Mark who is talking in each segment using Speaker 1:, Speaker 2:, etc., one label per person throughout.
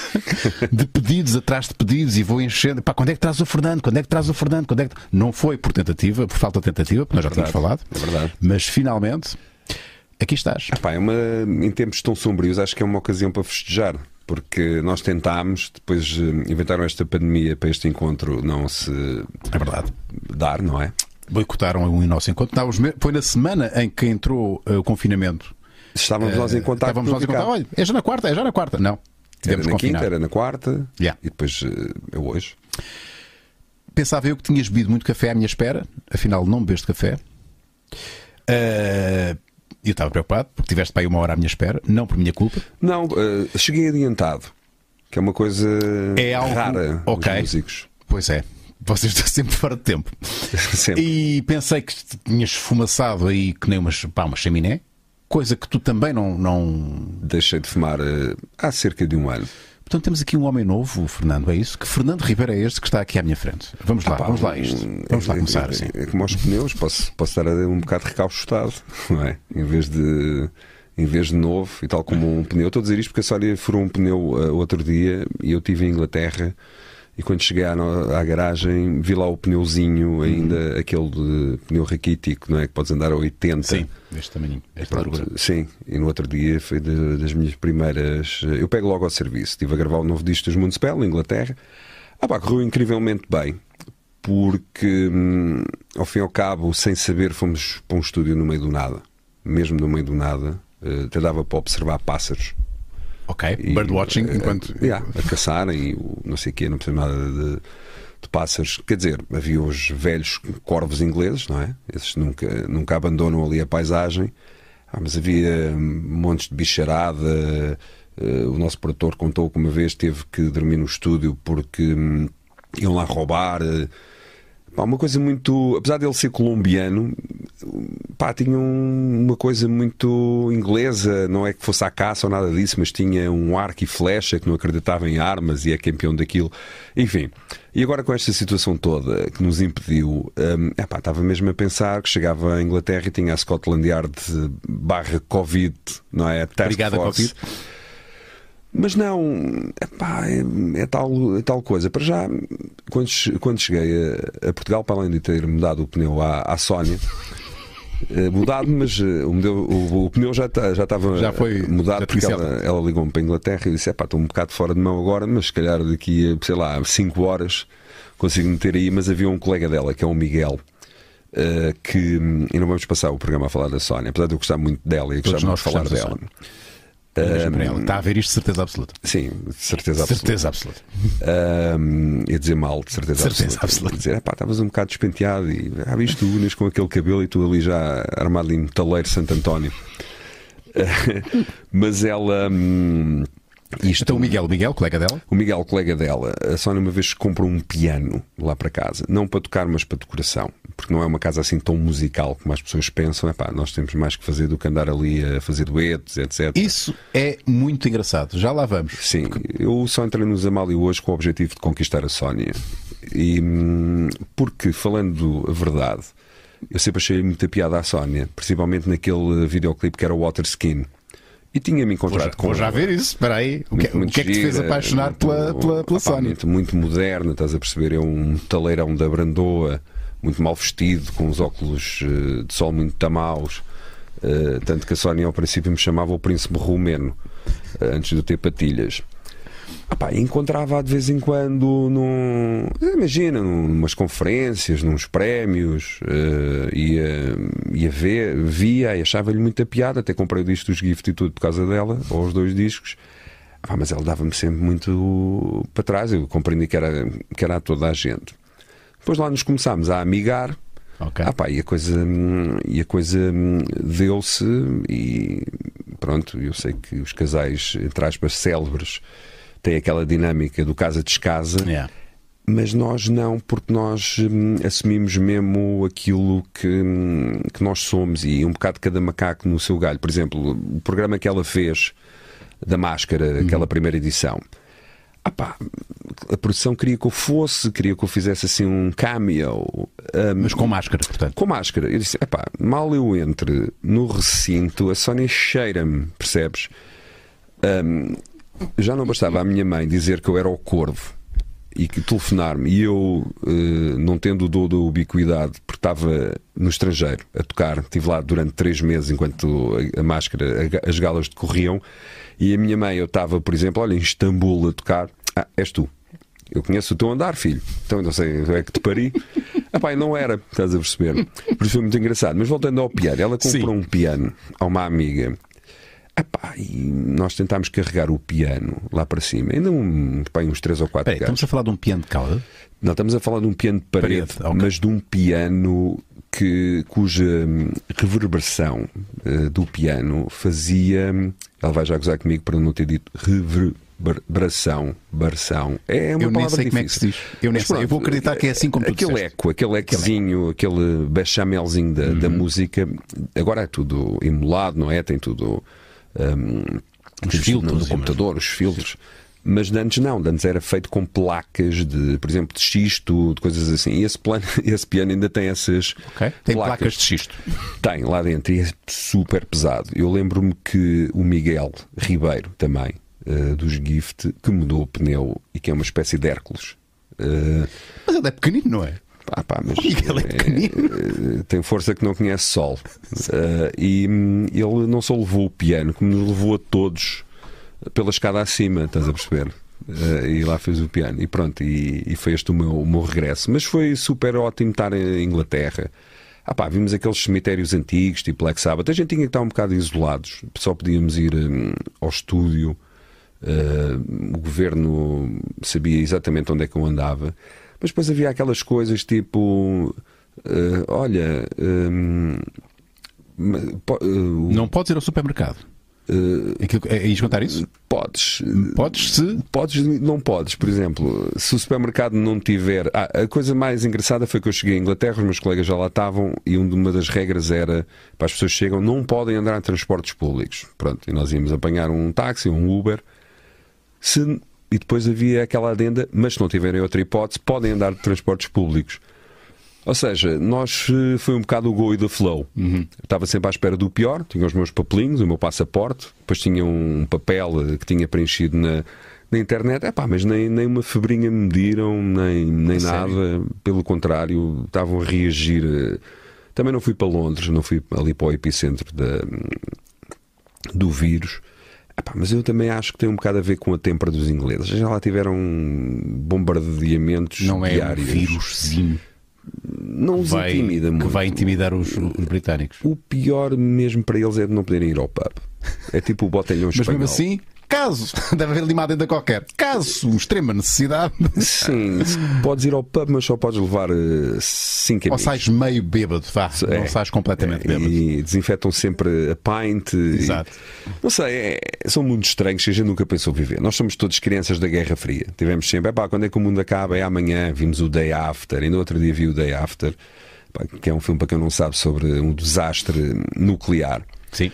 Speaker 1: de pedidos atrás de pedidos e vou enchendo. Pá, quando é que traz o Fernando? Quando é que traz o Fernando? Quando é que... Não foi por tentativa, por falta de tentativa, porque nós já tínhamos falado.
Speaker 2: É verdade.
Speaker 1: Mas finalmente, aqui estás.
Speaker 2: Epá, é uma, em tempos tão sombrios, acho que é uma ocasião para festejar. Porque nós tentámos, depois eh, inventaram esta pandemia para este encontro não se
Speaker 1: É verdade.
Speaker 2: dar, não é?
Speaker 1: Boicotaram o nosso encontro. Foi na semana em que entrou eh, o confinamento.
Speaker 2: Estávamos nós em contato
Speaker 1: Estávamos nós em contato. Olha, é já na quarta, é já na quarta. Não.
Speaker 2: Era
Speaker 1: Tivemos
Speaker 2: na
Speaker 1: confinado.
Speaker 2: quinta, era na quarta
Speaker 1: Yeah.
Speaker 2: e depois eh, é hoje.
Speaker 1: Pensava eu que tinhas bebido muito café à minha espera, afinal não bebeste café. Eh, Eu estava preocupado porque tiveste para aí uma hora à minha espera, não por minha culpa.
Speaker 2: Não, eh, cheguei adiantado, que é uma coisa
Speaker 1: É algo-
Speaker 2: rara
Speaker 1: Ok.
Speaker 2: músicos.
Speaker 1: Pois é, vocês estão sempre fora de tempo.
Speaker 2: Sempre.
Speaker 1: E pensei que tinhas esfumaçado aí que nem uma, pá, uma chaminé, coisa que tu também não, não.
Speaker 2: Deixei de fumar eh, há cerca de um ano.
Speaker 1: Portanto, temos aqui um homem novo, Fernando, é isso? Que Fernando Ribeiro é este que está aqui à minha frente. Vamos lá,
Speaker 2: Pá,
Speaker 1: vamos lá isto.
Speaker 2: um-
Speaker 1: Vamos lá
Speaker 2: é-
Speaker 1: começar
Speaker 2: é,
Speaker 1: assim.
Speaker 2: É, como aos pneus, posso, posso estar um bocado recaustado, não é? Em vez de. Em vez de novo, e tal como um pneu. Estou a dizer isto porque a Sónia furou um pneu eh, outro dia e eu estive em Inglaterra e quando cheguei à, à garagem vi lá o pneuzinho, ainda aquele de pneu raquítico, não é? Que podes andar a 80.
Speaker 1: Sim, deste tamanho,
Speaker 2: sim, e no outro dia foi de- das minhas primeiras. Eu pego logo ao serviço. Estive a gravar o novo disco dos Municipal, na Inglaterra. Ah, pá, correu incrivelmente bem, porque hum, ao fim e ao cabo, sem saber, fomos para um estúdio no meio do nada. Mesmo no meio do nada, eh, até dava para observar pássaros.
Speaker 1: Ok,
Speaker 2: E,
Speaker 1: birdwatching,
Speaker 2: eh,
Speaker 1: enquanto.
Speaker 2: yeah, a caçarem não sei o quê, não precisa nada de, de pássaros. Quer dizer, havia os velhos corvos ingleses, não é? Esses nunca, nunca abandonam ali a paisagem. Ah, mas havia hum, montes de bicharada. eh, o nosso produtor contou que uma vez teve que dormir no estúdio porque hum, iam lá roubar. Pá, uma coisa muito. Apesar dele ser colombiano, pá, tinha um- uma coisa muito inglesa. Não é que fosse à caça ou nada disso, mas tinha um arco e flecha que não acreditava em armas e é campeão daquilo. Enfim. E agora com esta situação toda que nos impediu, hum, epá, estava mesmo a pensar que chegava à Inglaterra e tinha a Scotland Yard barra Covid, não é? Task
Speaker 1: Obrigado,
Speaker 2: Force.
Speaker 1: Covid.
Speaker 2: Mas não, epá, é, é tal, é tal coisa. Para já, quando, quando cheguei a, a Portugal, para além de ter mudado o pneu à, à Sónia, eh, mudado, mas eh, o, pneu- o- o pneu já, tá- já estava
Speaker 1: Já foi-
Speaker 2: mudado
Speaker 1: já
Speaker 2: porque ela, ela ligou-me para a Inglaterra e disse: Epá, estou um bocado fora de mão agora, mas se calhar daqui a, sei lá, 5 horas consigo meter aí. Mas havia um colega dela, que é o Miguel. eh, que hum, e não vamos passar o programa a falar da Sónia, apesar de eu gostar muito dela e gostar muito de falar dela.
Speaker 1: Sónia. Mesmo para ela. Está a ver isto de certeza absoluta.
Speaker 2: Sim, de certeza absoluta.
Speaker 1: Certeza absoluta.
Speaker 2: Um, ia dizer mal, de certeza,
Speaker 1: Certeza
Speaker 2: absoluta.
Speaker 1: absoluta.
Speaker 2: Ia dizer, pá, estavas um bocado despenteado e ah, viste tu unes com aquele cabelo e tu ali já armado em metaleiro Santo António. Mas ela. hum, isto,
Speaker 1: Então o Miguel, o Miguel, colega dela,
Speaker 2: o Miguel, colega dela, a Sónia uma vez comprou um piano lá para casa, não para tocar, mas para decoração, porque não é uma casa assim tão musical como as pessoas pensam. É pá, nós temos mais que fazer do que andar ali a fazer duetos, etc.
Speaker 1: isso é muito engraçado. Já lá vamos.
Speaker 2: Sim, eu só entrei no Zamali hoje com o objetivo de conquistar a Sónia. E hum, porque, falando a verdade, eu sempre achei muita piada à Sónia, principalmente naquele videoclipe que era o Water Skin. E tinha-me encontrado com
Speaker 1: vou já ver isso. Espera aí. O que,
Speaker 2: muito,
Speaker 1: o que é que te fez apaixonar
Speaker 2: muito-
Speaker 1: pela, pela, pela Sónia?
Speaker 2: Muito, muito moderna, estás a perceber? É um taleirão da Brandoa, muito mal vestido, com os óculos eh, de sol muito tamaus. Eh, tanto que a Sónia ao princípio me chamava o príncipe romeno, eh, antes de eu ter patilhas. Ah pá, encontrava de vez em quando num, imagina, num- numas conferências, nos prémios, eh, ia, ia ver, via e achava-lhe muita piada, até comprei o disco dos Gift e tudo por causa dela, ou os dois discos. Ah, mas ela dava-me sempre muito para trás, eu compreendi que era, que era a toda a gente. Depois lá nos começámos a amigar,
Speaker 1: Ok.
Speaker 2: ah pá, e a coisa, e a coisa deu-se e pronto, eu sei que os casais, entre aspas, célebres têm aquela dinâmica do casa-descasa,
Speaker 1: Yeah.
Speaker 2: mas nós não, porque nós hum, assumimos mesmo aquilo que, hum, que nós somos e um bocado cada macaco no seu galho. Por exemplo, o programa que ela fez da máscara, aquela primeira edição. Ah pá, a produção queria que eu fosse, queria que eu fizesse assim um cameo. hum,
Speaker 1: Mas com máscara, portanto.
Speaker 2: com máscara. Eu disse: epá, mal eu entre no recinto, a Sónia cheira-me, percebes? Hum, já não bastava a minha mãe dizer que eu era o corvo e que telefonar-me e eu, eh, não tendo o dom da ubiquidade, porque estava no estrangeiro a tocar, estive lá durante três meses enquanto a, máscara, as galas decorriam, e a minha mãe, eu estava, por exemplo, olha, em Istambul a tocar, ah, és tu. Eu conheço o teu andar, filho. Então não sei, é que te pari. Ah, pai, não era, estás a perceber? Por isso foi muito engraçado. Mas voltando ao piano, ela comprou
Speaker 1: Sim.
Speaker 2: um piano a uma amiga. Epá, e nós tentámos carregar o piano lá para cima, ainda um, pá, uns 3 ou 4
Speaker 1: Espera aí, estamos a falar de um piano de cauda?
Speaker 2: Não, estamos a falar de um piano de parede,
Speaker 1: Parede, ok.
Speaker 2: mas de um piano que, cuja hum, reverberação eh, do piano fazia. Ela vai já gozar comigo para não ter dito reverberação. Baração. É uma
Speaker 1: Eu nem
Speaker 2: palavra
Speaker 1: sei como é que
Speaker 2: difícil.
Speaker 1: se diz. Eu nem sei. Eu vou acreditar que é assim como tu
Speaker 2: Aquele
Speaker 1: disseste.
Speaker 2: eco, aquele ecozinho, aquele bechamelzinho da,
Speaker 1: Uhum.
Speaker 2: da música. Agora é tudo emulado, não é? Tem tudo. Hum,
Speaker 1: Os filtros,
Speaker 2: no computador, os filtros. Mas antes não, antes era feito com placas de, por exemplo, de xisto, de coisas assim. E esse, plano, esse piano ainda tem essas
Speaker 1: Ok? Tem placas de xisto.
Speaker 2: tem lá dentro e é super pesado. Eu lembro-me que o Miguel Ribeiro, também, eh, dos Gift, que mudou o pneu e que é uma espécie de Hércules. Eh,
Speaker 1: Mas ele é pequenino, não é?
Speaker 2: Pá, pá, mas
Speaker 1: O Miguel é pequenino.
Speaker 2: eh, tem força que não conhece sol. Eh, e hum, ele não só levou o piano, como nos levou a todos pela escada acima, estás a perceber? Eh, e lá fez o piano. E pronto, e, e foi este o meu, o meu regresso. Mas foi super ótimo estar em Inglaterra. Ah pá, vimos aqueles cemitérios antigos, tipo Black Sabbath. A gente tinha que estar um bocado isolados. Só podíamos ir hum, ao estúdio. Uh, o governo sabia exatamente onde é que eu andava, mas depois havia aquelas coisas tipo: uh, olha, ma- po- uh,
Speaker 1: Não podes ir ao supermercado.
Speaker 2: uh,
Speaker 1: Aquilo, é, ias contar isso?
Speaker 2: podes.
Speaker 1: Podes se.
Speaker 2: Podes, não podes, por exemplo, se o supermercado não tiver. Ah, a coisa mais engraçada foi que eu cheguei à Inglaterra, os meus colegas já lá estavam, e uma das regras era para as pessoas que chegam, não podem andar em transportes públicos. Pronto, e nós íamos apanhar um táxi, um Uber. Se, e depois havia aquela adenda, mas se não tiverem outra hipótese, podem andar de transportes públicos. Ou seja, nós eh, foi um bocado o go e the flow. Eu Estava sempre à espera do pior, tinha os meus papelinhos, o meu passaporte, depois tinha um papel eh, que tinha preenchido na, na internet. Epá, mas nem, nem uma febrinha me mediram, nem, nem
Speaker 1: A sério?
Speaker 2: nada. Pelo contrário, estavam a reagir. eh. Também não fui para Londres, não fui ali para o epicentro da, do vírus. Epá, mas eu também acho que tem um bocado a ver com a tempra dos ingleses. Já lá tiveram bombardeamentos
Speaker 1: Não é um
Speaker 2: diários.
Speaker 1: víruszinho
Speaker 2: Não
Speaker 1: que
Speaker 2: os
Speaker 1: vai,
Speaker 2: intimida
Speaker 1: que
Speaker 2: muito.
Speaker 1: vai intimidar os, os britânicos.
Speaker 2: O pior mesmo para eles é de não poderem ir ao pub. É tipo o botelhão
Speaker 1: Mas
Speaker 2: espanhol.
Speaker 1: mesmo assim, caso, deve haver ali uma adenda qualquer, caso, extrema necessidade,
Speaker 2: Sim, podes ir ao pub, mas só podes levar 5
Speaker 1: ou
Speaker 2: amigos.
Speaker 1: sais meio bêbado, vá,
Speaker 2: É.
Speaker 1: não sais completamente
Speaker 2: É,
Speaker 1: bêbado.
Speaker 2: E desinfetam sempre a pint. e-
Speaker 1: Exato.
Speaker 2: não sei, é- são mundos estranhos que a gente nunca pensou viver. Nós somos todos crianças da Guerra Fria. Tivemos sempre, "Epá, quando é que o mundo acaba? É amanhã. Vimos o Day After. Ainda outro dia vi o Day After, pá, que é um filme para quem não sabe sobre um desastre nuclear.
Speaker 1: Sim.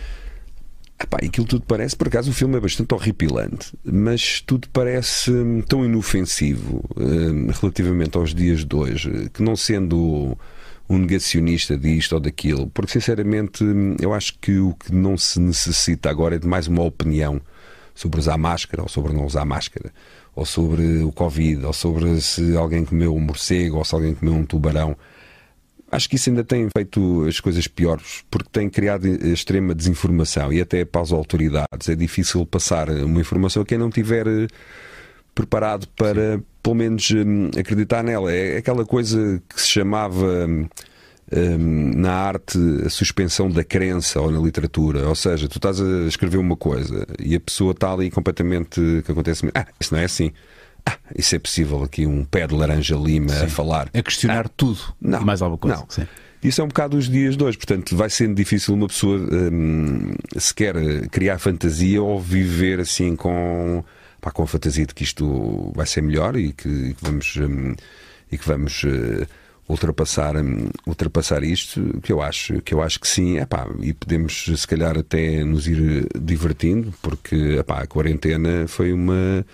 Speaker 2: Epá, aquilo tudo parece, por acaso o filme é bastante horripilante, mas tudo parece hum, tão inofensivo hum, relativamente aos dias de hoje, que não sendo um negacionista disto ou daquilo, porque sinceramente hum, eu acho que o que não se necessita agora é de mais uma opinião sobre usar máscara ou sobre não usar máscara, ou sobre o Covid, ou sobre se alguém comeu um morcego ou se alguém comeu um tubarão. Acho que isso ainda tem feito as coisas piores, porque tem criado extrema desinformação e até para as autoridades é difícil passar uma informação a quem não tiver eh, preparado para, pelo menos, hum, acreditar nela. É aquela coisa que se chamava hum, hum, na arte a suspensão da crença ou na literatura. Ou seja, tu estás a escrever uma coisa e a pessoa está ali completamente. que acontece? Ah, isso não é assim. Ah, isso é possível aqui um pé de laranja lima a falar.
Speaker 1: A questionar tudo
Speaker 2: Não,
Speaker 1: mais alguma coisa.
Speaker 2: não.
Speaker 1: Sim.
Speaker 2: Isso é um bocado os dias de hoje, portanto, vai sendo difícil uma pessoa hum, sequer criar fantasia ou viver assim com, pá, com a fantasia de que isto vai ser melhor e que, e que vamos, hum, e que vamos eh, ultrapassar, hum, ultrapassar isto, que eu acho que, eu acho que sim, epá, e podemos se calhar até nos ir divertindo, porque epá, a quarentena foi uma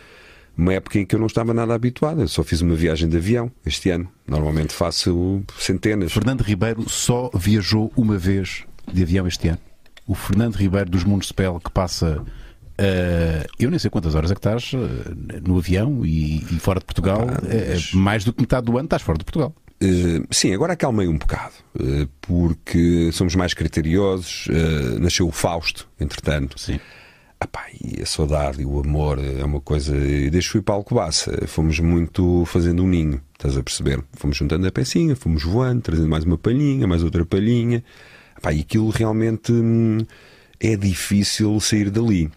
Speaker 2: uma época em que eu não estava nada habituado. Eu só fiz uma viagem de avião este ano. Normalmente faço centenas.
Speaker 1: Fernando Ribeiro só viajou uma vez de avião este ano. O Fernando Ribeiro dos Mundos Spell, que passa Uh, eu nem sei quantas horas é que estás uh, no avião e, e, fora de Portugal. Ah, mas... mais do que metade do ano estás fora de Portugal.
Speaker 2: Uh, sim, agora acalmei um bocado, uh, porque somos mais criteriosos. Uh, nasceu o Fausto, entretanto.
Speaker 1: Sim.
Speaker 2: Epá, e a saudade e o amor é uma coisa. E desde fui para Alcobaça, fomos muito fazendo um ninho, estás a perceber? Fomos juntando a pecinha, fomos voando, trazendo mais uma palhinha, mais outra palhinha. Epá, e aquilo realmente hum, é difícil sair dali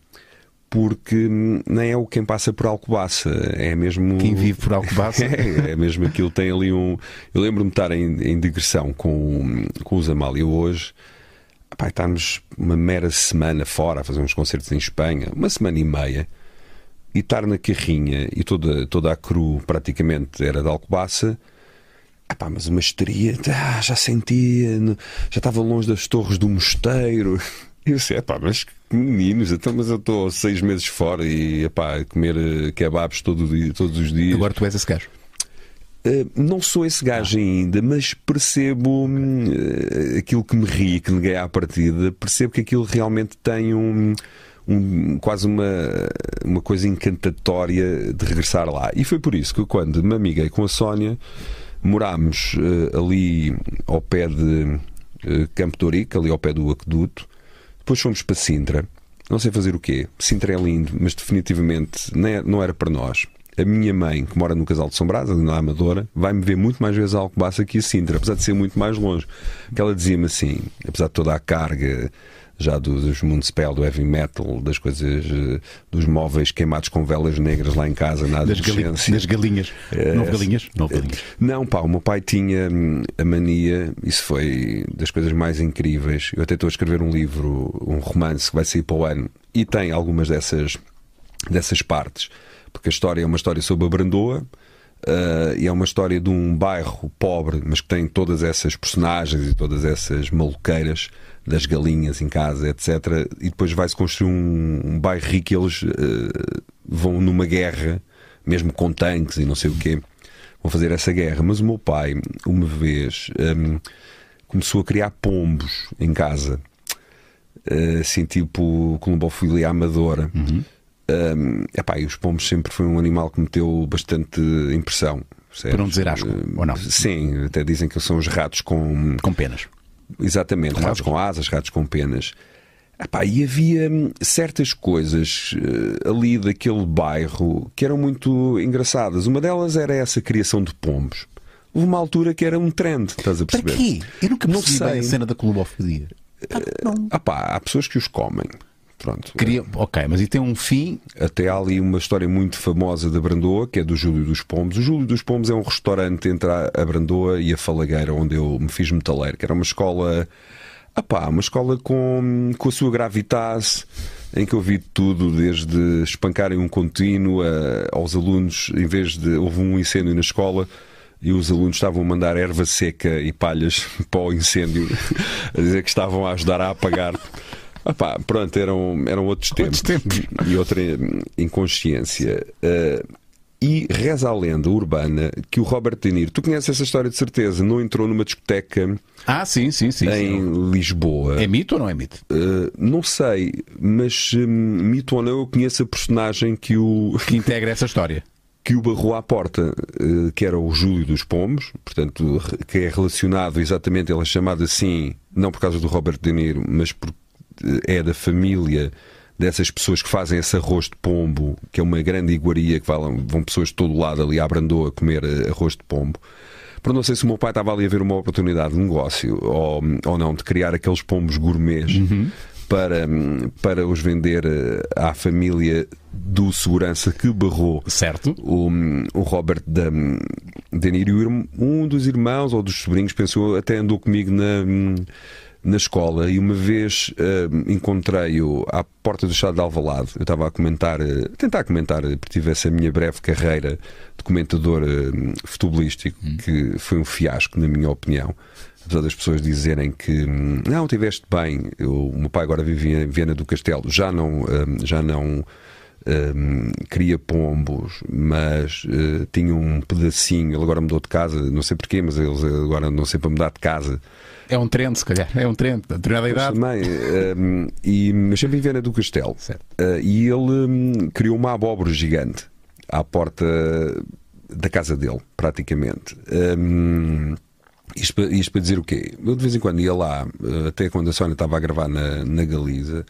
Speaker 2: porque nem é o quem passa por Alcobaça, é mesmo.
Speaker 1: Quem vive por Alcobaça?
Speaker 2: é, é mesmo aquilo, tem ali um. Eu lembro-me de estar em, em, digressão com, com os Amália hoje. Pai, estamos uma mera semana fora a fazer uns concertos em Espanha, uma semana e meia, e estar na carrinha e toda, toda a cru praticamente era de Alcobaça. Epá, mas uma histeria, ah, já sentia, já estava longe das torres do mosteiro. Eu disse, epá, mas meninos, então, mas eu estou seis meses fora e epá, comer eh, kebabs todo dia, todos os dias.
Speaker 1: Agora tu és esse gajo.
Speaker 2: Uh, não sou esse gajo ah. ainda, mas percebo uh, aquilo que me ri, que neguei à partida, percebo que aquilo realmente tem um, um, quase uma, uma coisa encantatória de regressar lá. E foi por isso que quando me amiguei com a Sónia, morámos uh, ali ao pé de Campo de ali ao pé do aqueduto, depois fomos para Sintra. Não sei fazer o quê. Sintra é lindo, mas definitivamente é, não era para nós. A minha mãe, que mora no Casal de ali na Amadora, vai-me ver muito mais vezes a Alcobaça que a Sintra, apesar de ser muito mais longe. Que ela dizia-me assim, apesar de toda a carga já do, dos Municipal, do heavy metal, das coisas, eh, dos móveis queimados com velas negras lá em casa, na
Speaker 1: das, gali das galinhas. É, não galinhas? Não galinhas.
Speaker 2: Não, pá, o meu pai tinha hum, a mania, isso foi das coisas mais incríveis. Eu até estou a escrever um livro, um romance que vai sair para o ano e tem algumas dessas, dessas partes, porque a história é uma história sobre a Brandoa. Uh, e é uma história de um bairro pobre, mas que tem todas essas personagens e todas essas maluqueiras das galinhas em casa, etc. E depois vai-se construir um, um bairro rico e eles uh, vão numa guerra, mesmo com tanques e não sei o quê, vão fazer essa guerra. Mas o meu pai, uma vez, um, começou a criar pombos em casa, uh, assim tipo colombofilia amadora.
Speaker 1: Uhum.
Speaker 2: Um, epá, e os pombos sempre foi um animal que me deu bastante impressão.
Speaker 1: Para não dizer asco, uh, ou não?
Speaker 2: Sim, até dizem que são os ratos com...
Speaker 1: Com penas.
Speaker 2: Exatamente, com ratos com asas, ratos com penas. Epá, e havia hum, certas coisas uh, ali daquele bairro que eram muito engraçadas. Uma delas era essa criação de pombos. Houve uma altura que era um trend, estás a perceber?
Speaker 1: Para quê? Eu nunca percebi não sei. a cena da clubofilia.
Speaker 2: Uh, há pessoas que os comem. Pronto.
Speaker 1: Queria... Ok, mas e tem um fim.
Speaker 2: Até há ali uma história muito famosa da Brandoa, que é do Júlio dos Pombos. O Júlio dos Pombos é um restaurante entre a Brandoa e a Falagueira, onde eu me fiz metaleiro, que era uma escola. Apá, uma escola com, com a sua gravitas, em que eu vi tudo, desde espancarem um contínuo a, aos alunos, em vez de. Houve um incêndio na escola, e os alunos estavam a mandar erva seca e palhas para o incêndio, a dizer que estavam a ajudar a apagar. Epá, pronto, eram, eram outros tempos,
Speaker 1: tempos.
Speaker 2: e outra inconsciência. Uh, e reza a lenda urbana que o Robert De Niro, tu conheces essa história de certeza, não entrou numa discoteca
Speaker 1: ah, sim, sim, sim,
Speaker 2: em. Lisboa.
Speaker 1: É mito ou não é mito?
Speaker 2: Uh, não sei, mas um, mito ou não, eu conheço a personagem que o.
Speaker 1: Que integra essa história.
Speaker 2: Que o barrou à porta, uh, que era o Júlio dos Pombos, portanto, que é relacionado exatamente, ele é chamado assim, não por causa do Robert De Niro, mas por é da família dessas pessoas que fazem esse arroz de pombo, que é uma grande iguaria, que vão, pessoas de todo lado ali à Brandoa comer eh, arroz de pombo. Por não sei se o meu pai estava ali a ver uma oportunidade de negócio ou, ou não, de criar aqueles pombos gourmets
Speaker 1: uhum.
Speaker 2: para, para os vender eh, à família do segurança que barrou
Speaker 1: certo.
Speaker 2: O, o Robert da De Niro. Um dos irmãos ou dos sobrinhos, pensou, até andou comigo na na escola e uma vez uh, encontrei-o à porta do estado de Alvalade. Eu estava a comentar, uh, a tentar comentar, uh, porque tivesse a minha breve carreira de comentador uh, futebolístico, hum. que foi um fiasco, na minha opinião. Apesar das pessoas dizerem que hum, não, tiveste bem. Eu, o meu pai agora vivia em Viena do Castelo, já não, já não um, cria pombos, mas uh, tinha um pedacinho. Ele agora mudou de casa, não sei porquê, mas eles agora não sei para mudar de casa.
Speaker 1: É um trend, se calhar. É um trend, a determinada idade.
Speaker 2: Também. um, e, mas sempre em Viana do Castelo. Uh, e ele um, criou uma abóbora gigante à porta da casa dele, praticamente. Um, isto, para, isto para dizer o quê? Eu de vez em quando ia lá, eh, até quando a Sónia estava a gravar na, na Galiza,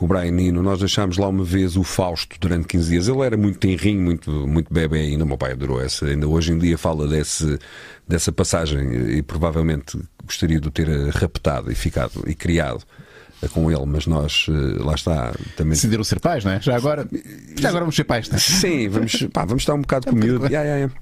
Speaker 2: o Brian Nino, nós deixámos lá uma vez o Fausto durante 15 dias. Ele era muito tenrinho, muito, muito bebê ainda. O meu pai adorou essa. Ainda hoje em dia fala desse, dessa passagem e provavelmente gostaria de o ter raptado e ficado e criado com ele, mas nós, eh, lá está, também.
Speaker 1: Decidiram ser pais, não é? Já agora, já agora vamos ser pais, não é?
Speaker 2: Sim, vamos, pá, vamos estar um bocado é com o miúdo. Yeah, yeah,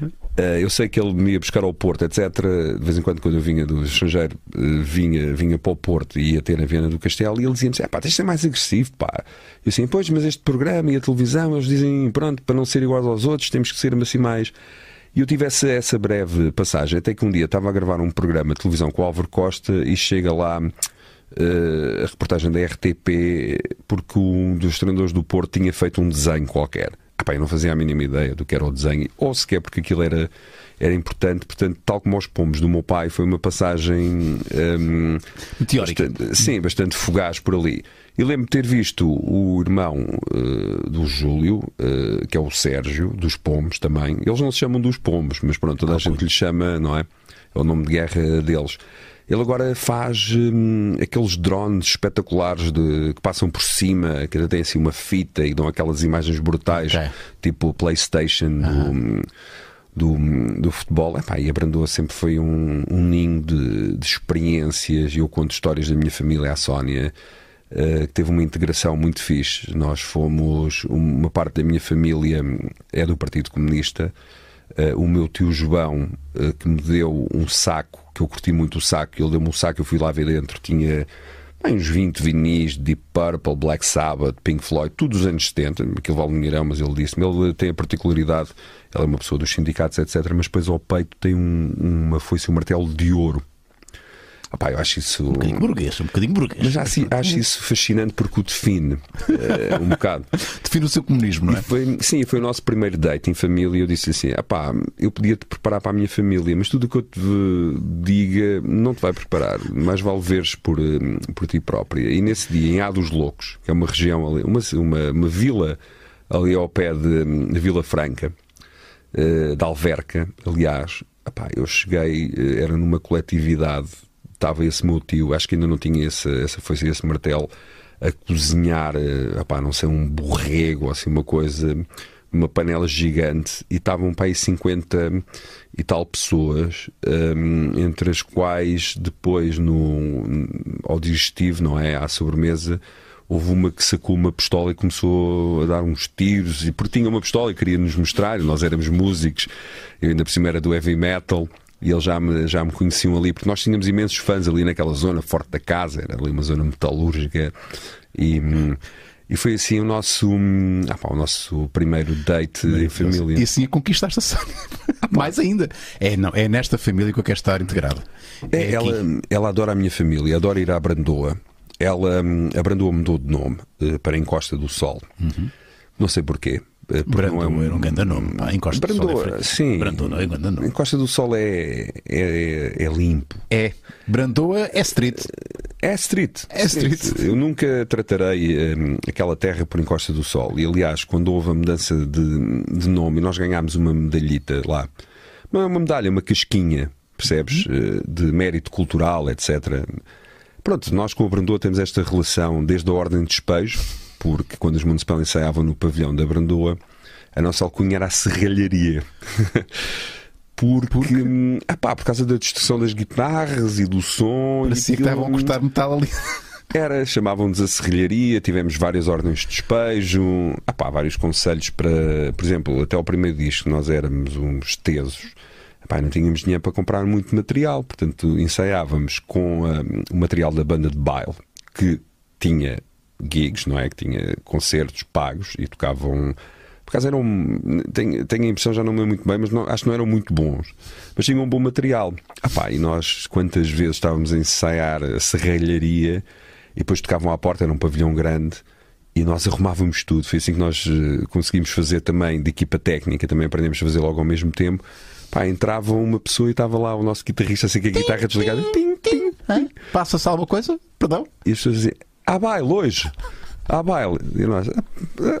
Speaker 2: yeah. Uh, eu sei que ele me ia buscar ao Porto, etc. De vez em quando, quando eu vinha do estrangeiro, uh, vinha, vinha para o Porto e ia ter na Viana do Castelo, e ele dizia-me: pá, tens de ser mais agressivo, pá. Eu assim, pois, mas este programa e a televisão, eles dizem: pronto, para não ser iguais aos outros, temos que ser assim mais. E eu tive essa, essa breve passagem, até que um dia estava a gravar um programa de televisão com o Álvaro Costa e chega lá. Uh, a reportagem da RTP, porque um dos treinadores do Porto tinha feito um desenho qualquer. Epá, eu não fazia a mínima ideia do que era o desenho, ou sequer porque aquilo era, era importante. Portanto, tal como aos pomos do meu pai, foi uma passagem um,
Speaker 1: meteórica.
Speaker 2: Bastante, sim, bastante fugaz por ali. E lembro-me de ter visto o irmão uh, do Júlio, uh, que é o Sérgio, dos Pombos também. Eles não se chamam dos Pombos, mas pronto, toda a gente lhe chama, não é? É o nome de guerra deles. Ele agora faz hum, aqueles drones espetaculares de, que passam por cima, que tem assim uma fita e dão aquelas imagens brutais, okay. tipo PlayStation do, do, do, futebol. Epá, e a Brandoa sempre foi um, um ninho de, de experiências. E eu conto histórias da minha família, a Sónia. Uh, que teve uma integração muito fixe. Nós fomos, uma parte da minha família é do Partido Comunista, Uh, o meu tio João, uh, que me deu um saco, que eu curti muito o saco, ele deu-me um saco, eu fui lá ver dentro, tinha bem, uns 20 vinis, Deep Purple, Black Sabbath, Pink Floyd, tudo dos anos 70, aquilo vale um dinheirão, mas ele disse-me, ele tem a particularidade, ele é uma pessoa dos sindicatos, etc., mas depois ao peito tem um, uma foice, um martelo de ouro. Opá, eu acho isso.
Speaker 1: Um bocadinho burguês, um bocadinho burguês.
Speaker 2: Mas acho, acho isso fascinante porque o define uh, um bocado.
Speaker 1: define o seu comunismo, não é?
Speaker 2: Foi, sim, foi o nosso primeiro date em família. Eu disse assim: pá, eu podia te preparar para a minha família, mas tudo o que eu te diga não te vai preparar. Mais vale veres por, eh, por ti própria. E nesse dia, em A dos Loucos, que é uma região ali, uma, uma, uma vila ali ao pé de, de Vila Franca, uh, de Alverca, aliás. Epá, eu cheguei, era numa coletividade estava esse meu tio, acho que ainda não tinha esse, essa foi esse martelo, a cozinhar, eh, opá, não sei, um borrego, assim, uma coisa, uma panela gigante, e estavam para aí 50 e tal pessoas, um, entre as quais depois no, ao digestivo, não é? À sobremesa, houve uma que sacou uma pistola e começou a dar uns tiros, e porque tinha uma pistola e queria nos mostrar, nós éramos músicos, eu ainda por cima era do heavy metal, e eles já me, já me conheciam ali, porque nós tínhamos imensos fãs ali naquela zona, forte da casa, era ali uma zona metalúrgica, e, e foi assim o nosso, ah, pá, o nosso primeiro date em família.
Speaker 1: E assim conquistaste a Sónia. Mais ainda. É, não, é nesta família que eu quero estar integrado.
Speaker 2: É, é ela, ela adora a minha família, adora ir à Brandoa. Ela, a Brandoa mudou de nome uh, para Encosta do Sol. Uhum. Não sei porquê.
Speaker 1: Eh, Brandoa não é um, um grande nome. Pá, Encosta Brandoa, do Sol é
Speaker 2: sim.
Speaker 1: Brandoa não é grande nome.
Speaker 2: Encosta do Sol é, é, é, limpo.
Speaker 1: É. Brandoa é street.
Speaker 2: É street.
Speaker 1: É street. street.
Speaker 2: Eu nunca tratarei um, aquela terra por Encosta do Sol. E aliás, quando houve a mudança de, de nome, nós ganhámos uma medalhita lá. Uma, uma medalha, uma casquinha, percebes? Uhum. Eh, de mérito cultural, etc. Pronto, nós com a Brandoa temos esta relação desde a ordem de despejo porque quando os municipais ensaiavam no pavilhão da Brandoa, a nossa alcunha era a serralharia. porque, porque? Hum, epá, por causa da destruição das guitarras e do som.
Speaker 1: Parecia que estavam a cortar metal ali.
Speaker 2: Era, chamavam-nos a serrilharia, tivemos várias ordens de despejo, epá, vários conselhos para, por exemplo, até o primeiro disco nós éramos uns tesos, epá, não tínhamos dinheiro para comprar muito material, portanto ensaiávamos com um, o material da banda de baile, que tinha gigs, não é? Que tinha concertos pagos e tocavam. Por acaso eram. Tenho, tenho a impressão, já não me muito bem, mas não, acho que não eram muito bons. Mas tinham um bom material. Ah, pá, e nós, quantas vezes estávamos a ensaiar a serralharia e depois tocavam à porta, era um pavilhão grande e nós arrumávamos tudo. Foi assim que nós uh, conseguimos fazer também de equipa técnica, também aprendemos a fazer logo ao mesmo tempo. Pá, entrava uma pessoa e estava lá o nosso guitarrista assim com a guitarra desligada. Tim, tim, tim.
Speaker 1: Passa-se alguma coisa? Perdão?
Speaker 2: E as pessoas diziam: Ah, baile hoje! Ah, baile! E nós, "Ah,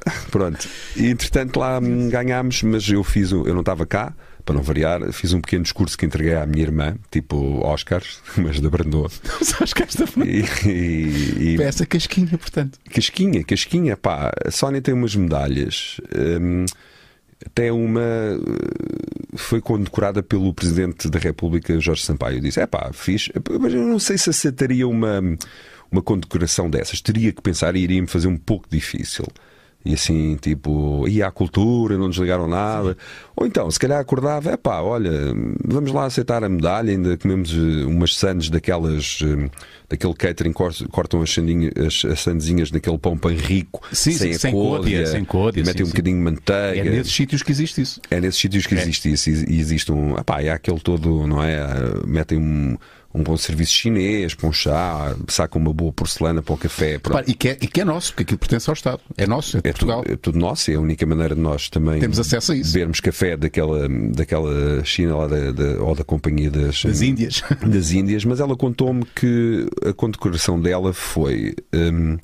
Speaker 2: ah." pronto. E entretanto lá hum, ganhámos, mas eu fiz, eu não estava cá, para não variar, fiz um pequeno discurso que entreguei à minha irmã, tipo Oscars, mas da Brandoa.
Speaker 1: Sabes que esta
Speaker 2: E, e- e-
Speaker 1: essa casquinha, portanto.
Speaker 2: Casquinha, casquinha, pá. A Sónia tem umas medalhas. hum, até uma uh, foi condecorada pelo Presidente da República, Jorge Sampaio. Disse: é pá, fiz. Mas eu não sei se aceitaria uma, uma condecoração dessas. Teria que pensar e iria-me fazer um pouco difícil. E assim, tipo, ia à cultura, não desligaram nada. Ou então, se calhar acordava, é pá, olha, vamos lá aceitar a medalha, ainda comemos eh, umas sandes daquelas, eh, daquele catering, cor- cortam as, sandinhas, as, as sandezinhas naquele pão pão rico,
Speaker 1: Sim,
Speaker 2: sem
Speaker 1: sim,
Speaker 2: a côdea,
Speaker 1: sem côdea,
Speaker 2: metem
Speaker 1: sim,
Speaker 2: um
Speaker 1: sim.
Speaker 2: bocadinho de manteiga.
Speaker 1: É nesses sítios que existe isso.
Speaker 2: É nesses sítios que existe isso. E existe um. Epá, é aquele todo, não é? Ah, Metem um, um bom serviço chinês para um chá, sacam uma boa porcelana para o café.
Speaker 1: Repare, e, que é, e que é nosso, porque aquilo pertence ao Estado. É nosso, é
Speaker 2: É
Speaker 1: Portugal.
Speaker 2: tudo, é tudo nosso, é a única maneira de nós também
Speaker 1: Temos acesso a isso.
Speaker 2: bebermos café daquela, daquela China lá da, da- ou da Companhia das,
Speaker 1: Das Índias.
Speaker 2: das Índias, mas ela contou-me que a condecoração dela foi. hum,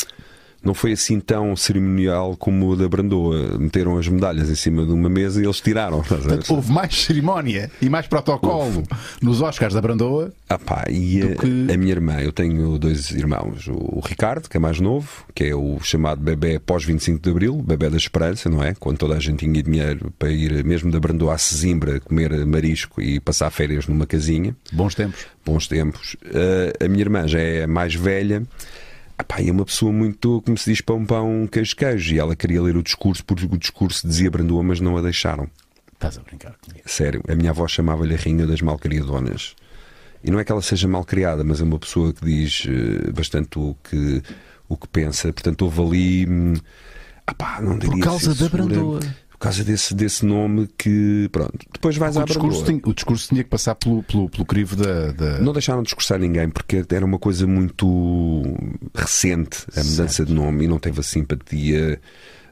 Speaker 2: não foi assim tão cerimonial como o da Brandoa. Meteram as medalhas em cima de uma mesa e eles tiraram.
Speaker 1: Portanto, houve mais cerimónia e mais protocolo nos Oscars da Brandoa.
Speaker 2: Ah pá, e a,
Speaker 1: que-
Speaker 2: a minha irmã, eu tenho dois irmãos, o Ricardo, que é mais novo, que é o chamado bebê pós 25 de Abril, bebê da esperança, não é? Quando toda a gente tinha dinheiro para ir mesmo da Brandoa a Sesimbra comer marisco e passar férias numa casinha,
Speaker 1: Bons tempos.
Speaker 2: bons tempos. Ah, a minha irmã já é mais velha. Ah pá, e é uma pessoa muito, como se diz, pão, pão, queijo, queijo. E ela queria ler o discurso, porque o discurso dizia Brandoa, mas não a deixaram.
Speaker 1: Estás a brincar comigo.
Speaker 2: Sério, a minha avó chamava-lhe a Rainha das Malcriadonas. E não é que ela seja mal criada, mas é uma pessoa que diz eh, bastante o que, o que pensa. Portanto, houve ali. hum, ah pá, não diria
Speaker 1: causa da Brandoa.
Speaker 2: Por causa desse, desse nome que. Pronto. Depois vais
Speaker 1: O
Speaker 2: à
Speaker 1: discurso, tinha, o discurso tinha que passar pelo, pelo, pelo crivo da. da-
Speaker 2: Não deixaram de discursar ninguém porque era uma coisa muito recente a mudança de nome e não teve a simpatia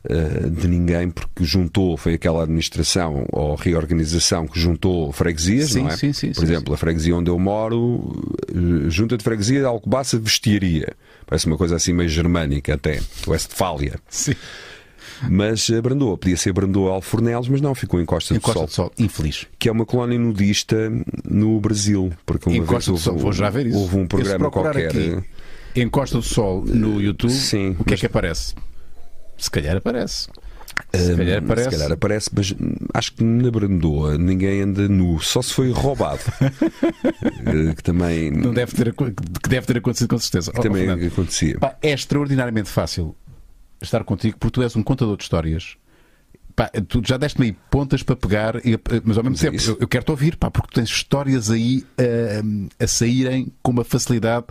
Speaker 2: eh, de ninguém porque juntou, foi aquela administração ou reorganização que juntou freguesias,
Speaker 1: Sim,
Speaker 2: não é?
Speaker 1: sim, sim,
Speaker 2: Por exemplo, a freguesia onde eu moro, eh, junta de freguesia de Alcobaça Vestiaria. Parece uma coisa assim meio germânica até, Westfália.
Speaker 1: Sim.
Speaker 2: Mas a Brandoa, podia ser Brandoa Alfornelos, mas não, ficou em Costa
Speaker 1: Em
Speaker 2: do Sol
Speaker 1: do Sol, infeliz.
Speaker 2: que é uma colónia nudista no Brasil. Porque uma
Speaker 1: Em
Speaker 2: vez
Speaker 1: Costa do
Speaker 2: houve,
Speaker 1: Sol, vou já ver isso.
Speaker 2: houve um programa qualquer.
Speaker 1: aqui, em Costa do Sol no YouTube,
Speaker 2: sim,
Speaker 1: o que
Speaker 2: mas-
Speaker 1: é que aparece? Se calhar aparece. Se calhar aparece.
Speaker 2: Se calhar aparece, mas hum, acho que na Brandoa ninguém anda nu, só se foi roubado. Eh, que também,
Speaker 1: Não deve ter, que deve ter acontecido com certeza.
Speaker 2: que
Speaker 1: Oh,
Speaker 2: também
Speaker 1: Fernando,
Speaker 2: acontecia.
Speaker 1: pá, é extraordinariamente fácil estar contigo porque tu és um contador de histórias. Pá, tu já deste-me aí pontas para pegar, e- mas ao mesmo
Speaker 2: é
Speaker 1: tempo eu, eu quero-te ouvir, pá, porque tu tens histórias aí ah, a saírem com uma facilidade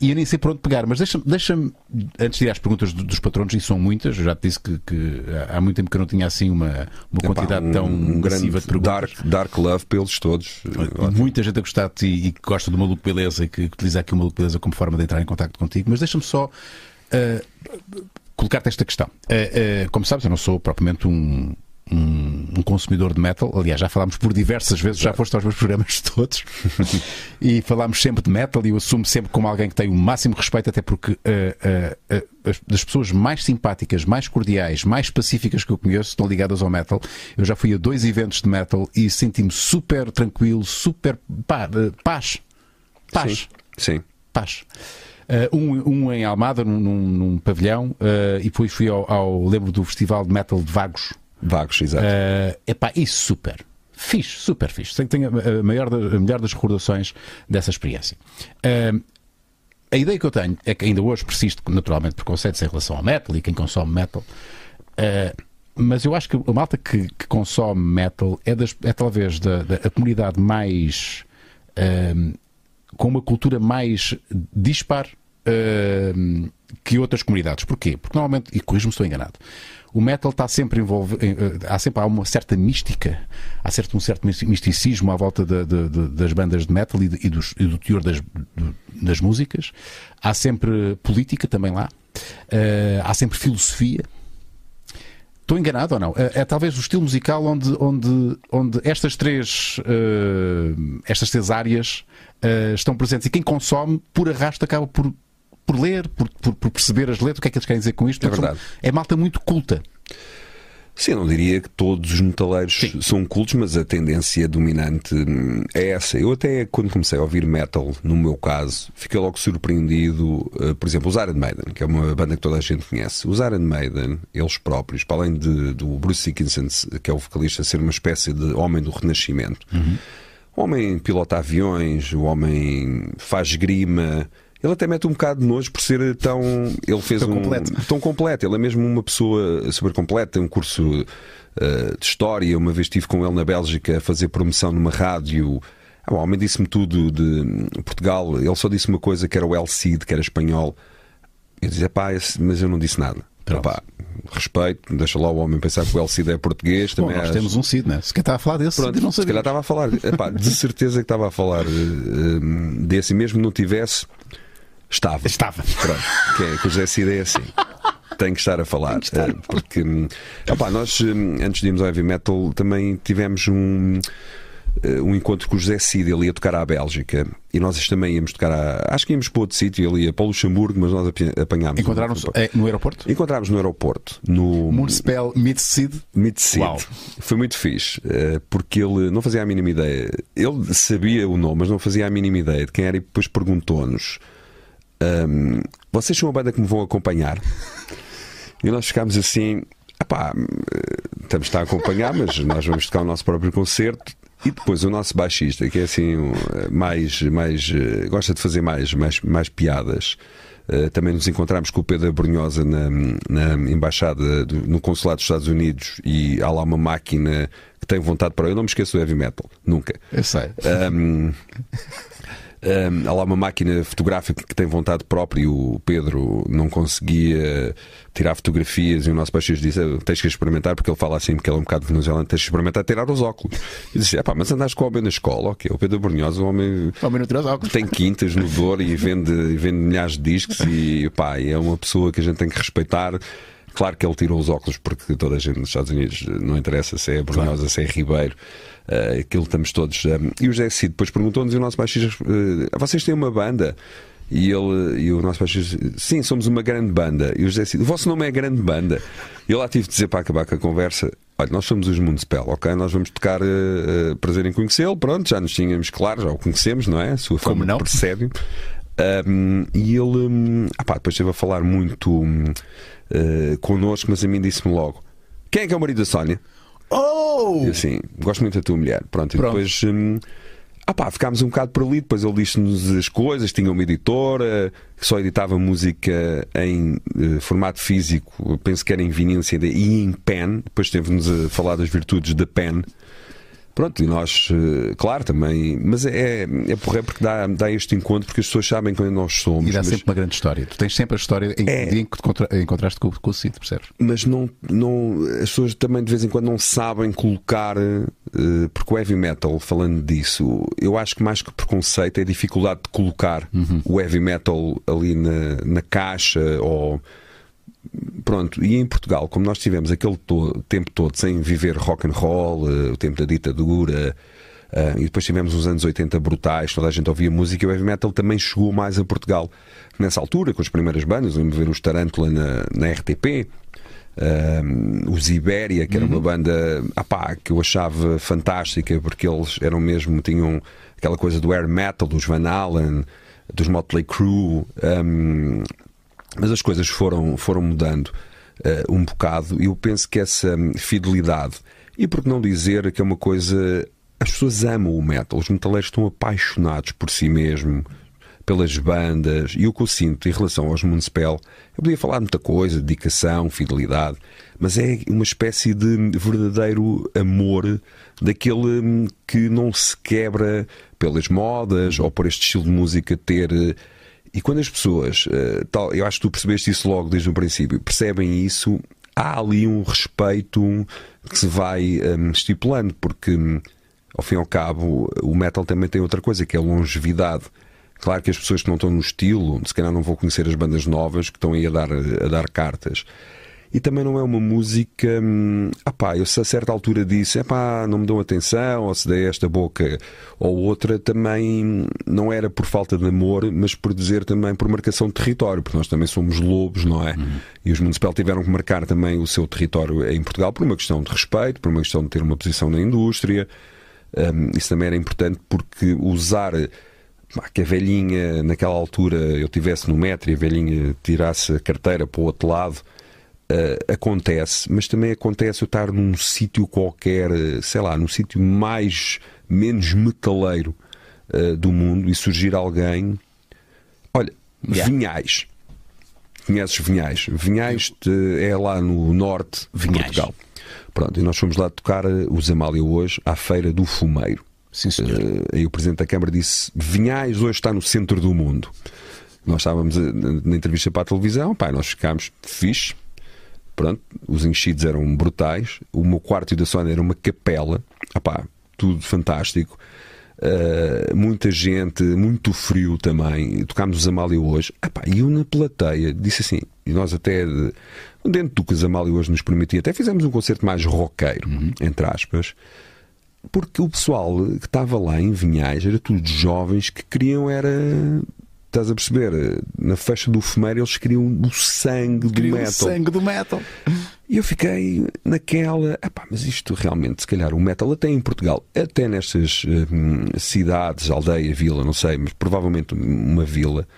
Speaker 1: e eu nem sei por onde pegar. Mas deixa-me, deixa-me, antes de ir às perguntas do- dos patronos, e são muitas, eu já te disse que, que há muito tempo que eu não tinha assim uma, uma
Speaker 2: Epá,
Speaker 1: quantidade
Speaker 2: um,
Speaker 1: tão
Speaker 2: um grande
Speaker 1: de perguntas.
Speaker 2: dark, dark love pelos todos. Eh,
Speaker 1: Muita gente a gostar de ti e que gosta do Maluco Beleza e que utiliza aqui o Maluco Beleza como forma de entrar em contato contigo, mas deixa-me só ah, colocar-te esta questão. Ah, ah, como sabes, eu não sou propriamente um, um, um consumidor de metal. Aliás, já falámos por diversas vezes, já foste aos meus programas todos e falámos sempre de metal e eu assumo sempre como alguém que tem o máximo respeito, até porque ah, as, das pessoas mais simpáticas, mais cordiais, mais pacíficas que eu conheço estão ligadas ao metal. Eu já fui a dois eventos de metal e senti-me super tranquilo, super pá, paz. Paz.
Speaker 2: Sim, sim.
Speaker 1: Paz. Uh, um, um em Almada, num, num- pavilhão, uh, e depois fui ao, ao- Lembro do Festival de Metal de Vagos.
Speaker 2: Vagos, exato.
Speaker 1: Uh, epá, e super. Fixe, super fixe. Sei que tenho a, maior a melhor das recordações dessa experiência. Uh, a ideia que eu tenho é que ainda hoje persiste, naturalmente, preconceitos em relação ao metal e quem consome metal. Uh, mas eu acho que a malta que, que consome metal é, das- é talvez da, da- a comunidade mais. um, com uma cultura mais dispar um, que outras comunidades. Porquê? Porque normalmente, e corrijo-me se estou enganado, o metal está sempre envolvido. Há sempre há uma certa mística, há certo, um certo misticismo à volta da- da- da- das bandas de metal e, de- e dos- e do teor das, das músicas. Há sempre política também lá. Uh, há sempre filosofia. Estou enganado ou não? É, é, talvez o estilo musical onde, onde, onde estas, três, uh, estas três áreas uh, estão presentes e quem consome, por arrasto, acaba por, por ler, por, por, por, perceber as letras, o que é que eles querem dizer com isto.
Speaker 2: É verdade.
Speaker 1: é malta muito culta.
Speaker 2: Sim, eu não diria que todos os metaleiros Sim. são cultos, mas a tendência dominante hum, é essa. Eu até, quando comecei a ouvir metal, no meu caso, fiquei logo surpreendido, uh, por exemplo, os Iron Maiden, que é uma banda que toda a gente conhece. Os Iron Maiden, eles próprios, para além de, do Bruce Dickinson, que é o vocalista, ser uma espécie de homem do renascimento, uhum. o homem pilota aviões, o homem faz grima ele até mete um bocado de nojo por ser tão. Ele fez
Speaker 1: tão
Speaker 2: um.
Speaker 1: Completo.
Speaker 2: Tão completo. Ele é mesmo uma pessoa super completa. Tem um curso uh, de história. Uma vez estive com ele na Bélgica a fazer promoção numa rádio. Ah, o homem disse-me tudo de Portugal. Ele só disse uma coisa que era o El Cid, que era espanhol. Eu dizia, pá, mas eu não disse nada. Pá, respeito, deixa lá o homem pensar que o El Cid é português.
Speaker 1: Bom, nós temos um Cid, né? Se calhar estava a falar desse,
Speaker 2: Pronto,
Speaker 1: não
Speaker 2: Se calhar estava a falar, epá, de certeza que estava a falar uh, desse, mesmo não tivesse, Estava.
Speaker 1: Estava.
Speaker 2: Pronto. Que, é, que o José Cid é assim. Tem que estar a falar. Estar. Eh, porque hum, opa, nós, hum, antes de irmos ao heavy metal, também tivemos um eh, um encontro com o José Cid, ele ia tocar à Bélgica e nós também íamos tocar a. Acho que íamos para outro sítio, ele ia para o Luxemburgo, mas nós apanhámos.
Speaker 1: Encontraram-nos no aeroporto?
Speaker 2: Encontramos no aeroporto. No
Speaker 1: Municipal? Meet Cid.
Speaker 2: Uau. Foi muito fixe, eh, porque ele não fazia a mínima ideia. Ele sabia o nome, mas não fazia a mínima ideia de quem era e depois perguntou-nos um, vocês são a banda que me vão acompanhar. E nós ficámos assim, pá, estamos a acompanhar, mas nós vamos tocar o nosso próprio concerto. E depois o nosso baixista, que é assim, mais, mais eh, gosta de fazer mais, mais, mais piadas. Uh, também nos encontramos com o Pedro Brunhosa na, na embaixada, do, no consulado dos Estados Unidos, e há lá uma máquina que tem vontade para. Eu não me esqueço do heavy metal, nunca.
Speaker 1: Eu sei.
Speaker 2: Um, Um, há lá uma máquina fotográfica que tem vontade própria e o Pedro não conseguia tirar fotografias e o nosso baixista disse: Tens que experimentar, porque ele fala assim, porque ele é um bocado venezuelano, tens que experimentar tirar os óculos. E disse: pá, mas andaste com o homem na escola, ok? O Pedro Brunhosa, o homem,
Speaker 1: o homem não tira os óculos.
Speaker 2: tem quintas no dor e vende, e vende milhares de discos e pá, é uma pessoa que a gente tem que respeitar. Claro que ele tirou os óculos porque toda a gente nos Estados Unidos não interessa se é Brunhosa, claro. se é Ribeiro. Uh, aquilo estamos todos. Um, eh, e o José Cid depois perguntou-nos e o nosso baixista: uh, vocês têm uma banda? E ele e o nosso baixista sim, somos uma grande banda. E o José Cid, o vosso nome é grande banda. E eu lá tive de dizer para acabar com a conversa: olha, nós somos os Municipal, ok? Nós vamos tocar uh, prazer em conhecê-lo, pronto, já nos tínhamos claro, já o conhecemos, não é? A sua fama não? percebe. Um, e ele um, ah pá, depois esteve a falar muito um, uh, connosco, mas a mim disse-me logo: quem é que é o marido da Sónia?
Speaker 1: Oh!
Speaker 2: Assim, gosto muito da tua mulher. Pronto, e depois. Hum, ah pá, ficámos um bocado por ali, depois ele disse-nos as coisas, tinha uma editora que só editava música em uh, formato físico, penso que era em vinil e em pen, depois teve-nos a falar das virtudes da pen, Pronto, e nós, eh, claro, também. Mas é, é porra, porque dá, dá este encontro, porque as pessoas sabem quem nós somos.
Speaker 1: E dá
Speaker 2: mas...
Speaker 1: sempre uma grande história. Tu tens sempre a história em, é... em que te encontraste com, com o Cid, percebes?
Speaker 2: Mas não, não, as pessoas também de vez em quando não sabem colocar. Uh, porque o heavy metal, falando disso, eu acho que mais que preconceito é a dificuldade de colocar uhum. o heavy metal ali na, na caixa ou Pronto, e em Portugal, como nós tivemos aquele to tempo todo sem viver rock and roll, uh, o tempo da ditadura, uh, e depois tivemos uns anos 80 brutais, toda a gente ouvia música, e o heavy metal também chegou mais a Portugal nessa altura, com as primeiras bandas, lembro ver os Tarantula na, na RTP. Uh, eh, os Ibéria, que era uma uhum. banda apá, que eu achava fantástica porque eles eram mesmo, tinham aquela coisa do air metal, dos Van Allen, dos Motley Crue, um, mas as coisas foram, foram mudando uh, um bocado e eu penso que essa fidelidade, e por que não dizer que é uma coisa. As pessoas amam o metal, os metaleiros estão apaixonados por si mesmo, pelas bandas, e o que eu sinto em relação aos Municipal, eu podia falar muita coisa, dedicação, fidelidade, mas é uma espécie de verdadeiro amor daquele hum, que não se quebra pelas modas ou por este estilo de música ter e quando as pessoas, uh, tal, eu acho que tu percebeste isso logo desde o princípio, percebem isso, há ali um respeito que se vai um, estipulando, porque ao fim e ao cabo o metal também tem outra coisa que é a longevidade. Claro que as pessoas que não estão no estilo, se calhar não vão conhecer as bandas novas que estão aí a dar, a dar cartas. E também não é uma música. Hum, pá, eu se a certa altura disse, pá, não me dão atenção, ou se dei esta boca ou outra, também não era por falta de amor, mas por dizer também por marcação de território, porque nós também somos lobos, não é? Uhum. E os municipais tiveram que marcar também o seu território em Portugal por uma questão de respeito, por uma questão de ter uma posição na indústria. Um, isso também era importante porque usar que a velhinha, naquela altura, eu tivesse no metro e a velhinha tirasse a carteira para o outro lado uh, acontece, mas também acontece eu estar num sítio qualquer, eh, sei lá, num sítio mais, menos metaleiro uh, do mundo e surgir alguém. Olha, yeah. Vinhais. Conheces Vinhais? Vinhais é lá no norte de Vinhais. Portugal. Pronto, e nós fomos lá tocar os Amália hoje à Feira do Fumeiro.
Speaker 1: Sim, senhor. Uh,
Speaker 2: aí o Presidente da Câmara disse: Vinhais hoje está no centro do mundo. Nós estávamos na entrevista para a televisão, pá, nós ficámos fixe, Pronto, os enchidos eram brutais. O meu quarto e da Sónia era uma capela. Epá, tudo fantástico. Uh, muita gente, muito frio também. Tocámos os Amália hoje. Epá, e eu na plateia disse assim, e nós até dentro do que os Amália hoje nos permitia, até fizemos um concerto mais roqueiro, uhum. entre aspas, porque o pessoal que estava lá em Vinhais era tudo jovens que queriam era Estás a perceber? Na festa do fumeiro eles queriam o sangue do metal. O
Speaker 1: sangue do metal.
Speaker 2: E eu fiquei naquela. Epá, mas isto realmente, se calhar, o metal, até em Portugal, até nestas hum, cidades, aldeia, vila, não sei, mas provavelmente uma vila,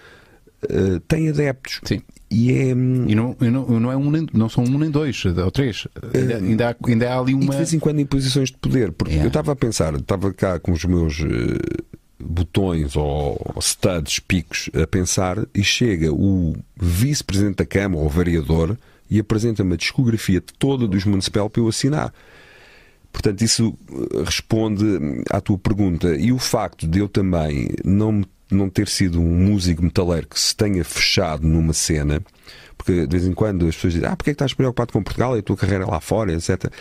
Speaker 2: uh, tem adeptos.
Speaker 1: Sim.
Speaker 2: E, é,
Speaker 1: hum, e, não, e não, não, é um nem, não são um nem dois ou três. Ainda, uh, ainda, há, ainda há ali uma.
Speaker 2: E de vez em quando em posições de poder. Porque yeah. eu estava a pensar, estava cá com os meus. Uh, botões ou studs, picos a pensar e chega o vice-presidente da Câmara ou vereador e apresenta-me a discografia toda dos Municipal para eu assinar. Portanto, isso eh, responde à tua pergunta. E o facto de eu também não, não ter sido um músico metaleiro que se tenha fechado numa cena, porque de vez em quando as pessoas dizem: Ah, porque é que estás preocupado com Portugal e a tua carreira lá fora, etc.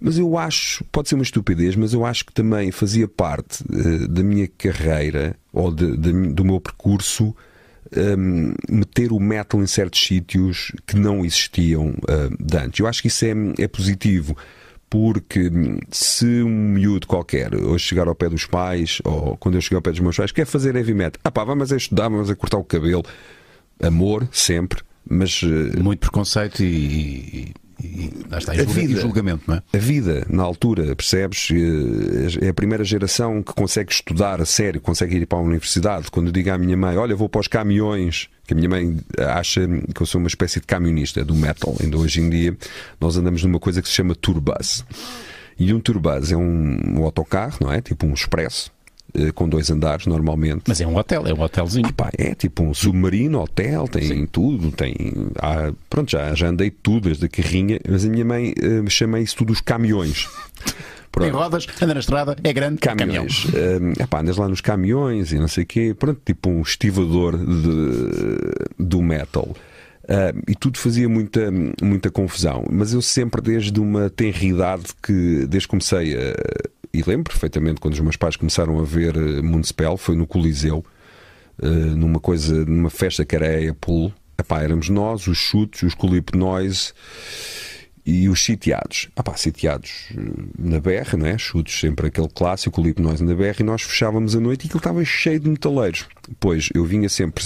Speaker 2: Mas eu acho, pode ser uma estupidez, mas eu acho que também fazia parte uh, da minha carreira ou de, de, do meu percurso um, ehm, meter o metal em certos sítios que não existiam uh, antes. Eu acho que isso é, é positivo porque se um miúdo qualquer hoje chegar ao pé dos pais, ou quando eu chegar ao pé dos meus pais, quer fazer heavy metal, ah pá, vamos a estudar, vamos a cortar o cabelo, amor, sempre, mas.
Speaker 1: Eh, Muito preconceito e, e, lá está, e, a vida, julgamento, não é?
Speaker 2: A vida, na altura, percebes? Eh, é a primeira geração que consegue estudar a sério, consegue ir para a universidade. Quando eu digo à minha mãe, olha, vou para os caminhões, que a minha mãe acha que eu sou uma espécie de camionista do metal. Ainda hoje em dia, nós andamos numa coisa que se chama turbus. E um turbus é um, um autocarro, não é? Tipo um expresso com dois andares normalmente.
Speaker 1: Mas é um hotel, é um hotelzinho.
Speaker 2: Ah, pá, é tipo um submarino, hotel, tem Sim. tudo, tem. Há, pronto, já, já andei tudo, desde a carrinha, mas a minha mãe uh, chama isso tudo os caminhões.
Speaker 1: Pronto. Em rodas, anda na estrada, é grande,
Speaker 2: caminhões. Caminhão. Uh, epá, andas lá nos caminhões e não sei o quê, pronto, tipo um estivador de, do metal. Uh, e tudo fazia muita, muita confusão. Mas eu sempre, desde uma tenridade que, desde que comecei a e lembro perfeitamente quando os meus pais começaram a ver eh, Municipal, foi no Coliseu, eh, numa coisa, numa festa que era a Apple. Epá, éramos nós, os chutes, os Colip Noise e os sitiados. Epá, sitiados eh, na BR, não é? Chutes sempre aquele clássico, Colip Noise na BR, e nós fechávamos a noite e aquilo estava cheio de metaleiros. Pois eu vinha sempre,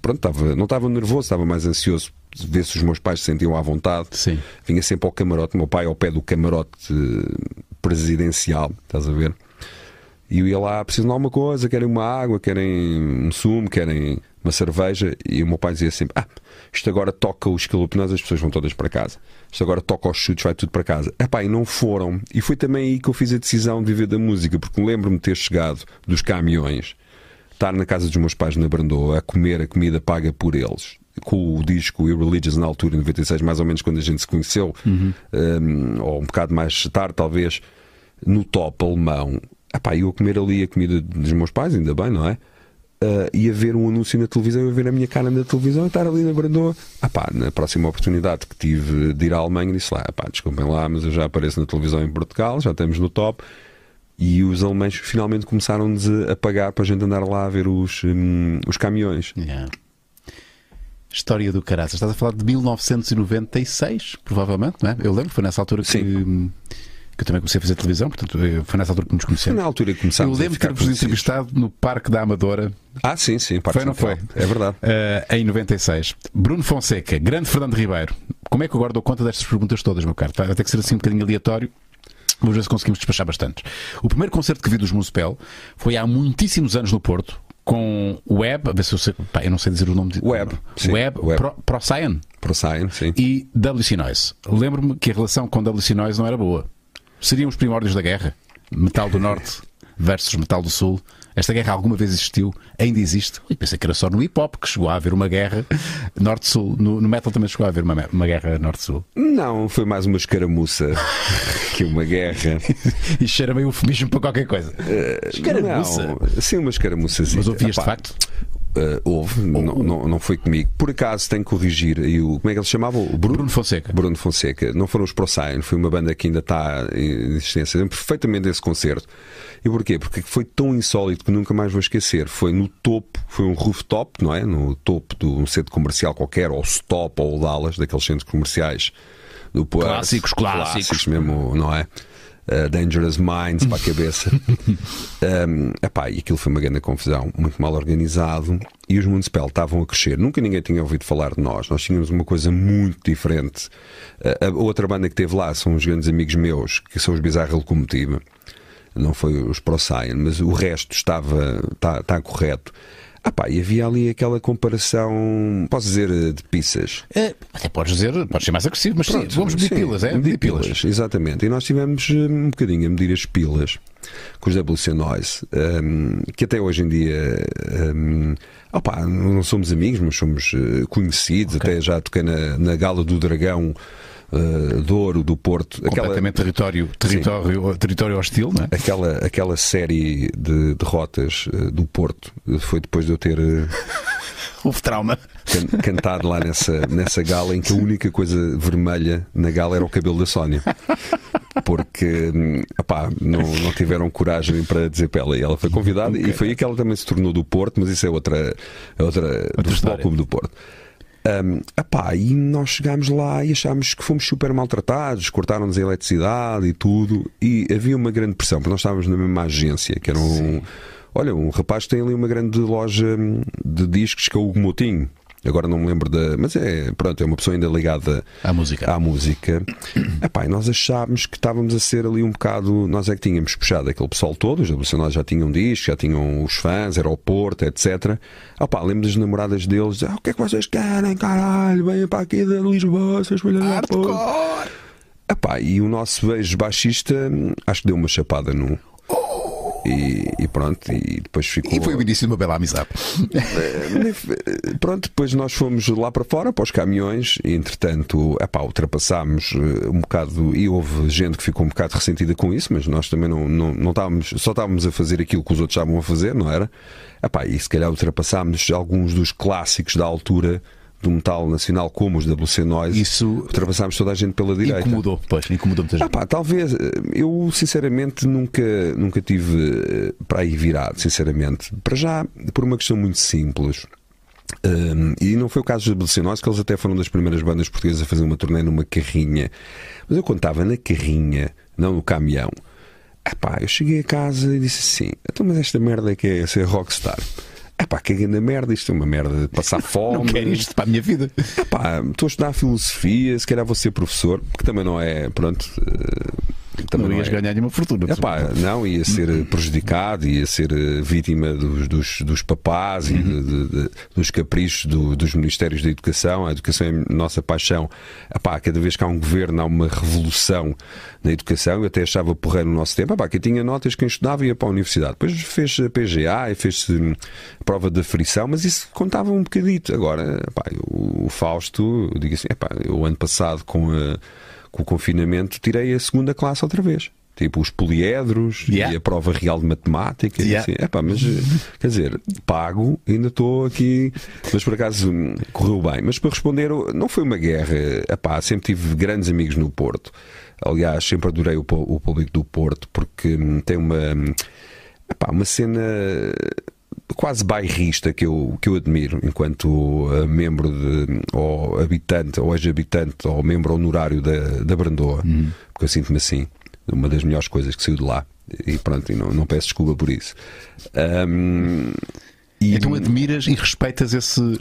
Speaker 2: pronto, estava, não estava nervoso, estava mais ansioso ver se os meus pais se sentiam à vontade.
Speaker 1: Sim.
Speaker 2: Vinha sempre ao camarote, meu pai ao pé do camarote presidencial, estás a ver? E eu ia lá, precisam de alguma coisa, querem uma água, querem um sumo, querem uma cerveja. E o meu pai dizia sempre: Ah, isto agora toca os calopnós, as pessoas vão todas para casa. Isto agora toca os chutes, vai tudo para casa. Epá, e não foram. E foi também aí que eu fiz a decisão de viver da música, porque lembro-me de ter chegado dos caminhões, estar na casa dos meus pais na Brandoa, a comer a comida paga por eles com o disco Irreligious na altura, em 96, mais ou menos quando a gente se conheceu, uhum. um, ou um bocado mais tarde, talvez, no top alemão. Epá, eu a comer ali a comida dos meus pais, ainda bem, não é? Uh, e a ver um anúncio na televisão, e a ver a minha cara na televisão e estar ali na Brandoa. Epá, na próxima oportunidade que tive de ir à Alemanha, disse lá: epá, desculpem lá, mas eu já apareço na televisão em Portugal, já estamos no top. E os alemães finalmente começaram-nos a pagar para a gente andar lá a ver os, hum, os caminhões.
Speaker 1: Yeah. História do Caraças. Estás a falar de 1996, provavelmente, não é? Eu lembro, foi nessa altura que,
Speaker 2: Sim.
Speaker 1: Que eu também comecei a fazer televisão, portanto, eh, foi nessa altura que nos
Speaker 2: Foi
Speaker 1: conhecemos.
Speaker 2: na altura que
Speaker 1: Eu
Speaker 2: começámos a
Speaker 1: lembro de ter-vos entrevistado no Parque da Amadora,
Speaker 2: Ah, sim, sim. Parque
Speaker 1: Foi, não foi?
Speaker 2: É verdade.
Speaker 1: eh, em 96. Bruno Fonseca, grande Fernando Ribeiro. Como é que eu agora dou conta destas perguntas todas, meu caro? Vai ter que ser assim um bocadinho aleatório. Vamos ver se conseguimos despachar bastante. O primeiro concerto que vi dos Municipal foi há muitíssimos anos no Porto, com Web, a ver se eu sei, pá, eu não sei dizer o nome de
Speaker 2: Web, sim,
Speaker 1: Web,
Speaker 2: Web.
Speaker 1: Pro, Procyan
Speaker 2: sim.
Speaker 1: e WC Noise. Lembro-me que a relação com WC Noise não era boa. Seriam os primórdios da guerra. Metal do Norte versus Metal do Sul. Esta guerra alguma vez existiu? Ainda existe? E pensei que era só no hip hop que chegou a haver uma guerra Norte-Sul. No, no metal também chegou a haver uma, uma guerra Norte-Sul.
Speaker 2: Não, foi mais uma escaramuça que uma guerra.
Speaker 1: E cheira meio eufemismo para qualquer coisa. Escaramuça.
Speaker 2: Não, sim, uma escaramuçazinha.
Speaker 1: Mas ouvias de facto?
Speaker 2: Uh, houve, não, não, não foi comigo. Por acaso tenho que corrigir aí o. Como é que ele se chamava? O Bruno?
Speaker 1: Bruno Fonseca.
Speaker 2: Bruno Fonseca. Não foram os ProScience, foi uma banda que ainda está em existência. Lembro perfeitamente desse concerto. E porquê? Porque foi tão insólito que nunca mais vou esquecer. Foi no topo, foi um rooftop, não é? No topo de um centro comercial qualquer, ou Stop, ou Dallas, daqueles centros comerciais do Porto.
Speaker 1: Clássicos, clássicos.
Speaker 2: mesmo, não é? Uh, Dangerous Minds para a cabeça. um, epá, e aquilo foi uma grande confusão, muito mal organizado. E os Municipal estavam a crescer. Nunca ninguém tinha ouvido falar de nós. Nós tínhamos uma coisa muito diferente. Uh, a outra banda que teve lá são os grandes amigos meus, que são os Bizarra Locomotiva. Não foi os ProScience, mas o resto estava está tá correto. Ah pá, e havia ali aquela comparação, posso dizer, de pizzas.
Speaker 1: É, até podes dizer, podes ser mais agressivo, mas sim,
Speaker 2: Pronto,
Speaker 1: vamos medir
Speaker 2: sim,
Speaker 1: pilas, é?
Speaker 2: medir pilas, exatamente. E nós tivemos hum, um bocadinho a medir as pilas com os WC Noise, hum, que até hoje em dia hum, opá, não somos amigos, mas somos eh, conhecidos. Até já toquei na, na Gala do Dragão eh, de Ouro do Porto.
Speaker 1: Completamente território, território, território hostil, não é?
Speaker 2: Aquela, aquela série de derrotas eh, do Porto eh, foi depois de eu ter eh,
Speaker 1: Houve trauma.
Speaker 2: can- cantado lá nessa, nessa gala em que a única coisa vermelha na gala era o cabelo da Sónia. Porque hum, epá, não, não tiveram coragem para dizer para ela. E ela foi convidada e foi aí que ela também se tornou do Porto, mas isso é outra, é outra, do Futebol. Clube do Porto. Um, epá, e nós chegámos lá e achámos que fomos super maltratados, cortaram-nos a eletricidade e tudo, e havia uma grande pressão, porque nós estávamos na mesma agência, que era um. Olha, um rapaz que tem ali uma grande loja hum, de discos que é o Hugo Moutinho. Agora não me lembro da. Mas é, pronto, é uma pessoa ainda ligada
Speaker 1: À música.
Speaker 2: à música. Epá, e nós achámos que estávamos a ser ali um bocado. Nós é que tínhamos puxado aquele pessoal todo, os WC já tinham discos, já tinham os fãs, era o Porto, etc. Epá, lembro das namoradas deles, ah, o que é que vocês querem, caralho? Venham para aqui de Lisboa, vocês filhos da puta." Epá, e o nosso beijo baixista hum, acho que deu uma chapada num. E, e pronto, e depois ficou.
Speaker 1: E foi o início de uma bela amizade.
Speaker 2: Eh, Pronto, depois nós fomos lá para fora, para os caminhões, e entretanto, epá, ultrapassámos eh, um bocado, e houve gente que ficou um bocado ressentida com isso, mas nós também não, não, não estávamos, só estávamos a fazer aquilo que os outros estavam a fazer, não era? Epá, e se calhar ultrapassámos alguns dos clássicos da altura do metal nacional, como os WC Noise,
Speaker 1: Isso
Speaker 2: ultrapassámos toda a gente pela direita.
Speaker 1: incomodou, pois, incomodou muita
Speaker 2: Ah
Speaker 1: gente.
Speaker 2: pá, talvez. eh, Eu, sinceramente, nunca, nunca tive eh, para aí virado, sinceramente. Para já, por uma questão muito simples. Um, e não foi o caso dos Nós, que eles até foram das primeiras bandas portuguesas a fazer uma turnê numa carrinha. Mas eu contava na carrinha, não no caminhão. Epá, eu cheguei a casa e disse assim: então, mas esta merda é que é ser rockstar. Epá, caguei na merda, isto é uma merda de passar fome.
Speaker 1: Não quero isto para a minha vida.
Speaker 2: Epá, estou a estudar filosofia, se calhar vou ser professor, que também não é, pronto. eh, também
Speaker 1: Não ias
Speaker 2: é.
Speaker 1: ganhar nenhuma fortuna.
Speaker 2: Epá, não, ia ser eh, prejudicado, ia ser eh, vítima dos, dos, dos papás e de- de- de- dos caprichos do- dos Ministérios da Educação. A educação é a nossa paixão. Epá, cada vez que há um governo, há uma revolução na educação. Eu até achava porreiro no nosso tempo. Epá, quem tinha notas, quem estudava ia para a universidade. Depois fez a PGA e fez hum, prova de aferição, mas isso contava um bocadito. Agora, epá, o, o Fausto, eu digo assim, epá, eu ano passado com a com o confinamento, tirei a segunda classe outra vez. Tipo, os poliedros
Speaker 1: Yeah.
Speaker 2: e a prova real de matemática. e
Speaker 1: Yeah.
Speaker 2: Assim. Epá, mas, eh, quer dizer, pago, ainda estou aqui. Mas por acaso hum, correu bem. Mas para responder, não foi uma guerra. Epá, sempre tive grandes amigos no Porto. Aliás, sempre adorei o, o público do Porto porque hum, tem uma, hum, epá, uma cena quase bairrista que eu, que eu admiro enquanto uh, membro de, ou habitante, ou ex-habitante, ou membro honorário da, da Brandoa, uhum. porque eu sinto-me assim, uma das melhores coisas que saiu de lá. E pronto, e não, não peço desculpa por isso. Um,
Speaker 1: e... Então admiras e respeitas esse,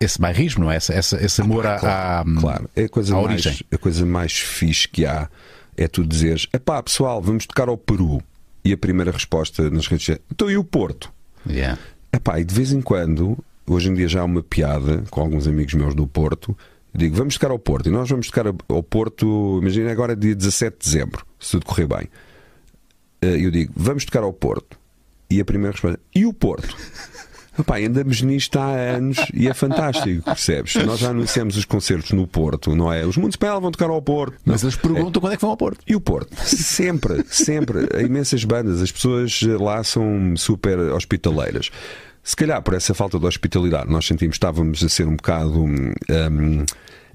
Speaker 1: esse bairrismo, não é? Esse, esse, esse amor
Speaker 2: ah,
Speaker 1: claro,
Speaker 2: à, claro. É a coisa
Speaker 1: à
Speaker 2: mais,
Speaker 1: origem.
Speaker 2: A coisa mais fixe que há é tu dizeres: pá, pessoal, vamos tocar ao Peru. E a primeira resposta nas redes sociais: então e o Porto?
Speaker 1: Yeah.
Speaker 2: Epá, e de vez em quando, hoje em dia já há uma piada com alguns amigos meus do Porto. Digo, vamos tocar ao Porto. E nós vamos tocar ao Porto, imagina agora dia 17 de dezembro, se tudo correr bem. Eh, Eu digo, vamos tocar ao Porto. E a primeira resposta, e o Porto? Epá, andamos nisto há anos e é fantástico, percebes? Nós já anunciamos os concertos no Porto, não é? Os Municipal vão tocar ao Porto.
Speaker 1: Mas eles perguntam quando é que vão ao Porto.
Speaker 2: E o Porto? Sempre, sempre. Há imensas bandas. As pessoas lá são super hospitaleiras. Se calhar por essa falta de hospitalidade, nós sentimos que estávamos a ser um bocado hum,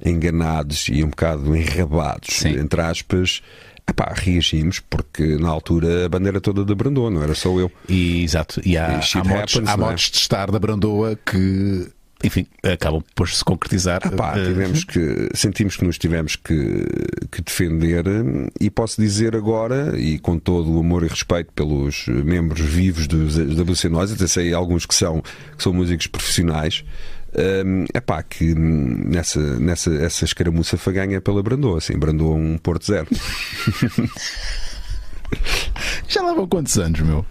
Speaker 2: enganados e um bocado enrabados,
Speaker 1: Sim.
Speaker 2: entre aspas. Epá, reagimos porque na altura a bandeira toda da Brandoa, não era só eu.
Speaker 1: E, exato. E há,
Speaker 2: E
Speaker 1: há, modos,
Speaker 2: happens,
Speaker 1: há
Speaker 2: é?
Speaker 1: de estar da Brandoa que, enfim, acabam por se concretizar.
Speaker 2: Pá,
Speaker 1: Eh,
Speaker 2: tivemos que, sentimos que nos tivemos que, que defender e posso dizer agora, e com todo o amor e respeito pelos membros vivos da WC até sei alguns que são, que são músicos profissionais, é pá, que nessa, nessa essa escaramuça foi ganha pela Brandoa, assim, Brandoa um Porto Zero.
Speaker 1: Já vão quantos anos, meu?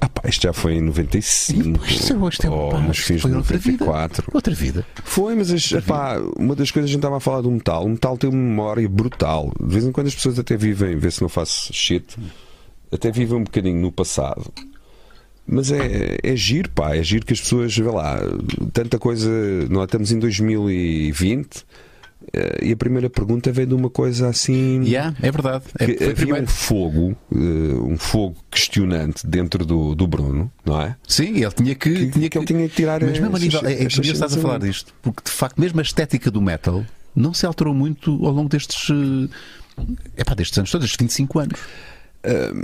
Speaker 2: Ah pá, isto já foi em 95
Speaker 1: Isto é-
Speaker 2: ou
Speaker 1: pá, foi outra vida.
Speaker 2: 94.
Speaker 1: Outra vida.
Speaker 2: Foi, mas as- epá, uma das coisas a gente estava a falar do metal. O metal tem uma memória brutal. De vez em quando as pessoas até vivem, vê se não faço shit, até vivem um bocadinho no passado. Mas é, é giro, pá, é giro que as pessoas, vê lá, tanta coisa. Nós estamos em 2020 eh, e a primeira pergunta vem de uma coisa assim.
Speaker 1: Yeah, é verdade. É,
Speaker 2: que havia um fogo, eh, um fogo questionante dentro do, do Bruno, não é?
Speaker 1: Sim, ele tinha que,
Speaker 2: Que-
Speaker 1: tinha
Speaker 2: que ele tinha que tirar
Speaker 1: Mas mesmo a nível. É, é curioso estás a falar disto, porque de facto, mesmo a estética do metal não se alterou muito ao longo destes. É pá, destes anos todos, estes 25 anos.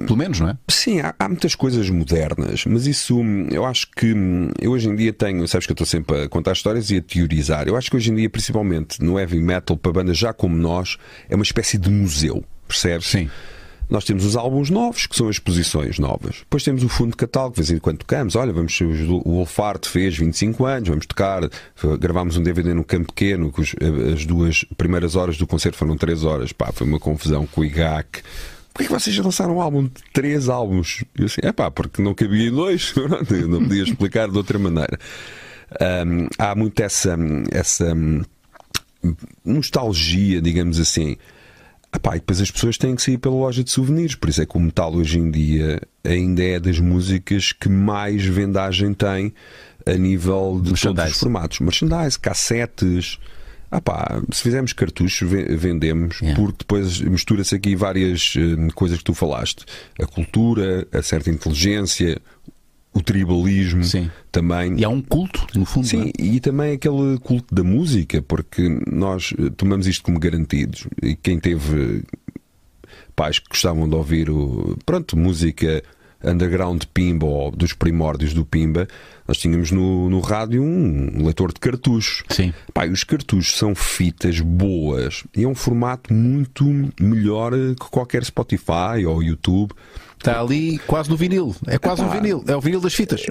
Speaker 1: Pelo menos, não é?
Speaker 2: Sim, há, há muitas coisas modernas, mas isso hum, eu acho que hum, eu hoje em dia tenho, sabes que eu estou sempre a contar histórias e a teorizar. Eu acho que hoje em dia, principalmente no heavy metal, para bandas já como nós, é uma espécie de museu, percebes?
Speaker 1: Sim.
Speaker 2: Nós temos os álbuns novos, que são exposições novas. Depois temos o fundo de catálogo, de vez em quando tocamos. Olha, vamos, o Wolfart fez 25 anos, vamos tocar. Gravámos um DVD no Campo Pequeno, que os- as duas primeiras horas do concerto foram 3 horas. Pá, foi uma confusão com o IGAC. Porquê que vocês lançaram um álbum de três álbuns? Eu assim, é pá, porque não cabia em dois. Não podia explicar de outra maneira. Hum, há muito essa, essa hum, nostalgia, digamos assim. Epá, e depois as pessoas têm que sair pela loja de souvenirs, por isso é que o metal hoje em dia ainda é das músicas que mais vendagem tem a nível de todos os formatos. Merchandise, cassetes. Ah pá, se fizermos cartuchos, ve- vendemos,
Speaker 1: Yeah.
Speaker 2: porque depois mistura-se aqui várias eh, coisas que tu falaste: a cultura, a certa inteligência, o tribalismo
Speaker 1: Sim.
Speaker 2: também.
Speaker 1: E há um culto, no fundo. não é?
Speaker 2: Sim, e também aquele culto da música, porque nós eh, tomamos isto como garantidos. E quem teve pais que gostavam de ouvir o, pronto, música underground Pimba ou dos primórdios do Pimba, nós tínhamos no, no rádio um leitor de cartuchos.
Speaker 1: Sim.
Speaker 2: E os cartuchos são fitas boas e é um formato muito melhor que qualquer Spotify ou YouTube.
Speaker 1: Está ali quase no vinil. É quase um
Speaker 2: Epá.
Speaker 1: vinil. É o vinil das fitas.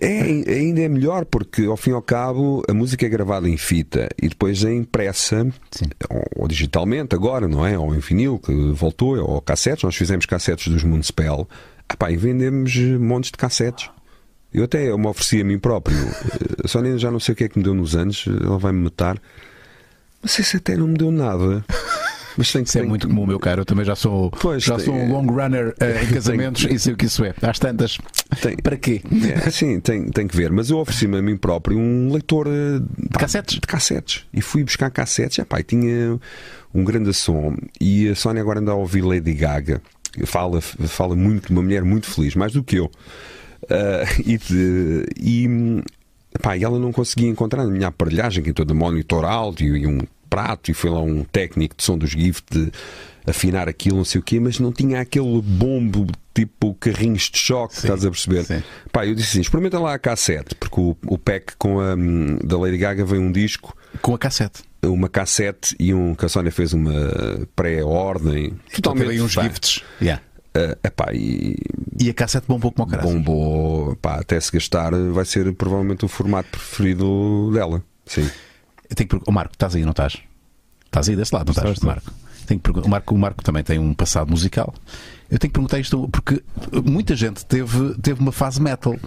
Speaker 2: É, ainda é melhor porque, ao fim e ao cabo, a música é gravada em fita e depois é impressa, ou, ou digitalmente agora, não é? Ou em vinil, que voltou, ou cassetes. Nós fizemos cassetes dos Municipal ah, pá, e vendemos eh, montes de cassetes. Eu até eu me ofereci a mim próprio. Eh, A Sónia já não sei o que é que me deu nos anos, ela vai-me matar. Mas esse até não me deu nada. Mas tem que
Speaker 1: Isso é
Speaker 2: tem
Speaker 1: muito
Speaker 2: que-
Speaker 1: comum, meu caro. Eu também já sou,
Speaker 2: Pois,
Speaker 1: já
Speaker 2: tem-
Speaker 1: sou um long runner eh, em casamentos e sei o que isso é. Às tantas.
Speaker 2: Tem-
Speaker 1: Para quê?
Speaker 2: É, sim, tem, tem que ver. Mas eu ofereci-me a mim próprio um leitor eh, pá,
Speaker 1: cassetes?
Speaker 2: De cassetes. E fui buscar cassetes.Epá, e tinha um grande som. E a Sónia agora anda a ouvir Lady Gaga. Fala, fala muito, uma mulher muito feliz, mais do que eu. Ah, e de- e, hum, e ela não conseguia encontrar na minha aparelhagem, que toda monitor áudio e um prato, e foi lá um técnico de som dos GIF de afinar aquilo, não sei o quê, mas não tinha aquele bombo tipo carrinhos de choque, sim, estás a perceber? Sim. Pá, eu disse assim: experimenta lá a cassete, porque o, o pack com a, da Lady Gaga vem um disco.
Speaker 1: Com a cassete.
Speaker 2: Uma cassete e um que a Sónia fez uma pré-ordem.
Speaker 1: Totalmente. Então, uns gifts. Yeah.
Speaker 2: Uh, epá, e,
Speaker 1: e a cassete bombou como o caralho.
Speaker 2: Bombou, epá, até se gastar, vai ser provavelmente o formato preferido dela. Sim.
Speaker 1: Eu tenho que... O Marco, estás aí, não estás? Estás aí desse lado, não estás, Marco? Tenho que... o, Marco, o Marco também tem um passado musical. Eu tenho que perguntar isto porque muita gente teve, teve uma fase metal. Uh,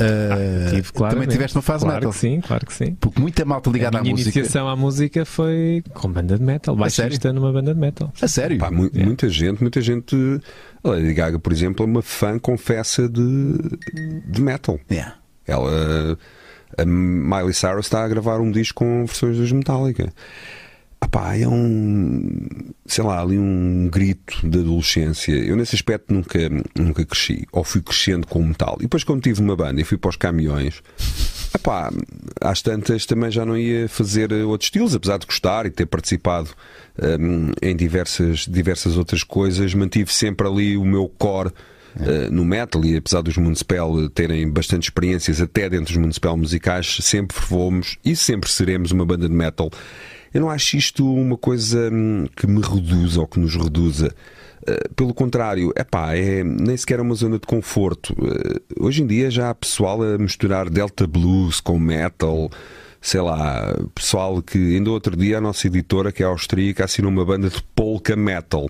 Speaker 3: ah, tive, claro,
Speaker 1: também tiveste uma fase
Speaker 3: claro
Speaker 1: metal.
Speaker 3: Que sim, claro que sim.
Speaker 1: Porque muita malta ligada
Speaker 3: à
Speaker 1: música. A
Speaker 3: iniciação à música foi com banda de metal. Baixista numa banda de metal.
Speaker 1: A sério?
Speaker 2: Pá, mu yeah. Muita gente, muita gente. A Lady Gaga, por exemplo, é uma fã confessa de, de metal.
Speaker 1: Yeah.
Speaker 2: Ela. A Miley Cyrus está a gravar um disco com versões dos Metallica. Epá, é um, sei lá, ali um grito de adolescência. Eu nesse aspecto nunca, nunca cresci, ou fui crescendo com o metal. E depois quando tive uma banda e fui para os caminhões, epá, às tantas também já não ia fazer outros estilos, apesar de gostar e ter participado um, em diversas, diversas outras coisas, mantive sempre ali o meu core Uh, no metal e apesar dos Municipal terem bastante experiências até dentro dos Municipal musicais, sempre fomos e sempre seremos uma banda de metal eu não acho isto uma coisa hum, que me reduza ou que nos reduza. Uh, pelo contrário, epá, é nem sequer uma zona de conforto. Uh, hoje em dia já há pessoal a misturar Delta Blues com metal, sei lá, pessoal que ainda outro dia a nossa editora, que é austríaca, assinou uma banda de polka metal.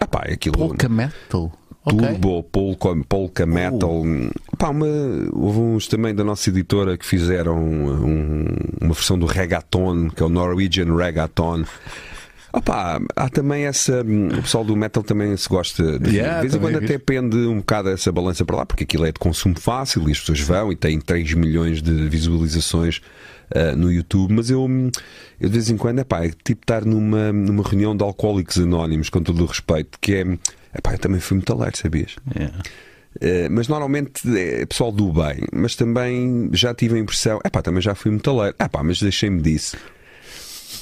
Speaker 1: Epá, aquilo... Polka metal?
Speaker 2: Turbo, okay. polka, polka metal. Uh. Pá, uma, houve uns também da nossa editora que fizeram um, uma versão do reggaeton, que é o Norwegian Reggaeton. Opa, há também essa. O pessoal do metal também se gosta. De, yeah, de vez em quando até pende um bocado essa balança para lá, porque aquilo é de consumo fácil e as pessoas vão e têm 3 milhões de visualizações uh, no YouTube. Mas eu, eu de vez em quando, é pá, é tipo estar numa, numa reunião de alcoólicos anónimos, com todo o respeito, que é Epá, eu também fui metaleiro, sabias?
Speaker 1: Yeah.
Speaker 2: Uh, mas normalmente é pessoal do bem, mas também já tive a impressão, epá, também já fui metaleiro, epá, mas deixei-me disso.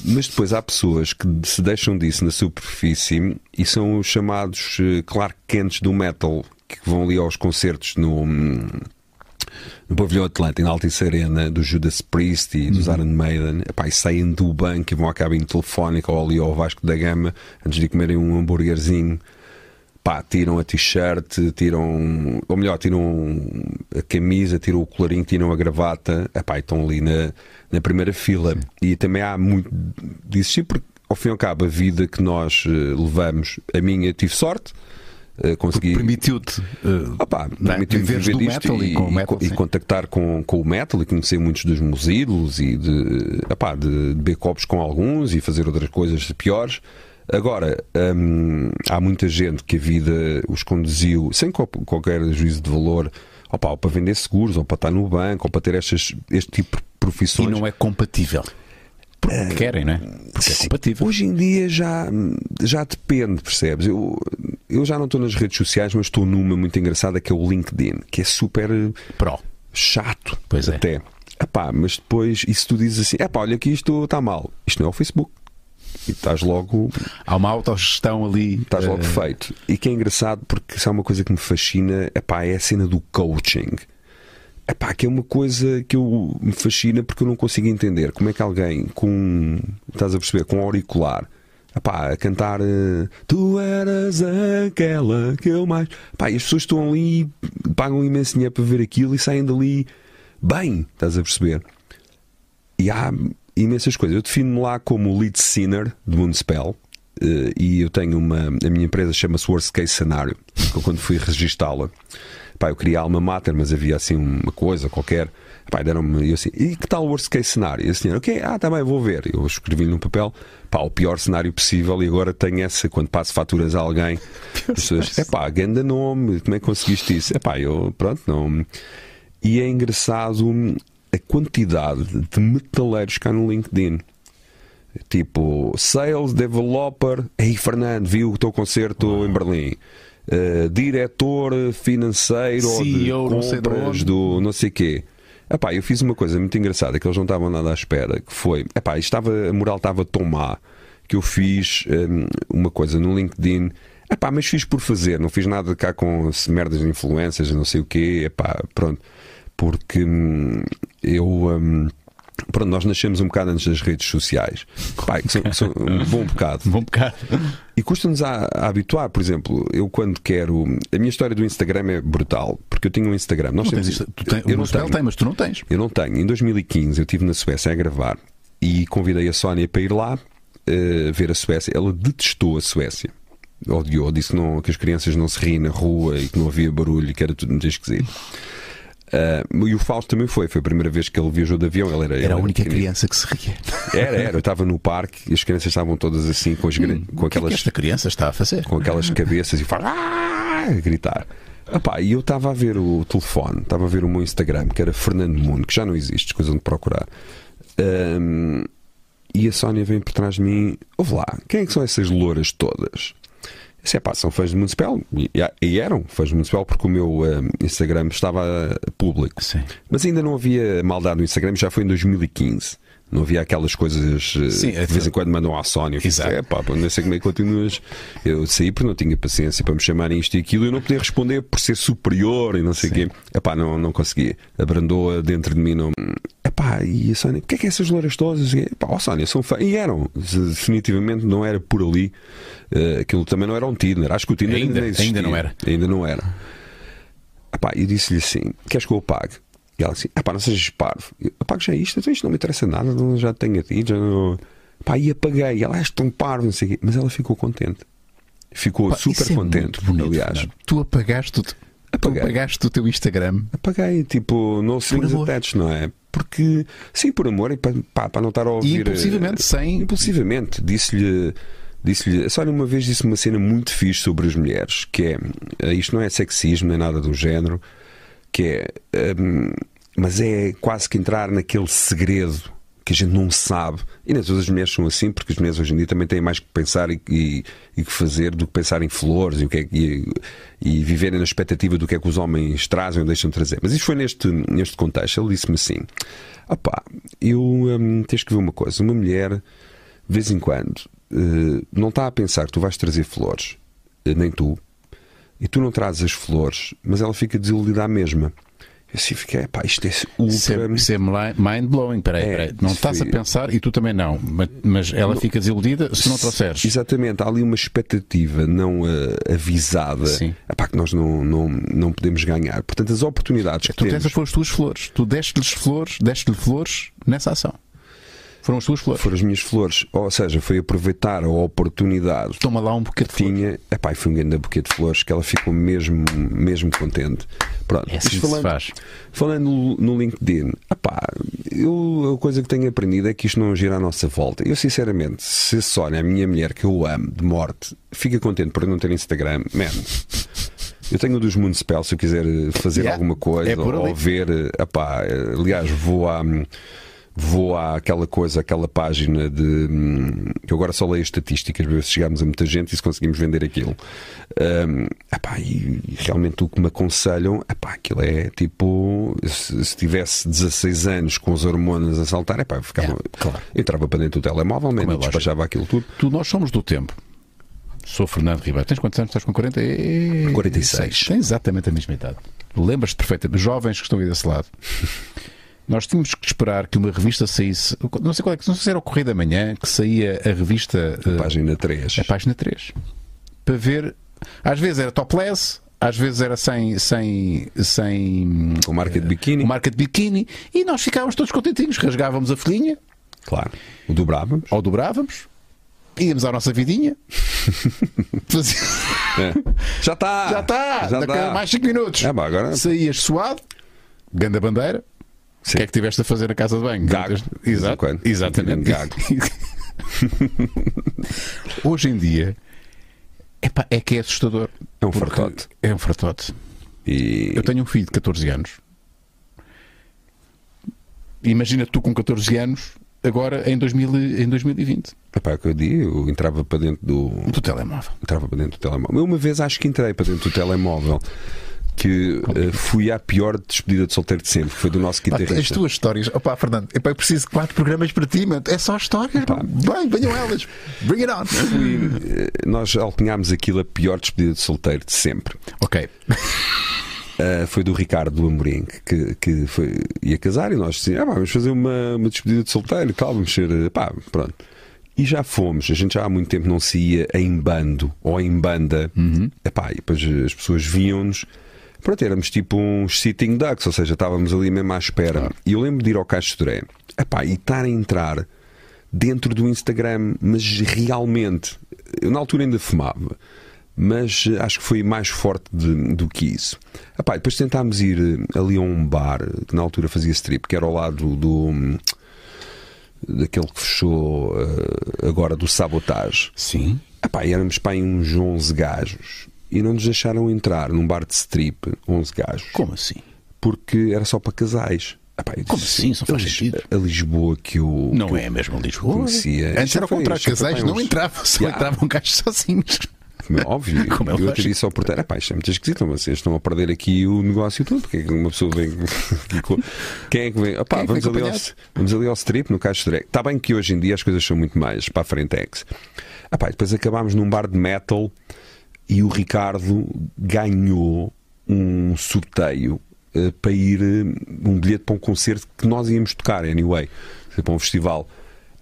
Speaker 2: Mas depois há pessoas que se deixam disso na superfície e são os chamados uh, Clark Kents do metal, que vão ali aos concertos no, no Pavilhão Atlântico, na Altice Arena, do Judas Priest e dos uhum. Iron Maiden, epá, e saem do banco e vão à cabine telefónica ou ali ao Vasco da Gama antes de comerem um hambúrguerzinho pá, tiram a t-shirt, tiram, ou melhor, tiram a camisa, tiram o colarinho, tiram a gravata, epá, e estão ali na, na primeira fila. Sim. E também há muito disso, sim, porque ao fim e ao cabo a vida que nós uh, levamos, a minha tive sorte. Uh, consegui
Speaker 1: permitiu-te uh,
Speaker 2: permitiu viver disto e, e, metal, e, e contactar com, com o metal e conhecer muitos dos meus ídolos e de, opá, de, de beber copos com alguns e fazer outras coisas piores Agora, hum, há muita gente que a vida os conduziu sem qualquer juízo de valor opa, ou para vender seguros, ou para estar no banco, ou para ter estas, este tipo de profissões.
Speaker 1: E não é compatível. Porque uh, querem, não é? Porque é compatível.
Speaker 2: Hoje em dia já, já depende, percebes? Eu, eu já não estou nas redes sociais, mas estou numa muito engraçada que é o LinkedIn, que é super
Speaker 1: Pro.
Speaker 2: chato.
Speaker 1: Pois é.
Speaker 2: Até. Epá, mas depois, e se tu dizes assim, epá, olha que isto está mal, isto não é o Facebook e estás logo.
Speaker 1: Há uma autogestão ali.
Speaker 2: Estás logo uh... feito. E que é engraçado porque se há uma coisa que me fascina epá, é a cena do coaching. Epá, que é uma coisa que eu, me fascina porque eu não consigo entender como é que alguém com. Estás a perceber? Com auricular. Epá, a cantar uh, Tu eras aquela que eu mais. Epá, e as pessoas estão ali, pagam imenso dinheiro para ver aquilo e saem dali bem, estás a perceber? E há imensas coisas. Eu defino-me lá como lead sinner de Moonspell. Uh, e eu tenho uma. A minha empresa chama-se Worst Case Scenario. Eu, quando fui registá-la, eu queria alma mater, mas havia assim uma coisa qualquer. Pá, deram-me. Eu assim, e que tal o worst case cenário? E a senhora, ok, ah, tá bem, vou ver. Eu escrevi-lhe num papel, pá, o pior cenário possível. E agora tenho essa, quando passo faturas a alguém, as pessoas, é pá, ganda nome, como é que conseguiste isso? É pá, eu, pronto, não. E é engraçado a quantidade de metaleiros cá no LinkedIn. Tipo, Sales Developer, ei Fernando, viu o teu concerto em Berlim. Uh, diretor financeiro
Speaker 1: CEO,
Speaker 2: de compras
Speaker 1: não
Speaker 2: do não sei quê. Epá, eu fiz uma coisa muito engraçada que eles não estavam nada à espera, que foi, epá, estava, a moral estava tão má que eu fiz hum, uma coisa no LinkedIn. Epá, mas fiz por fazer, não fiz nada cá com merdas de influências, não sei o quê, epá, pronto. Porque hum, eu. Hum, Pronto, nós nascemos um bocado antes das redes sociais. Pai, que são, que são um bom bocado.
Speaker 1: Um bom bocado.
Speaker 2: E custa-nos a, a, habituar, por exemplo, eu quando quero. A minha história do Instagram é brutal, porque eu tinha um Instagram.
Speaker 1: Nós não tens isto, tu tem, eu não tenho. tem, mas tu não tens.
Speaker 2: Eu não tenho. Em 2015 eu estive na Suécia a gravar e convidei a Sónia para ir lá uh, ver a Suécia. Ela detestou a Suécia. Odiou, disse não, que as crianças não se riem na rua e que não havia barulho e que era tudo muito esquisito. Uh, e o Fausto também foi, foi a primeira vez que ele viajou de avião. Ele era,
Speaker 1: era
Speaker 2: ele
Speaker 1: a única criança que se ria.
Speaker 2: Era, era. Eu estava no parque e as crianças estavam todas assim com, as, hum, com aquelas.
Speaker 1: Que, é que esta criança está a fazer?
Speaker 2: Com aquelas cabeças e faz. Ah! a gritar. Epá, e eu estava a ver o telefone, estava a ver o meu Instagram, que era Fernando Mundo, que já não existe, coisa de procurar. Um, e a Sónia vem por trás de mim. Ouve lá, quem é que são essas louras todas? Se é pá, são fãs de Municipal. E, e eram fãs de Municipal porque o meu uh, Instagram estava público.
Speaker 1: Sim.
Speaker 2: Mas ainda não havia maldade no Instagram, já foi em 2015. Não havia aquelas coisas eh, Sim, de vez em quando mandam à Sónia. Exato. É pá, não sei como é que continuas. Eu saí porque não tinha paciência para me chamarem isto e aquilo e eu não podia responder por ser superior e não sei o quê. É pá, não, não conseguia. Abrandou dentro de mim. Não... E a Sónia, o que é que é essas loiras todas? Sónia, são fãs. E eram, definitivamente não era por ali. Uh, aquilo também não era um Tinder. Acho que o Tinder ainda, ainda,
Speaker 1: ainda não era.
Speaker 2: Ainda não era. Epá, e disse-lhe assim: queres que eu pague? E ela assim: epá, não sejas parvo. Eu apago já isto, então isto não me interessa nada, já tenho a ti, já não. Epá, e apaguei. Ela, és tão parvo, não sei o quê. Mas ela ficou contente. Ficou Pá, super é contente, bonito, aliás. Fernando.
Speaker 1: Tu apagaste o, Apaguei. tu apagaste o teu Instagram.
Speaker 2: Apaguei, tipo, no strings attached, não é? Porque, sim, por amor, e para, para não estar a ouvir.
Speaker 1: E impulsivamente, uh, sem.
Speaker 2: Impulsivamente. Disse-lhe. Disse-lhe, só uma vez disse uma cena muito fixe sobre as mulheres, que é, eh, isto não é sexismo nem nada do género, que é, um, mas é quase que entrar naquele segredo que a gente não sabe. E nem todas as mulheres são assim, porque as mulheres hoje em dia também têm mais que pensar e, que fazer do que pensar em flores e, o que é, e, e viverem na expectativa do que é que os homens trazem ou deixam de trazer. Mas isto foi neste, neste contexto. Ele disse-me assim: opá, eu hum, tens que ver uma coisa. Uma mulher, de vez em quando, uh, não está a pensar que tu vais trazer flores, uh, nem tu, e tu não trazes as flores, mas ela fica desiludida à mesma. Eu assim fiquei, pá, isto é ultra. Isso
Speaker 1: é, é mind-blowing. Peraí, é, peraí. Não estás foi... a pensar e tu também não. Mas, mas ela não, fica desiludida se não trouxeres.
Speaker 2: Exatamente. Há ali uma expectativa não uh, avisada epá, que nós não, não, não podemos ganhar. Portanto, as oportunidades que
Speaker 1: tu
Speaker 2: temos.
Speaker 1: Tu tens as tuas flores. Tu deste-lhes flores, deste-lhe flores nessa ação. Foram as tuas flores.
Speaker 2: Foram as minhas flores. Ou seja, foi aproveitar a oportunidade.
Speaker 1: Toma lá um buquê de
Speaker 2: flores. Tinha, epá, foi um grande buquê de flores que ela ficou mesmo, mesmo contente. Pronto.
Speaker 1: É assim falando, faz.
Speaker 2: falando no, no LinkedIn, epá, eu, a coisa que tenho aprendido é que isto não gira à nossa volta. Eu, sinceramente, se a Sónia, a minha mulher que eu amo de morte, fica contente por não ter Instagram, man. Eu tenho o dos Municipal se eu quiser fazer yeah. alguma coisa é ou, ou ver. Epá, aliás, vou à vou àquela coisa, àquela página de. Hum, eu agora só leio estatísticas para ver se chegamos a muita gente e se conseguimos vender aquilo. Um, epá, e realmente o que me aconselham, epá, aquilo é tipo. Se, se tivesse 16 anos com os hormonas a saltar, epá, eu ficava. É, claro. entrava para dentro do telemóvel, é despachava aquilo tudo.
Speaker 1: Tu, nós somos do tempo. Sou Fernando Ribeiro. Tens quantos anos? Estás com 40 e...
Speaker 2: 46.
Speaker 1: Tens exatamente a mesma idade. Lembras-te perfeitamente. Jovens que estão aí desse lado. Nós tínhamos que esperar que uma revista saísse. Não sei qual é, não sei se era o Correio da Manhã que saía a revista.
Speaker 2: A uh, página 3.
Speaker 1: A página 3. Para ver. Às vezes era topless, às vezes era sem. sem, sem
Speaker 2: com marca de biquíni.
Speaker 1: Com marca de biquíni. E nós ficávamos todos contentinhos. Rasgávamos a folhinha.
Speaker 2: Claro. O dobrávamos.
Speaker 1: Ou dobrávamos. Íamos à nossa vidinha.
Speaker 2: é. Já está!
Speaker 1: Já está! Já Daqui tá. mais 5 minutos.
Speaker 2: É, agora...
Speaker 1: Saías suado, ganda bandeira, o que é que tiveste a fazer na casa de banho?
Speaker 2: Gago.
Speaker 1: Exato, exatamente.
Speaker 2: Gago.
Speaker 1: Hoje em dia epá, é que é assustador.
Speaker 2: É um fartote.
Speaker 1: É um fartote.
Speaker 2: E...
Speaker 1: Eu tenho um filho de 14 anos. Imagina tu com 14 anos, agora em, 2000, em 2020.
Speaker 2: Epá, é que eu digo, eu entrava para dentro do...
Speaker 1: Do telemóvel.
Speaker 2: Entrava para dentro do telemóvel. Eu uma vez acho que entrei para dentro do telemóvel que uh, fui à pior despedida de solteiro de sempre, que foi do nosso guitarrista.
Speaker 1: As tuas histórias, opá, Fernando, eu preciso de quatro programas para ti, mano. é só histórias. Bem, venham elas, bring it on.
Speaker 2: Fui, uh, nós alcunhámos aquilo a pior despedida de solteiro de sempre.
Speaker 1: Ok.
Speaker 2: Uh, foi do Ricardo Amorim que, que foi, ia casar e nós dissemos, ah, vamos fazer uma, uma despedida de solteiro e tal, vamos ser, pá, pronto. E já fomos, a gente já há muito tempo não se ia em bando ou em banda. Uhum. Epá, e depois as pessoas viam-nos. Pronto, éramos tipo uns sitting ducks, ou seja, estávamos ali mesmo à espera. Claro. E eu lembro de ir ao Caixo epá, e estar a entrar dentro do Instagram, mas realmente, eu na altura ainda fumava, mas acho que foi mais forte de, do que isso. Epá, depois tentámos ir ali a um bar que na altura fazia strip, que era ao lado do daquele que fechou uh, agora do Sabotage.
Speaker 1: Sim.
Speaker 2: Epá, éramos para aí uns 11 gajos e não nos deixaram entrar num bar de strip 11 gajos.
Speaker 1: Como assim?
Speaker 2: Porque era só para casais.
Speaker 1: Epá, disse, Como assim? Só faz sentido.
Speaker 2: A Lisboa que eu.
Speaker 1: Não
Speaker 2: que
Speaker 1: é mesmo Lisboa.
Speaker 2: Conhecia.
Speaker 1: Antes era o contrário, casais não entravam, só yeah. entravam gajos sozinhos.
Speaker 2: Como é óbvio. Como é eu até disse ao porteiro: é pá, isto é muito esquisito, vocês estão a perder aqui o negócio todo. Porque é que uma pessoa vem. Quem é que vem? Opá, é vamos, ali ao, vamos ali ao strip, no Caixo Direct. Está bem que hoje em dia as coisas são muito mais para a Frentex. Epá, depois acabámos num bar de metal e o Ricardo ganhou um sorteio uh, para ir uh, um bilhete para um concerto que nós íamos tocar, anyway, para um festival.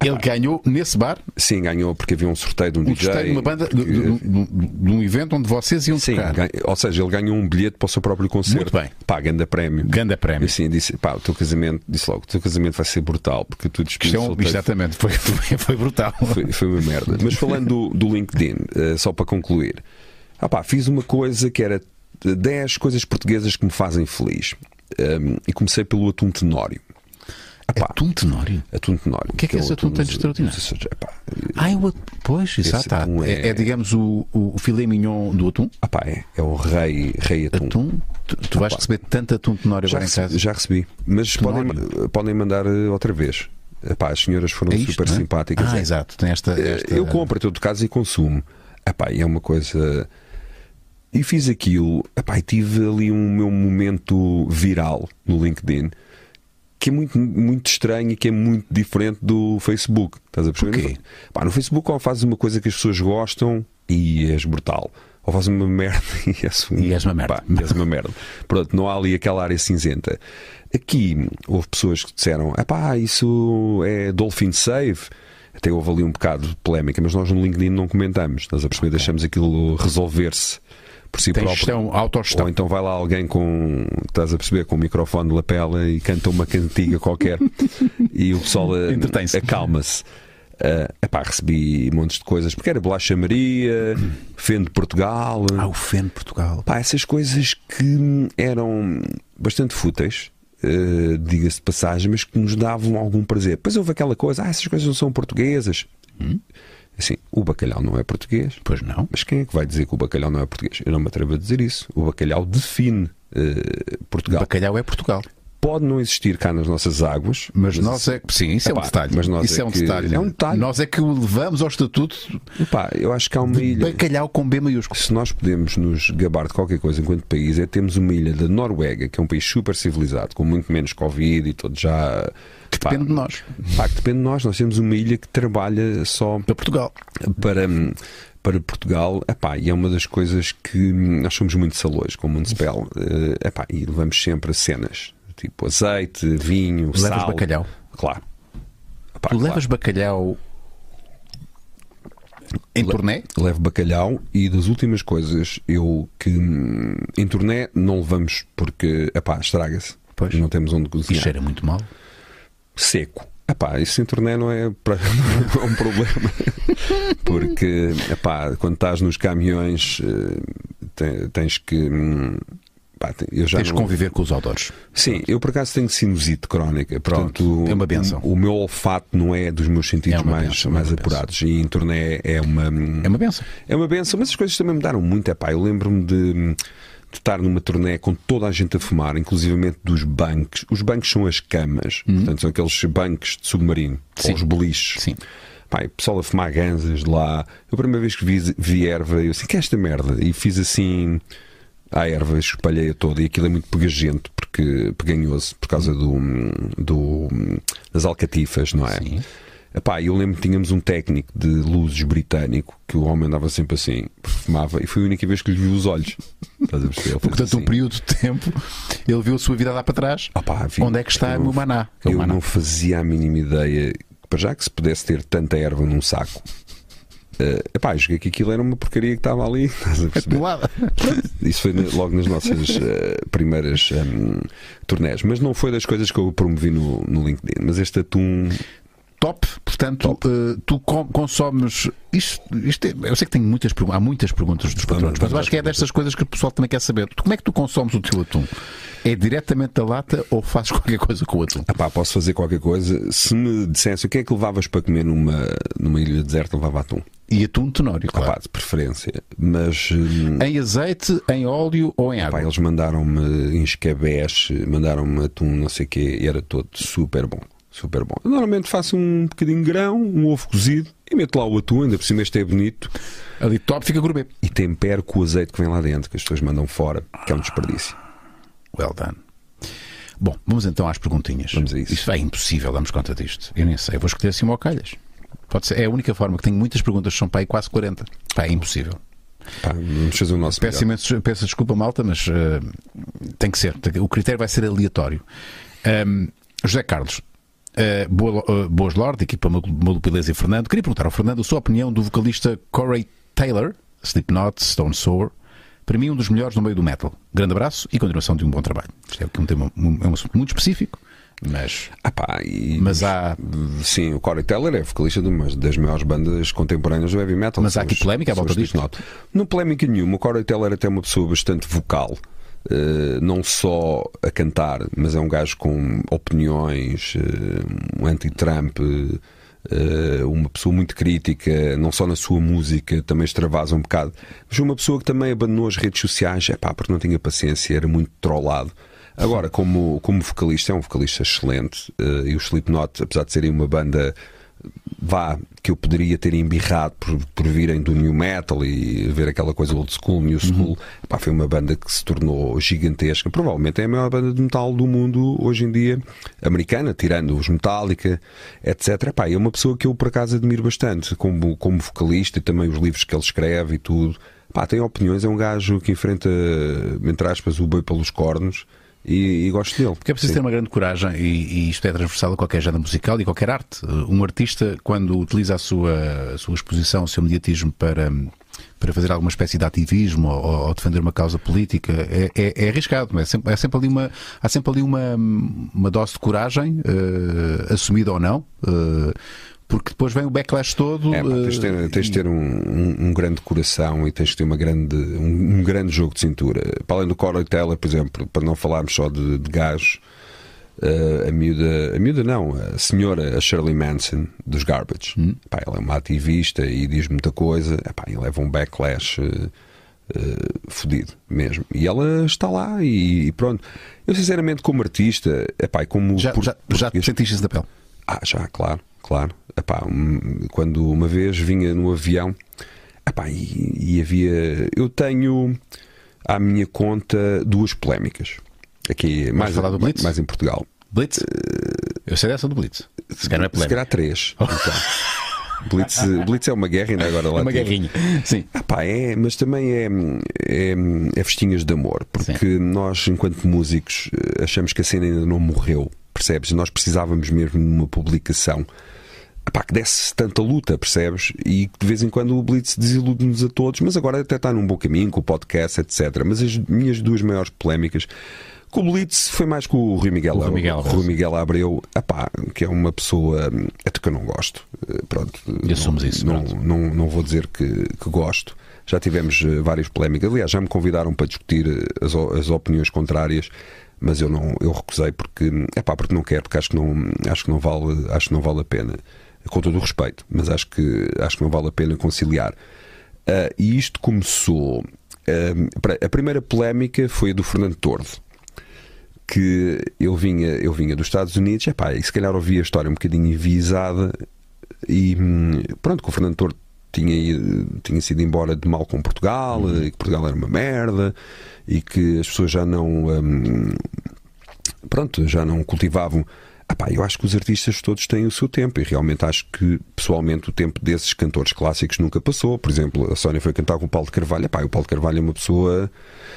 Speaker 1: Ele ganhou nesse bar?
Speaker 2: Sim, ganhou porque havia um sorteio de um, um DJ. Sorteio
Speaker 1: de uma banda, que... de, de, de, um evento onde vocês iam
Speaker 2: Sim,
Speaker 1: tocar.
Speaker 2: Ganha, ou seja, ele ganhou um bilhete para o seu próprio concerto.
Speaker 1: Muito bem.
Speaker 2: Pá, ganda prémio.
Speaker 1: Ganda prémio.
Speaker 2: E assim, disse, pá, o teu casamento, disse logo, o teu casamento vai ser brutal, porque tu despides
Speaker 1: é um, Exatamente, foi, foi, foi brutal.
Speaker 2: Foi, foi, uma merda. Mas falando do, do LinkedIn, uh, só para concluir, ah, pá, fiz uma coisa que era 10 coisas portuguesas que me fazem feliz. Um, e comecei pelo atum tenório.
Speaker 1: Epá, atum tenório?
Speaker 2: Atum tenório.
Speaker 1: O que é que é esse atum tão extraordinário? Epá, ah, é o, pois, exato. É, é, é, digamos, o, o filé mignon do atum?
Speaker 2: Epá, é, é o rei, rei atum.
Speaker 1: atum? Tu, tu vais receber tanto atum tenório agora
Speaker 2: recebi,
Speaker 1: em casa?
Speaker 2: Já recebi. Mas podem, podem mandar eh, outra vez. Epá, as senhoras foram é isto, super simpáticas.
Speaker 1: Ah, exato. Tem esta,
Speaker 2: eh,
Speaker 1: esta...
Speaker 2: Eu compro em todo caso e consumo. Epá, é uma coisa. E fiz aquilo. Epá, e tive ali um meu momento viral no LinkedIn que é muito, muito estranho e que é muito diferente do Facebook. Estás a perceber?
Speaker 1: Porquê?
Speaker 2: Pá, no Facebook, ou fazes uma coisa que as pessoas gostam e és brutal. Ou fazes uma merda e és, um,
Speaker 1: e és uma merda.
Speaker 2: Pá, e és uma merda. Pronto, não há ali aquela área cinzenta. Aqui houve pessoas que disseram: pá, isso é Dolphin Save. Até houve ali um bocado de polémica, mas nós no LinkedIn não comentamos. Estás a perceber? Okay. Deixamos aquilo resolver-se por si
Speaker 1: Tem
Speaker 2: próprio.
Speaker 1: Gestão, autogestão.
Speaker 2: Ou então vai lá alguém com, estás a perceber, com o microfone de lapela e canta uma cantiga qualquer e o pessoal uh, acalma-se. Uh, epá, recebi montes de coisas, porque era Bolacha Maria, Fendo Portugal.
Speaker 1: Ah, o Fendo Portugal.
Speaker 2: Pá, essas coisas que eram bastante fúteis, uh, diga-se de passagem, mas que nos davam algum prazer. Depois houve aquela coisa, ah, essas coisas não são portuguesas. Hum? Assim, o bacalhau não é português.
Speaker 1: Pois não.
Speaker 2: Mas quem é que vai dizer que o bacalhau não é português? Eu não me atrevo a dizer isso. O bacalhau define uh, Portugal.
Speaker 1: O bacalhau é Portugal.
Speaker 2: Pode não existir cá nas nossas águas,
Speaker 1: mas, mas nós é sim, isso epá, é um detalhe. Mas nós isso é, é um que, detalhe.
Speaker 2: É um detalhe.
Speaker 1: Nós é que o levamos ao estatuto.
Speaker 2: Epá, eu acho que há uma ilha.
Speaker 1: Bacalhau com B maiúsculo.
Speaker 2: Se nós podemos nos gabar de qualquer coisa enquanto país, é temos uma ilha da Noruega, que é um país super civilizado, com muito menos Covid e todo já
Speaker 1: que pá, depende de nós.
Speaker 2: Pá, que depende de nós. Nós temos uma ilha que trabalha só
Speaker 1: para Portugal.
Speaker 2: Para, para Portugal, epá, e é uma das coisas que nós somos muito salões com o Municipal. Uh, epá, e levamos sempre a cenas, tipo azeite, vinho,
Speaker 1: Levas
Speaker 2: sal.
Speaker 1: bacalhau?
Speaker 2: Claro.
Speaker 1: Epá, tu claro. levas bacalhau em Le turnê?
Speaker 2: Levo bacalhau e das últimas coisas eu que em turnê não levamos porque epá, estraga-se.
Speaker 1: Pois.
Speaker 2: Não temos onde cozinhar.
Speaker 1: E cheira muito mal
Speaker 2: seco. Epá, isso em turnê não é, pra... não é um problema. Porque epá, quando estás nos caminhões eh, tens que.
Speaker 1: Pá, eu já Tens não... conviver com os odores.
Speaker 2: Sim, Pronto. eu por acaso tenho sinusite crónica. Portanto,
Speaker 1: Pronto, é uma benção.
Speaker 2: O, o, meu olfato não é dos meus sentidos é mais, benção, mais é apurados. E em turnê é uma.
Speaker 1: É uma benção.
Speaker 2: É uma benção, mas as coisas também mudaram muito. Epá, eu lembro-me de de estar numa turnê com toda a gente a fumar, inclusivamente dos bancos. Os bancos são as camas, uhum. portanto, são aqueles bancos de submarino, Sim. ou os beliches.
Speaker 1: Sim.
Speaker 2: Pai, pessoal a fumar ganzas de lá. Eu, a primeira vez que vi, vi erva, eu assim, que é esta merda? E fiz assim à erva, espalhei-a toda e aquilo é muito pegajento, porque peganhoso, por causa do, do, das alcatifas, não é?
Speaker 1: Sim.
Speaker 2: Epá, eu lembro que tínhamos um técnico de luzes britânico que o homem andava sempre assim, fumava, e foi a única vez que lhe viu os olhos. Estás a perceber?
Speaker 1: Portanto, um
Speaker 2: assim.
Speaker 1: período de tempo, ele viu a sua vida dar para trás.
Speaker 2: Opá, vi-
Speaker 1: Onde é que está
Speaker 2: eu-
Speaker 1: o maná? O
Speaker 2: Eu
Speaker 1: maná.
Speaker 2: não fazia a mínima ideia, para já que se pudesse ter tanta erva num saco. Uh, epá, joguei que aquilo era uma porcaria que estava ali. Estás a perceber?
Speaker 1: Acumulada.
Speaker 2: Isso foi logo nas nossas eh, primeiras um, turnés, mas não foi das coisas que eu promovi no, no LinkedIn. Mas este atum,
Speaker 1: Top, portanto, eh, tu com- consomes. Isto, isto é- eu sei que tenho muitas, há muitas perguntas dos patrões, mas eu acho que é destas coisas que o pessoal também quer saber. Tu, como é que tu consomes o teu atum? É diretamente da lata ou fazes qualquer coisa com o atum?
Speaker 2: epá, posso fazer qualquer coisa. Se me dissesse o que é que levavas para comer numa, numa ilha deserta, levava atum.
Speaker 1: E atum tenório, claro.
Speaker 2: Epá, de preferência. Mas hum,
Speaker 1: Em azeite, em óleo ou em água?
Speaker 2: eles mandaram-me em escabeche, mandaram-me atum, não sei o quê, e era todo super bom. Super bom. Eu normalmente faço um bocadinho de grão, um ovo cozido e meto lá o atum, ainda por cima este é bonito.
Speaker 1: Ali top fica gourmet.
Speaker 2: e tempero com o azeite que vem lá dentro, que as pessoas mandam fora, que é um desperdício.
Speaker 1: Well done. Bom, vamos então às perguntinhas.
Speaker 2: Vamos a isso.
Speaker 1: Isto é impossível, damos conta disto. Eu nem sei, eu vou escolher assim uma calhas. Pode ser, é a única forma que tenho muitas perguntas, são para aí quase 40. Pá, é impossível.
Speaker 2: Pá, vamos fazer o nosso
Speaker 1: Peço, imenso, peço desculpa, malta, mas eh, tem que ser. O critério vai ser aleatório. Ahm, José Carlos, eh, boa, eh, boas Lorde, equipa Malupileza e Fernando. Queria perguntar ao Fernando a sua opinião do vocalista Corey Taylor, Slipknot, Stone Sour. Para mim, um dos melhores no meio do metal. Grande abraço e continuação de um bom trabalho. Isto é um tema é um assunto muito específico, mas,
Speaker 2: Ah, pá, e-
Speaker 1: mas há.
Speaker 2: Sim, o Corey Taylor é vocalista de uma das maiores bandas contemporâneas do heavy metal.
Speaker 1: Mas há aqui polémica à volta disto?
Speaker 2: Não polémica nenhuma. O Corey Taylor é até uma pessoa bastante vocal. Eh, não só a cantar, mas é um gajo com opiniões, eh, um anti-Trump, eh, uma pessoa muito crítica, não só na sua música, também extravasa um bocado, mas uma pessoa que também abandonou as redes sociais, é pá, porque não tinha paciência, era muito trollado. Agora, como, como vocalista, é um vocalista excelente, e o Slipknot, apesar de serem uma banda vá, que eu poderia ter embirrado por, por virem do new metal e ver aquela coisa old school, new school, pá, foi uma banda que se tornou gigantesca. Provavelmente é a maior banda de metal do mundo hoje em dia, americana, tirando os Metallica, etc. Pá, é uma pessoa que eu por acaso admiro bastante, como, como vocalista e também os livros que ele escreve e tudo. Pá, tem opiniões, é um gajo que enfrenta, entre aspas, o boi pelos cornos. E, e gosto dele.
Speaker 1: Porque é preciso
Speaker 2: Sim.
Speaker 1: ter uma grande coragem e, e isto é transversal a qualquer género musical e qualquer arte. Um artista, quando utiliza a sua, a sua exposição, o seu mediatismo para, para fazer alguma espécie de ativismo ou, ou defender uma causa política, é, é, é arriscado. É sempre, é sempre ali uma, há sempre ali uma, uma dose de coragem, eh, assumida ou não, eh, porque depois vem o backlash todo.
Speaker 2: É, pá, tens, de ter,
Speaker 1: eh,
Speaker 2: tens de ter um, um- um grande coração e tens de ter uma grande, um, um grande jogo de cintura. Para além do Corey Taylor, por exemplo, para não falarmos só de, de gajos, eh, a miúda, a miúda não, a senhora a Shirley Manson dos Garbage.
Speaker 1: Hum.
Speaker 2: Pá, ela é uma ativista e diz muita coisa, Epá, e leva um backlash eh, eh, fodido mesmo. E ela está lá e, e pronto. Eu, sinceramente, como artista, epá, como
Speaker 1: já,
Speaker 2: por-
Speaker 1: já, já sentiste isso na pele?
Speaker 2: ah, já, claro, claro. Epá, um, quando uma vez vinha no avião epá, e, e havia. Eu tenho à minha conta duas polémicas. Aqui, mais,
Speaker 1: falar do Blitz?
Speaker 2: mais em Portugal.
Speaker 1: Blitz? Eu sei dessa do Blitz. Se calhar não é
Speaker 2: Se
Speaker 1: polémico.
Speaker 2: calhar três. Então. Blitz, Blitz é uma guerra, ainda agora lá
Speaker 1: É uma
Speaker 2: teve.
Speaker 1: guerrinha. Sim.
Speaker 2: Ah, pá, é, mas também é, é, é festinhas de amor, porque nós, enquanto músicos, eh, achamos que a cena ainda não morreu, percebes? Nós precisávamos mesmo de uma publicação ah, pá, que desse tanta luta, percebes? E que de vez em quando o Blitz desilude-nos a todos, mas agora até está num bom caminho com o podcast, etc. Mas as minhas duas maiores polémicas. Com o Blitz foi mais com o Rui Miguel,
Speaker 1: O Rui Miguel Abreu.
Speaker 2: Rui Miguel Abreu, epá, que é uma pessoa até que eu não gosto. Eh, Pronto,
Speaker 1: E assumes
Speaker 2: não,
Speaker 1: isso,
Speaker 2: Não, não, não vou dizer que, que gosto. Já tivemos eh, várias polémicas. Aliás, já me convidaram para discutir eh, as, as opiniões contrárias, mas eu não eu recusei porque é pá, porque não quero, porque acho que não acho que não vale acho que não vale a pena. Com todo o respeito, mas acho que acho que não vale a pena conciliar. Ah, e isto começou. ah, a primeira polémica foi a do Fernando Tordo que eu vinha, eu vinha dos Estados Unidos, epá, e se calhar ouvi a história um bocadinho enviesada e hum, pronto, que o Fernando Tordo tinha, ido, tinha sido embora de mal com Portugal, uhum. e que Portugal era uma merda e que as pessoas já não. Hum, pronto, já não cultivavam. Epá, eu acho que os artistas todos têm o seu tempo e realmente acho que, pessoalmente, o tempo desses cantores clássicos nunca passou. Por exemplo, a Sónia foi cantar com o Paulo de Carvalho. Epá, o Paulo de Carvalho é uma pessoa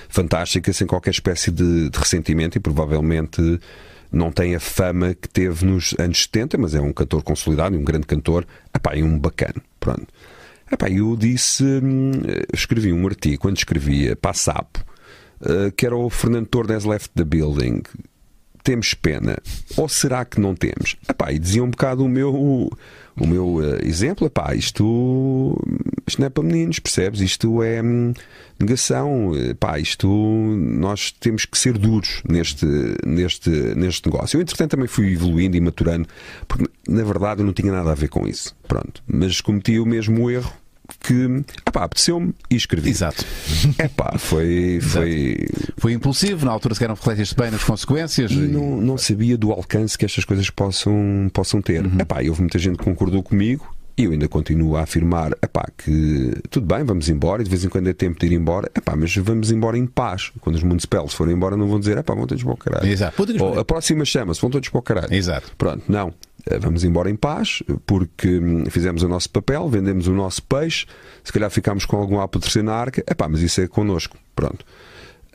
Speaker 2: fantástica, sem qualquer espécie de, de ressentimento e provavelmente não tem a fama que teve nos anos 70, mas é um cantor consolidado, um grande cantor, epá, e um bacana. Pronto. Epá, eu disse, hum, escrevi um artigo quando escrevia para a Sapo, eh, que era o Fernando Torres Left the Building, temos pena? Ou será que não temos? Epá, e dizia um bocado o meu, o meu uh, exemplo: epá, isto, isto não é para meninos, percebes? Isto é hum, negação. Epá, isto nós temos que ser duros neste, neste, neste negócio. Eu, entretanto, também fui evoluindo e maturando, porque na verdade eu não tinha nada a ver com isso. Pronto, mas cometi o mesmo erro que apá, apeteceu-me e escrevi.
Speaker 1: Exato.
Speaker 2: É pá, foi, foi.
Speaker 1: Foi impulsivo, na altura se não refletiste bem nas consequências.
Speaker 2: E, e, Não, não sabia do alcance que estas coisas possam, possam ter. Uhum. Epá, houve muita gente que concordou comigo. E eu ainda continuo a afirmar epá, que tudo bem, vamos embora, e de vez em quando é tempo de ir embora, epá, mas vamos embora em paz. Quando os municipais forem embora, não vão dizer epá, vão todos para o caralho.
Speaker 1: Exato.
Speaker 2: Ou, a próxima chama-se, vão todos para o caralho.
Speaker 1: Exato.
Speaker 2: Pronto, não. Eh, vamos embora em paz, porque hum, fizemos o nosso papel, vendemos o nosso peixe, se calhar ficámos com algum alpo terceiro na arca, epá, mas isso é connosco, pronto.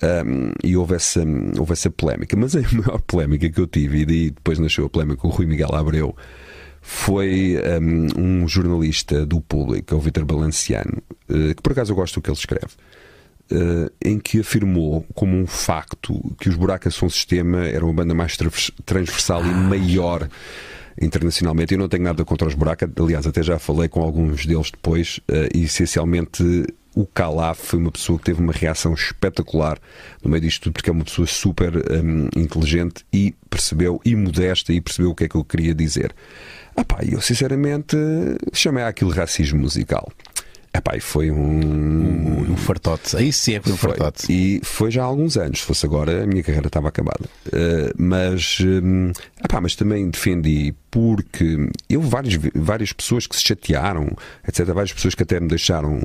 Speaker 2: Um, e houve essa, houve essa polémica. Mas a maior polémica que eu tive, e daí depois nasceu a polémica com o Rui Miguel Abreu, foi um, um jornalista do público, o Vitor Balanciano, uh, que por acaso eu gosto do que ele escreve. Uh, em que afirmou como um facto que os Buracas São Sistema era uma banda mais transversal e maior internacionalmente. Eu não tenho nada contra os buracos, aliás, até já falei com alguns deles depois, uh, e essencialmente o Calaf foi uma pessoa que teve uma reação espetacular no meio disto tudo, porque é uma pessoa super um, inteligente e percebeu, e modesta, e percebeu o que é que eu queria dizer. Ah pá, eu sinceramente chamei aquilo racismo musical. Epá, e foi um.
Speaker 1: Um, fartote. Aí sim é foi um fartote.
Speaker 2: E foi já há alguns anos. Se fosse agora, a minha carreira estava acabada. Uh, mas. Um, epá, mas também defendi porque eu várias, várias pessoas que se chatearam, etc. Várias pessoas que até me deixaram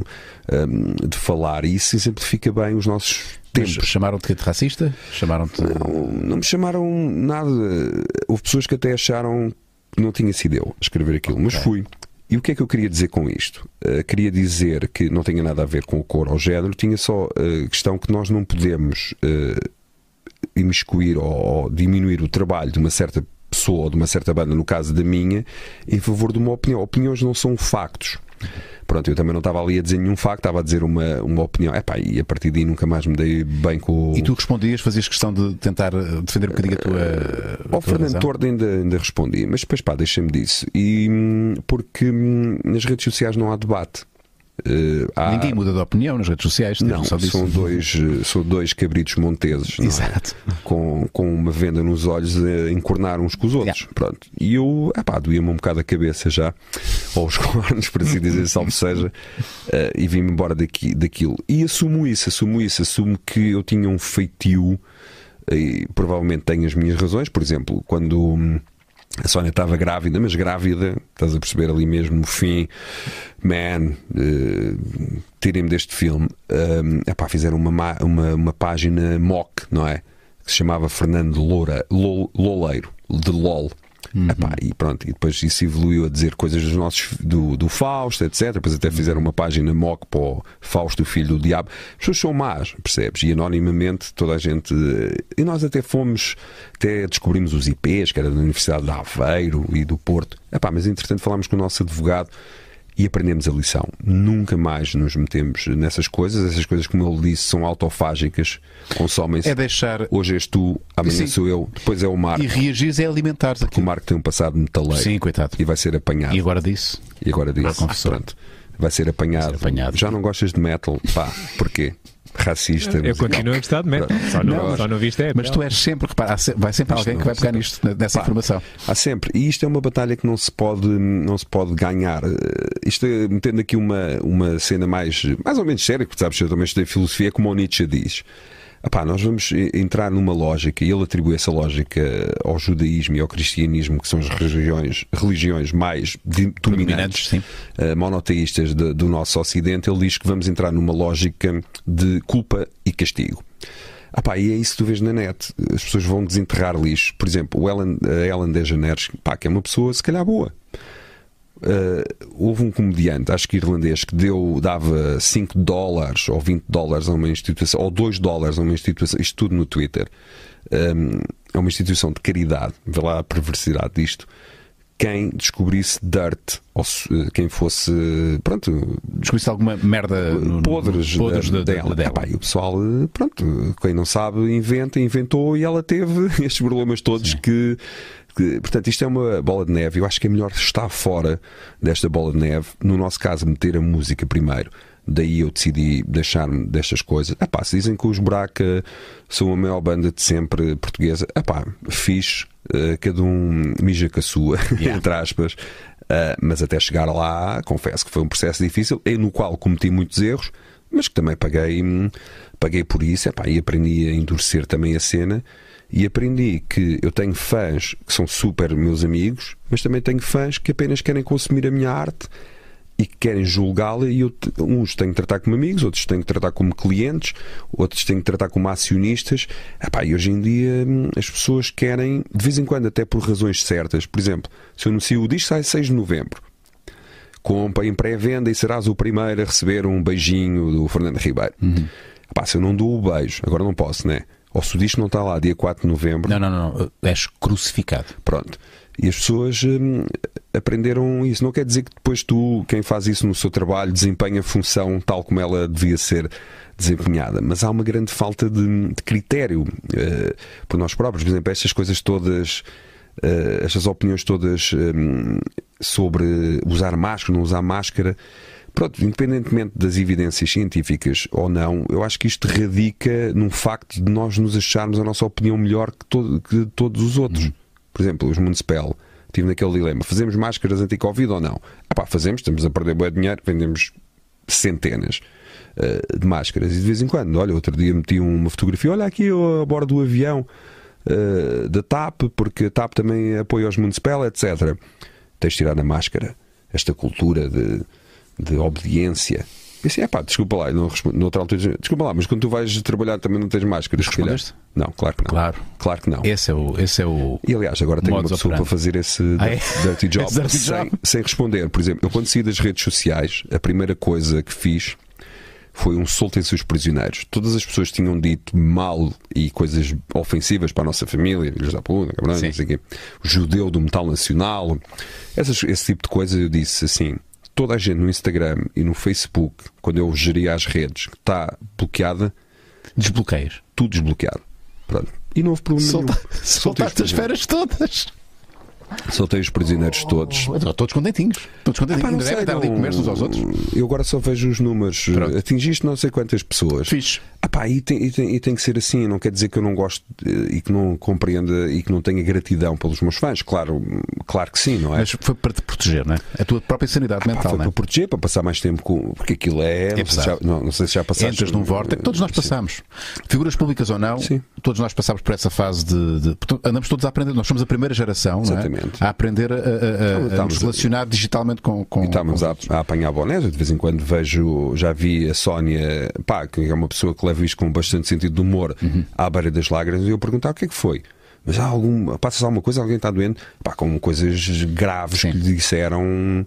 Speaker 2: um, de falar. E isso exemplifica bem os nossos tempos.
Speaker 1: Chamaram-te de racista?
Speaker 2: Chamaram-te. Não, não me chamaram nada. Houve pessoas que até acharam não tinha sido eu a escrever aquilo, mas fui. E o que é que eu queria dizer com isto? Uh, queria dizer que não tinha nada a ver com o cor ou género, tinha só a uh, questão que nós não podemos uh, imiscuir ou, ou, diminuir o trabalho de uma certa pessoa ou de uma certa banda, no caso da minha, em favor de uma opinião. Opiniões não são factos. Pronto, eu também não estava ali a dizer nenhum facto, estava a dizer uma, uma opinião. Epá, e a partir daí nunca mais me dei bem com
Speaker 1: o. E tu respondias, fazias questão de tentar eh, defender um bocadinho a tua.
Speaker 2: Ao Fernando Tordo ainda, ainda respondi, mas depois pá, deixa-me disso. E hum, porque hum, nas redes sociais não há debate.
Speaker 1: Uh, há... Ninguém muda de opinião nas redes sociais.
Speaker 2: Não, são dois, eh, são dois cabritos monteses é?
Speaker 1: Exato.
Speaker 2: É? com, com uma venda nos olhos a encornar uns com os outros. Yeah. Pronto. E eu, epá, doía-me um bocado a cabeça já, ou os cornos, por assim dizer, salvo seja, uh, e vim-me embora daqui, daquilo. E assumo isso, assumo isso, assumo que eu tinha um feitio, e provavelmente tenho as minhas razões, por exemplo, quando. A Sónia estava grávida, mas grávida, estás a perceber ali mesmo no fim, man, uh, tirem-me deste filme. Um, epá, fizeram uma, uma, uma página mock, não é? Que se chamava Fernando Loura, Loleiro, de LOL. Uhum. Epá, e pronto, e depois isso evoluiu a dizer coisas dos nossos, do, do Fausto, etc. Depois até fizeram uma página mock para o Fausto, o filho do diabo. As pessoas são más, percebes? E anonimamente toda a gente. E nós até fomos, até descobrimos os IPs, que era da Universidade de Aveiro e do Porto. Epá, mas entretanto falámos com o nosso advogado e aprendemos a lição. Nunca mais nos metemos nessas coisas. Essas coisas, como ele disse, são autofágicas, consomem-se.
Speaker 1: É deixar.
Speaker 2: Hoje és tu, amanhã Sim. sou eu, depois é o Marco.
Speaker 1: E reagir é alimentares
Speaker 2: aqui. O Marco tem um passado metaleiro.
Speaker 1: Sim, coitado.
Speaker 2: E vai ser apanhado.
Speaker 1: E agora disse.
Speaker 2: E agora disse. Ah, pronto. Vai ser apanhado. Vai ser apanhado. Já não gostas de metal? Pá, porquê? Racista.
Speaker 3: Eu continuo a gostar de metal. Só não, não, só não viste é.
Speaker 1: Mas tu és sempre, repara, vai sempre alguém que vai pegar nisto, nessa informação.
Speaker 2: Há sempre. E isto é uma batalha que não se pode, não se pode ganhar. Eh, isto é, metendo aqui uma, uma cena mais, mais ou menos séria, porque sabes, eu também estudei filosofia, como o Nietzsche diz. Epá, nós vamos entrar numa lógica, e ele atribui essa lógica ao judaísmo e ao cristianismo, que são as religiões, religiões mais dominantes, uh, monoteístas de, do nosso Ocidente. Ele diz que vamos entrar numa lógica de culpa e castigo. Ah pá, e é isso que tu vês na net. As pessoas vão desenterrar lixo. Por exemplo, o Ellen, a Ellen DeGeneres, pá, que é uma pessoa se calhar boa. Uh, houve um comediante, acho que irlandês, que deu, dava 5 dólares ou 20 dólares a uma instituição, ou 2 dólares a uma instituição, isto tudo no Twitter. Um, é uma instituição de caridade, vê lá a perversidade disto. Quem descobrisse dirt, ou se, quem fosse, pronto,
Speaker 1: descobrisse alguma merda
Speaker 2: no, podres, podres da, da, dela. dela. Epá, e o pessoal, pronto, quem não sabe, inventa, inventou e ela teve estes problemas todos Sim. que portanto, isto é uma bola de neve. Eu acho que é melhor estar fora desta bola de neve. No nosso caso, meter a música primeiro. Daí eu decidi deixar-me destas coisas. Epá, se dizem que os Buraca são a maior banda de sempre portuguesa, epá, fixe, uh, cada um mija com a sua, yeah. entre aspas. Uh, mas até chegar lá, confesso que foi um processo difícil, no qual cometi muitos erros, mas que também paguei, paguei por isso epá, e aprendi a endurecer também a cena e aprendi que eu tenho fãs que são super meus amigos, mas também tenho fãs que apenas querem consumir a minha arte e que querem julgá-la e eu, uns tenho que tratar como amigos, outros tenho que tratar como clientes, outros tenho que tratar como acionistas. Epá, e hoje em dia hum, as pessoas querem, de vez em quando, até por razões certas. Por exemplo, se eu anuncio o disco sai 6 de novembro. Compra em pré-venda e serás o primeiro a receber um beijinho do Fernando Ribeiro. Uhum. Epá, se eu não dou o beijo, agora não posso, né? Ou se o disco não está lá dia 4 de novembro.
Speaker 1: Não, não, não. És crucificado.
Speaker 2: Pronto. E as pessoas hum, aprenderam isso. Não quer dizer que depois tu, quem faz isso no seu trabalho, desempenha a função tal como ela devia ser desempenhada. Mas há uma grande falta de, de critério uh, por nós próprios. Por exemplo, estas coisas todas, uh, estas opiniões todas um, sobre usar máscara, não usar máscara. Pronto, independentemente das evidências científicas ou não, eu acho que isto radica num facto de nós nos acharmos a nossa opinião melhor que, que todos os outros. Uhum. Por exemplo, os Municipal, tive naquele dilema: fazemos máscaras anti-Covid ou não? Ah pá, fazemos, estamos a perder bom dinheiro, vendemos centenas uh, de máscaras e de vez em quando, olha, outro dia meti uma fotografia, olha aqui eu a bordo do avião uh, da TAP, porque a TAP também apoia os Municipal, etc. Tens de tirar a máscara, esta cultura de de obediência. Pensei, é pá, desculpa lá, não respondo, noutra altura, desculpa lá, mas quando tu vais trabalhar também não tens máscara.
Speaker 1: Respondeste?
Speaker 2: Não, claro que não.
Speaker 1: Claro.
Speaker 2: Claro que não.
Speaker 1: Esse é o. Esse é o
Speaker 2: e aliás, agora tenho uma pessoa operando. para fazer esse ah, é? dirty job,
Speaker 1: dirty
Speaker 2: sem,
Speaker 1: job.
Speaker 2: sem responder. Por exemplo, eu quando saí das redes sociais, a primeira coisa que fiz foi um soltem-se os prisioneiros. Todas as pessoas tinham dito mal e coisas ofensivas para a nossa família, filhos da cabrão, não sei o quê. O judeu do metal nacional, essas, esse tipo de coisas. Eu disse assim: toda a gente no Instagram e no Facebook, quando eu geria as redes, que está bloqueada,
Speaker 1: desbloqueias.
Speaker 2: Tudo desbloqueado. Pronto. E não houve problema Solta, nenhum.
Speaker 1: Soltaste as feras todas.
Speaker 2: Soltei os prisioneiros todos.
Speaker 1: Oh, todos contentinhos. Todos contentinhos. Epá, não devem estar ali a comer uns aos outros.
Speaker 2: Eu agora só vejo os números. Pronto. Atingiste não sei quantas pessoas.
Speaker 1: Fixe.
Speaker 2: Epá, e, tem, e, tem, e tem que ser assim. Não quer dizer que eu não gosto e que não compreenda e que não tenha gratidão pelos meus fãs. Claro, claro que sim, não é?
Speaker 1: Mas foi para te proteger, não é? A tua própria sanidade mental. Foi
Speaker 2: não é? para proteger, para passar mais tempo com. Porque aquilo é. é não, sei já, não, não, sei se já passaste.
Speaker 1: Entras num vórtice. Todos nós passamos. Figuras públicas ou não, sim. todos nós passamos por essa fase de, de. Andamos todos a aprender. Nós somos a primeira geração. É? A aprender a, a, a, a nos relacionar digitalmente com. com
Speaker 2: e estamos
Speaker 1: com
Speaker 2: a, a, apanhar bonés. De vez em quando vejo. Já vi a Sónia, pá, que é uma pessoa que leva isto com bastante sentido de humor, uhum. à beira das lágrimas, e eu perguntar o que é que foi. Mas há algum. Passa alguma coisa, alguém está doente? Pá, com coisas graves Sim. que lhe disseram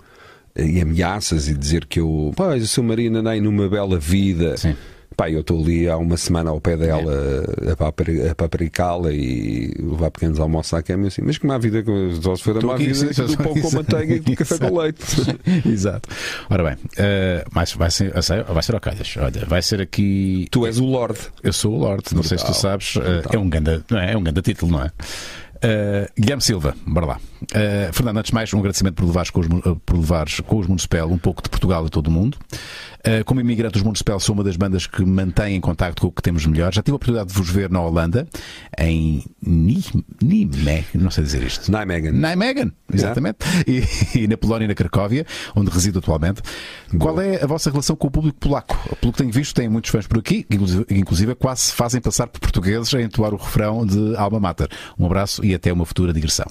Speaker 2: e ameaças e dizer que eu. Pá, o seu marido anda aí numa bela vida. Sim Pá, eu estou ali há uma semana ao pé dela é. a paparicá-la e levar pequenos almoços à cama assim, mas que má vida, só se for a má vida sim, do pão com manteiga e do café com leite.
Speaker 1: Exato. Ora bem, uh, mas vai ser, vai ser ao calhas. Olha, vai ser aqui.
Speaker 2: Tu és o Lorde.
Speaker 1: Eu sou o Lorde, não sei se tu sabes. Uh, é um ganda, não é? É um ganda título, não é? Uh, Guilherme Silva, bora lá. Uh, Fernando, antes de mais, um agradecimento por levares com os, por levares com os Municipal um pouco de Portugal e todo o mundo. Uh, como imigrante, os Municipal são uma das bandas que mantêm contacto com o que temos melhor. Já tive a oportunidade de vos ver na Holanda, em Nijmegen, não sei dizer isto.
Speaker 2: Nijmegen.
Speaker 1: Nijmegen, exatamente. E, e, na Polónia e na Cracóvia, onde resido atualmente. Boa. Qual é a vossa relação com o público polaco? Pelo que tenho visto, tem muitos fãs por aqui, inclusive, inclusive quase fazem passar por portugueses a entoar o refrão de Alma Mater. Um abraço e até uma futura digressão.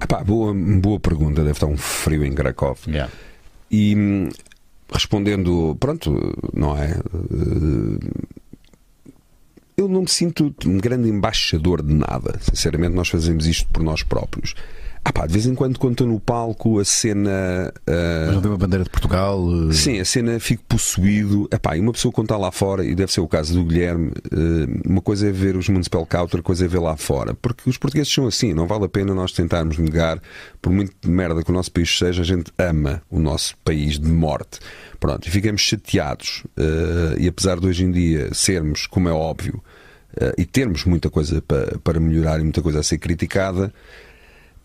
Speaker 2: Epá, boa, boa pergunta. Deve estar um frio em Cracóvia.
Speaker 1: Yeah.
Speaker 2: E hum, respondendo, pronto, não é? Eu não me sinto um grande embaixador de nada. Sinceramente, nós fazemos isto por nós próprios. Ah pá, de vez em quando, quando estou no palco, a cena. Uh...
Speaker 1: Mas não tem uma bandeira de Portugal? Uh...
Speaker 2: Sim, a cena fico possuído. Ah pá, e uma pessoa quando está lá fora, e deve ser o caso do Guilherme, uh, uma coisa é ver os Municipal Counter, outra coisa é ver lá fora. Porque os portugueses são assim, não vale a pena nós tentarmos negar, por muito merda que o nosso país seja, a gente ama o nosso país de morte. Pronto, e ficamos chateados. e apesar de hoje em dia sermos, como é óbvio, e termos muita coisa para, para melhorar e muita coisa a ser criticada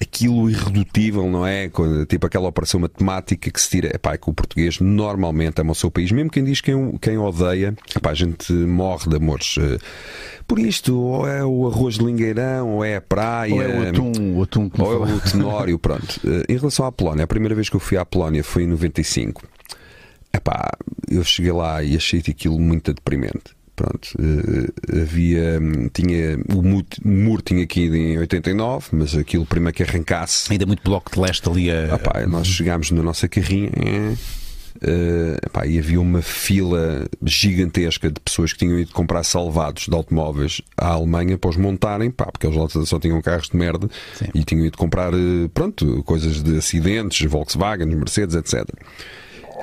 Speaker 2: aquilo irredutível, não é? Tipo aquela operação matemática que se tira. Epá, é que o português normalmente ama o seu país, mesmo quem diz quem, quem odeia, epá, a gente morre de amores. Eh, por isto, ou é o arroz de lingueirão, ou é a praia,
Speaker 1: ou é o atum, o atum
Speaker 2: ou é o tenório. Pronto. Eh, em relação à Polónia, a primeira vez que eu fui à Polónia foi em 95. Epá, eu cheguei lá e achei aquilo muito deprimente. Pronto, uh, havia. Tinha, o muro tinha aqui em 89, mas aquilo primeiro que arrancasse.
Speaker 1: Ainda muito bloco de leste ali a.
Speaker 2: Nós chegámos na nossa carrinha. Uh, e havia uma fila gigantesca de pessoas que tinham ido comprar salvados de automóveis à Alemanha para os montarem, pá, porque eles só tinham carros de merda Sim. e tinham ido comprar, pronto, coisas de acidentes, Volkswagen, Mercedes, etc.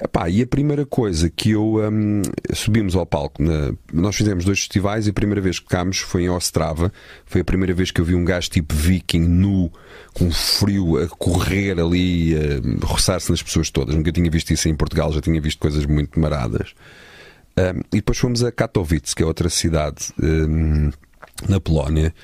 Speaker 2: Epá, e a primeira coisa que eu um, subimos ao palco, na, nós fizemos dois festivais e a primeira vez que tocámos foi em Ostrava. Foi a primeira vez que eu vi um gajo tipo viking nu, com frio, a correr ali, a roçar-se nas pessoas todas. Nunca tinha visto isso em Portugal, já tinha visto coisas muito maradas. Um, e depois fomos a Katowice, que é outra cidade um, na Polónia.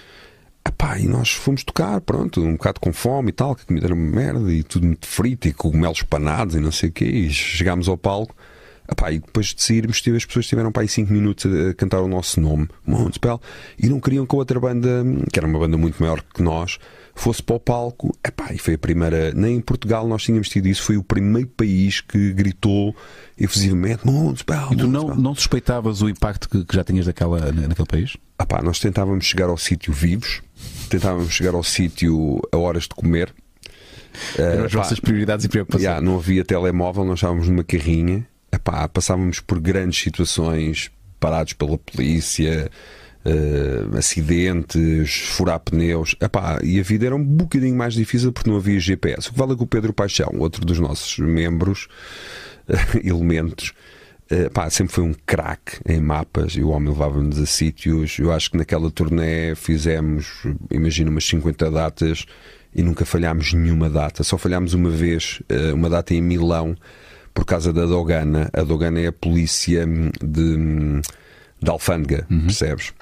Speaker 2: Epá, e nós fomos tocar, pronto, um bocado com fome e tal, que a comida era uma merda e tudo muito frito e cogumelos panados e não sei o quê. E chegámos ao palco. Epá, e depois de sairmos, as pessoas estiveram para aí 5 minutos a, cantar o nosso nome, Montespel, e não queriam que a outra banda, que era uma banda muito maior que nós, fosse para o palco. Epá, e foi a primeira. Nem em Portugal nós tínhamos tido isso. Foi o primeiro país que gritou efusivamente Montespel.
Speaker 1: E tu não, não suspeitavas o impacto que, que já tinhas daquela, naquele país?
Speaker 2: Epá, nós tentávamos chegar ao sítio vivos tentávamos chegar ao sítio a horas de comer.
Speaker 1: Eram as vossas prioridades e preocupações.
Speaker 2: Yeah, não havia telemóvel, nós estávamos numa carrinha, epá, passávamos por grandes situações, parados pela polícia, uh, acidentes, furar pneus, epá, e a vida era um bocadinho mais difícil porque não havia GPS. O que vale é que o Pedro Paixão, outro dos nossos membros, elementos, Uh, pá, sempre foi um craque em mapas e o homem levava-nos a sítios. Eu acho que naquela turnê fizemos, imagino, umas 50 datas e nunca falhámos nenhuma data. Só falhámos uma vez, uh, uma data em Milão, por causa da Dogana. A Dogana é a polícia de, de alfândega, uhum. percebes?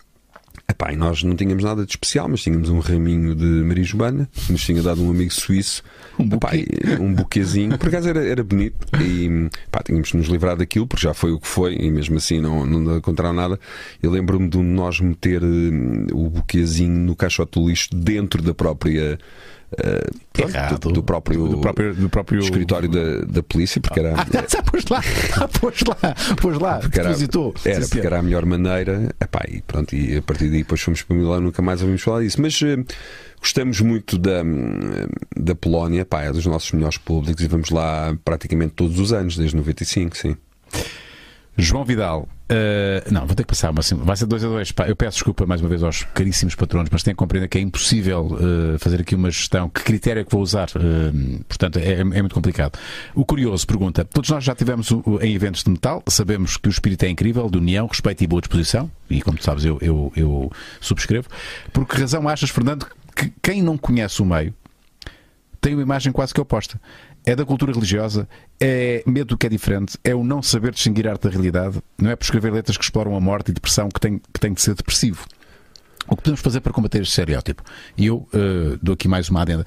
Speaker 2: Epá, e nós não tínhamos nada de especial, mas tínhamos um raminho de marijuana que nos tinha dado um amigo suíço.
Speaker 1: Um, buquê.
Speaker 2: Epá, um buquezinho. Por acaso era, era bonito e pá, tínhamos de nos livrar daquilo, porque já foi o que foi e mesmo assim não, não encontraram nada. Eu lembro-me de nós meter uh, o buquezinho no caixote do lixo dentro da própria
Speaker 1: Uh, pronto,
Speaker 2: do, do, próprio,
Speaker 1: do, próprio, do próprio
Speaker 2: escritório da, da polícia, porque era.
Speaker 1: Ah, pois lá, pois lá, pois lá,
Speaker 2: porque era, era porque era a melhor maneira. Epá, e pronto, e a partir daí depois fomos para Milão, nunca mais ouvimos falar disso. Mas uh, gostamos muito da, da Polónia, pá, é dos nossos melhores públicos e vamos lá praticamente todos os anos, desde 95, sim.
Speaker 1: João Vidal, uh, não, vou ter que passar, mas vai ser 2 a 2. Eu peço desculpa mais uma vez aos caríssimos patronos, mas tenho que compreender que é impossível uh, fazer aqui uma gestão. Que critério é que vou usar? Uh, portanto, é, é, muito complicado. O curioso pergunta: todos nós já tivemos em eventos de metal, sabemos que o espírito é incrível, de união, respeito e boa disposição, e como tu sabes, eu, eu, eu subscrevo. Por que razão achas, Fernando, que quem não conhece o meio tem uma imagem quase que oposta? É da cultura religiosa, é medo do que é diferente, é o não saber distinguir arte da realidade, não é por escrever letras que exploram a morte e depressão que tem, que tem de ser depressivo. O que podemos fazer para combater este estereótipo? E eu uh, dou aqui mais uma adenda.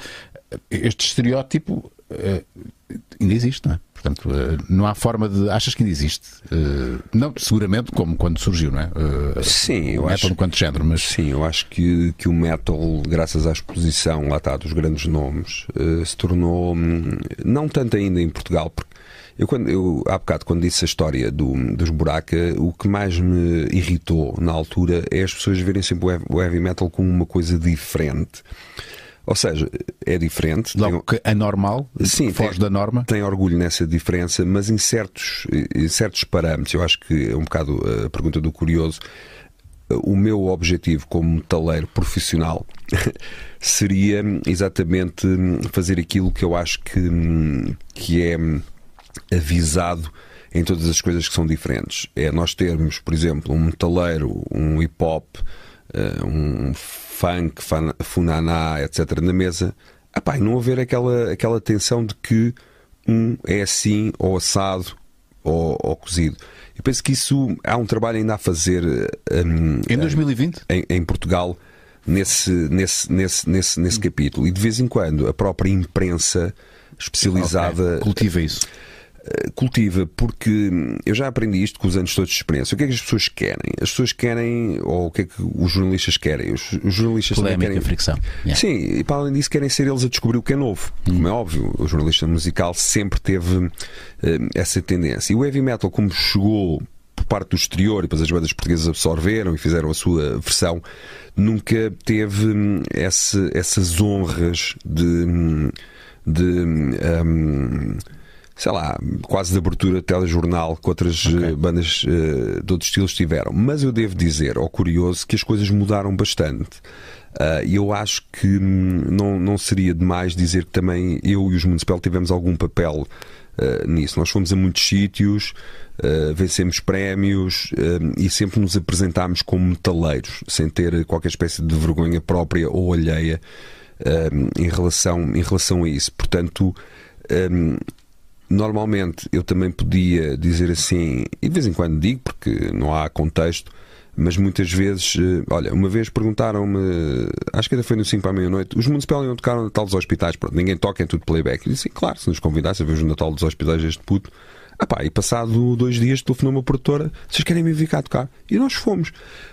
Speaker 1: Este estereótipo ainda existe, não é? Portanto, uh, não há forma de. Achas que ainda existe? não, seguramente, como quando surgiu, não é?
Speaker 2: sim, eu
Speaker 1: metal
Speaker 2: acho.
Speaker 1: enquanto género, mas.
Speaker 2: Sim, eu acho que, que o metal, graças à exposição, lá está, dos grandes nomes, se tornou. Hum, não tanto ainda em Portugal, porque eu, quando, eu, há bocado, quando disse a história do, dos buraca, o que mais me irritou na altura é as pessoas verem sempre o heavy metal como uma coisa diferente. Ou seja, é diferente.
Speaker 1: Logo tem... que anormal, sim, foge
Speaker 2: tem,
Speaker 1: da norma.
Speaker 2: Tem orgulho nessa diferença, mas em certos, em certos parâmetros, eu acho que é um bocado a pergunta do curioso. O meu objetivo como metaleiro profissional seria exatamente fazer aquilo que eu acho que, que é avisado em todas as coisas que são diferentes. É nós termos, por exemplo, um metaleiro, um hip hop, uh, um funk, funaná, etc., na mesa, epá, e não haver aquela, aquela tensão de que um é assim, ou assado, ou, ou cozido. Eu penso que isso há um trabalho ainda a fazer um,
Speaker 1: em 2020
Speaker 2: em, em Portugal nesse, nesse, nesse, nesse, nesse capítulo. E de vez em quando a própria imprensa especializada
Speaker 1: okay. cultiva isso.
Speaker 2: Eh, cultiva, porque eu já aprendi isto com os anos todos de experiência. O que é que as pessoas querem? As pessoas querem, ou o que é que os jornalistas querem? Os, os jornalistas
Speaker 1: Polémica,
Speaker 2: querem.
Speaker 1: fricção.
Speaker 2: Yeah. Sim, e para além disso, querem ser eles a descobrir o que é novo. Hum. Como é óbvio, o jornalista musical sempre teve uh, essa tendência. E o heavy metal, como chegou por parte do exterior e depois as bandas portuguesas absorveram e fizeram a sua versão, nunca teve hum, esse, essas honras de. Hum, de um, sei lá, quase de abertura de telejornal que outras okay. Eh, bandas uh, de outros estilos tiveram. Mas eu devo dizer, ao curioso, que as coisas mudaram bastante. Uh, e eu acho que hum, não, não seria demais dizer que também eu e os Municipal tivemos algum papel uh, nisso. Nós fomos a muitos sítios, uh, vencemos prémios e sempre nos apresentámos como metaleiros, sem ter qualquer espécie de vergonha própria ou alheia em, relação, em relação a isso. Portanto, um, normalmente eu também podia dizer assim, e de vez em quando digo, porque não há contexto, mas muitas vezes, eh, olha, uma vez perguntaram-me, acho que ainda foi no 5 para a meia-noite, os municipais iam tocar no Natal dos Hospitais, pronto, ninguém toca, é tudo playback. E disse, claro, se nos convidasse a ver o Natal dos Hospitais este puto, ah pá, e passado dois dias telefonou uma produtora, vocês querem me vir cá tocar? E nós fomos.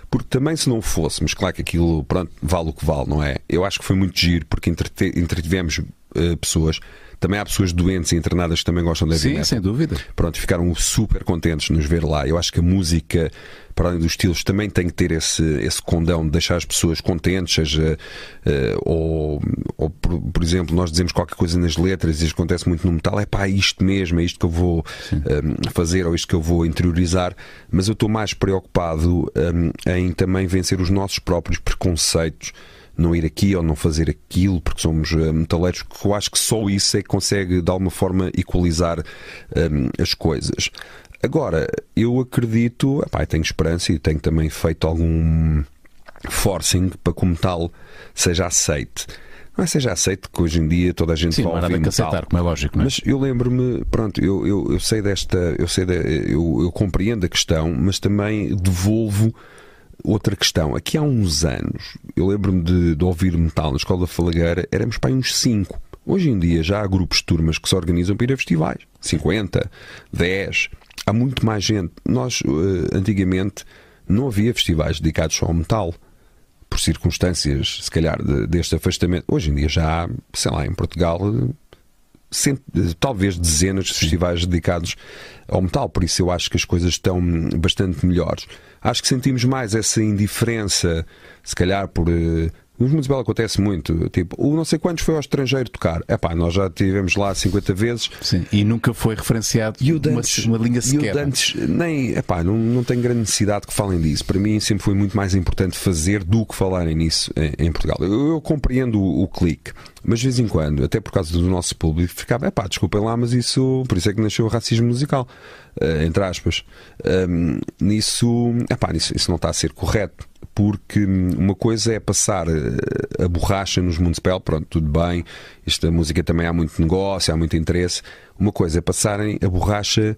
Speaker 2: Porque também se não fôssemos, claro que aquilo, pronto, vale o que vale, não é? Eu acho que foi muito giro, porque entretivemos uh, pessoas também há pessoas doentes e internadas que também gostam da
Speaker 1: Sim, sem dúvida.
Speaker 2: Pronto, ficaram super contentes de nos ver lá. Eu acho que a música, para além dos estilos, também tem que ter esse, esse condão de deixar as pessoas contentes, seja, uh, ou, ou por, por, exemplo, nós dizemos qualquer coisa nas letras e isso acontece muito no metal, é pá, isto mesmo, é isto que eu vou um, eh, fazer ou isto que eu vou interiorizar, mas eu estou mais preocupado um, em também vencer os nossos próprios preconceitos não ir aqui ou não fazer aquilo porque somos uh, metaleiros, que eu acho que só isso é que consegue de alguma forma equalizar um, as coisas. Agora, eu acredito, epá, tenho esperança e tenho também feito algum forcing para como tal seja aceite. Não é seja aceito que hoje em dia toda a gente
Speaker 1: Sim, ouvir metal. aceitar, como é lógico, não é?
Speaker 2: Mas eu lembro-me, pronto, eu, eu, eu, sei desta, eu sei de, eu, eu compreendo a questão, mas também devolvo outra questão. Aqui há uns anos, eu lembro-me de, de, ouvir metal na Escola da Falagueira, éramos para uns 5. Hoje em dia já há grupos de turmas que se organizam para ir a festivais. 50, 10. Há muito mais gente. Nós, uh, antigamente, não havia festivais dedicados só ao metal. Por circunstâncias, se calhar, de, deste afastamento. Hoje em dia já há, sei lá, em Portugal, cent... talvez dezenas de festivais dedicados ao metal. Por isso eu acho que as coisas estão bastante melhores acho que sentimos mais essa indiferença, se calhar por. Nos Municipal acontece muito, tipo, o não sei quantos foi ao estrangeiro tocar. É pá, nós já tivemos lá 50 vezes.
Speaker 1: Sim, e nunca foi referenciado
Speaker 2: e o Dantes,
Speaker 1: uma, uma linha sequer.
Speaker 2: E o Dantes, nem, é pá, não, não tenho grande necessidade que falem disso. Para mim sempre foi muito mais importante fazer do que falarem nisso em, em Portugal. Eu, eu compreendo o, o, clique, mas de vez em quando, até por causa do nosso público, ficava, é pá, desculpem lá, mas isso, por isso é que nasceu o racismo musical uh, entre aspas, um, nisso, epá, nisso isso não está a ser correto. Porque uma coisa é passar eh, a borracha nos Municipal, pronto, tudo bem, esta música também há muito negócio, há muito interesse. Uma coisa é passarem a borracha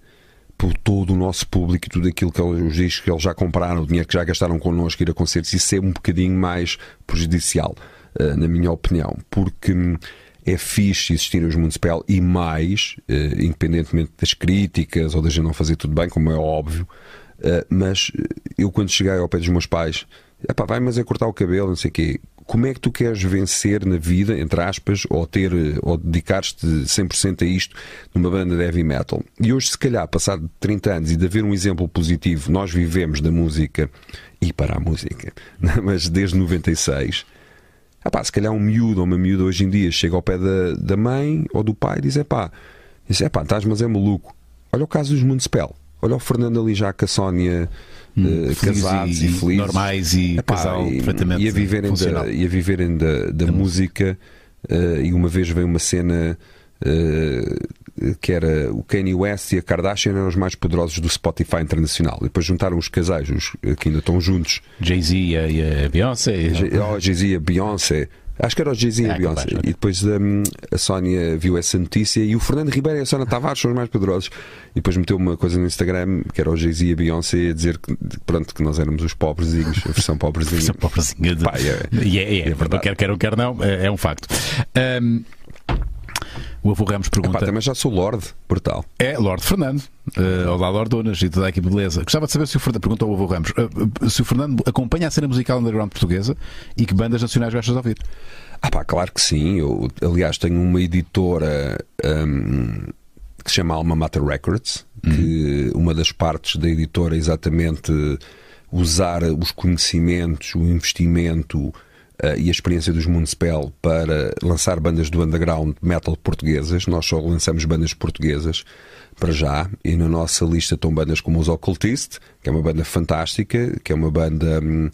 Speaker 2: por todo o nosso público e tudo aquilo que eles, discos que eles já compraram, o dinheiro que já gastaram connosco, ir a concertos, isso é um bocadinho mais prejudicial, uh, na minha opinião, porque hum, é fixe existir os Municipal e mais, uh, independentemente das críticas ou da gente não fazer tudo bem, como é óbvio, mas eu quando cheguei ao pé dos meus pais, epá, vai, mas é cortar o cabelo, não sei o quê como é que tu queres vencer na vida, entre aspas, ou ter ou dedicar-te 100% a isto numa banda de heavy metal. E hoje, se calhar, passado 30 anos e de haver um exemplo positivo, nós vivemos da música e para a música, mas desde 96. Ah pá, se calhar um miúdo ou uma miúda hoje em dia chega ao pé da, da mãe ou do pai e é diz, é pá, estás, mas é maluco. Olha o caso dos Municipal. Olha o Fernando ali já com a Sónia hum, casados e, e, felizes.
Speaker 1: Normais e Epá, casal e, perfeitamente
Speaker 2: e a viverem da, e a viverem da, da, da música. Uh, e uma vez veio uma cena uh, que era o Kanye West e a Kardashian eram os mais poderosos do Spotify internacional. E depois juntaram os casais, os que ainda estão juntos.
Speaker 1: Jay-Z e a Beyoncé.
Speaker 2: Oh, Jay-Z e a Beyoncé. Acho que era o Jay-Z e a é, Beyoncé. E depois um, a Sónia viu essa notícia e o Fernando Ribeiro e a Sónia Tavares são os mais poderosos. E depois meteu uma coisa no Instagram que era o Jay-Z e a Beyoncé a dizer que, pronto, que nós éramos os pobrezinhos, a versão pobrezinha. a versão
Speaker 1: pobrezinha. De... Pá, é, é, é, é, verdade. Quer quer ou quer não, é, é um facto. Um, o avô Ramos pergunta.
Speaker 2: Epá, também já sou Lorde, brutal.
Speaker 1: É, Lorde Fernando. Uh, olá, Lorde Donas e toda a equipe beleza. Gostava de saber se o Fernando, perguntou ao avô Ramos, uh, se o Fernando acompanha a cena musical underground portuguesa e que bandas nacionais gostas de ouvir?
Speaker 2: Ah, pá, claro que sim. Eu, aliás, tenho uma editora um, que se chama Alma Mater Records, uhum. que uma das partes da editora é exatamente usar os conhecimentos, o investimento Uh, e a experiência dos Municipal para lançar bandas do underground metal portuguesas. Nós só lançamos bandas portuguesas para já, e na nossa lista estão bandas como os Occultist, que é uma banda fantástica, que é uma banda. Hum,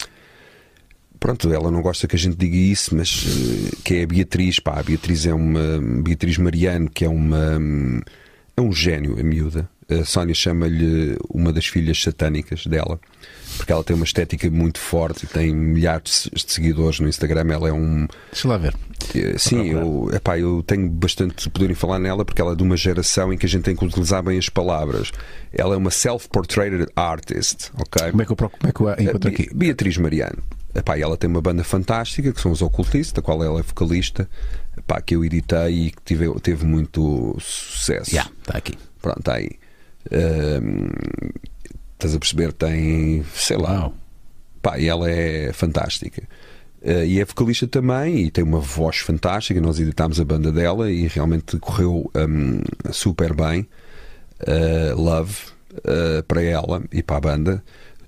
Speaker 2: pronto, ela não gosta que a gente diga isso, mas uh, que é a Beatriz, pá, a Beatriz é uma. Beatriz Mariano, que é uma. Hum, é um gênio, a miúda. A Sónia chama-lhe uma das filhas satânicas dela porque ela tem uma estética muito forte e tem milhares de seguidores no Instagram. Ela é um.
Speaker 1: Deixa lá ver.
Speaker 2: Sim, eu, epá, eu tenho bastante poder em falar nela porque ela é de uma geração em que a gente tem que utilizar bem as palavras. Ela é uma self-portraited artist, ok?
Speaker 1: Como é que eu, como é que eu a encontro aqui?
Speaker 2: Beatriz Mariano. Epá, ela tem uma banda fantástica que são os Ocultistas, da qual ela é vocalista, epá, que eu editei e que tive, teve muito sucesso.
Speaker 1: Já, yeah, está aqui.
Speaker 2: Pronto, está aí. Estás a perceber? Tem, sei lá. Pá, e ela é fantástica. Uh, e é vocalista também e tem uma voz fantástica. Nós editámos a banda dela e realmente correu um, super bem. Uh, love uh, para ela e para a banda.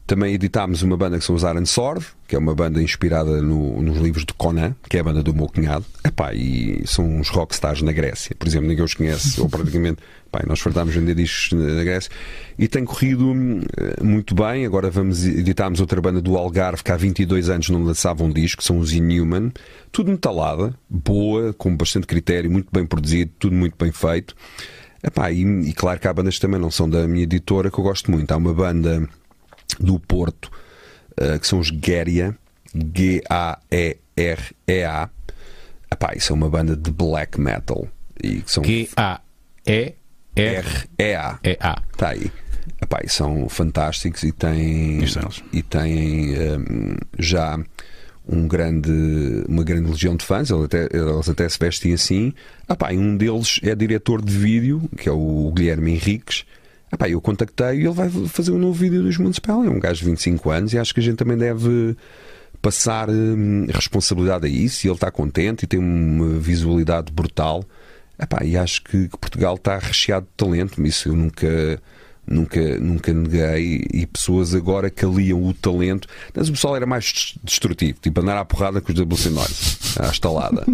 Speaker 2: Também editámos uma banda que são os Iron Sword, que é uma banda inspirada no, nos livros de Conan, que é a banda do meu cunhado. Epá, e são uns rockstars na Grécia. Por exemplo, ninguém os conhece, ou praticamente. Epá, nós fartámos vender discos na Grécia. E tem corrido uh, muito bem. Agora vamos editarmos outra banda do Algarve, que há 22 anos não lançava um disco, são os Inhuman. Tudo metalada, boa, com bastante critério, muito bem produzido, tudo muito bem feito. Epá, e, e claro que há bandas que também não são da minha editora, que eu gosto muito. Há uma banda do Porto, uh, que são os Guéria, G-A-E-R-E-A. Epá, isso é uma banda de black metal.
Speaker 1: E que são... G-A-E-R-E-A.
Speaker 2: Está aí. Epá, e são fantásticos e têm, e têm um, já um grande, uma grande legião de fãs, eles até, eles até se vestem assim. Epá, e um deles é diretor de vídeo, que é o Guilherme Henriques, Epá, eu contactei e ele vai fazer um novo vídeo dos Municipal. É um gajo de 25 anos e acho que a gente também deve passar hum, responsabilidade a isso. E ele está contente e tem uma visualidade brutal. Epá, e acho que, que Portugal está recheado de talento. Isso eu nunca nunca, nunca neguei, e pessoas agora que aliam o talento. Mas o pessoal era mais destrutivo, tipo andar à porrada com os WC Noise, à estalada.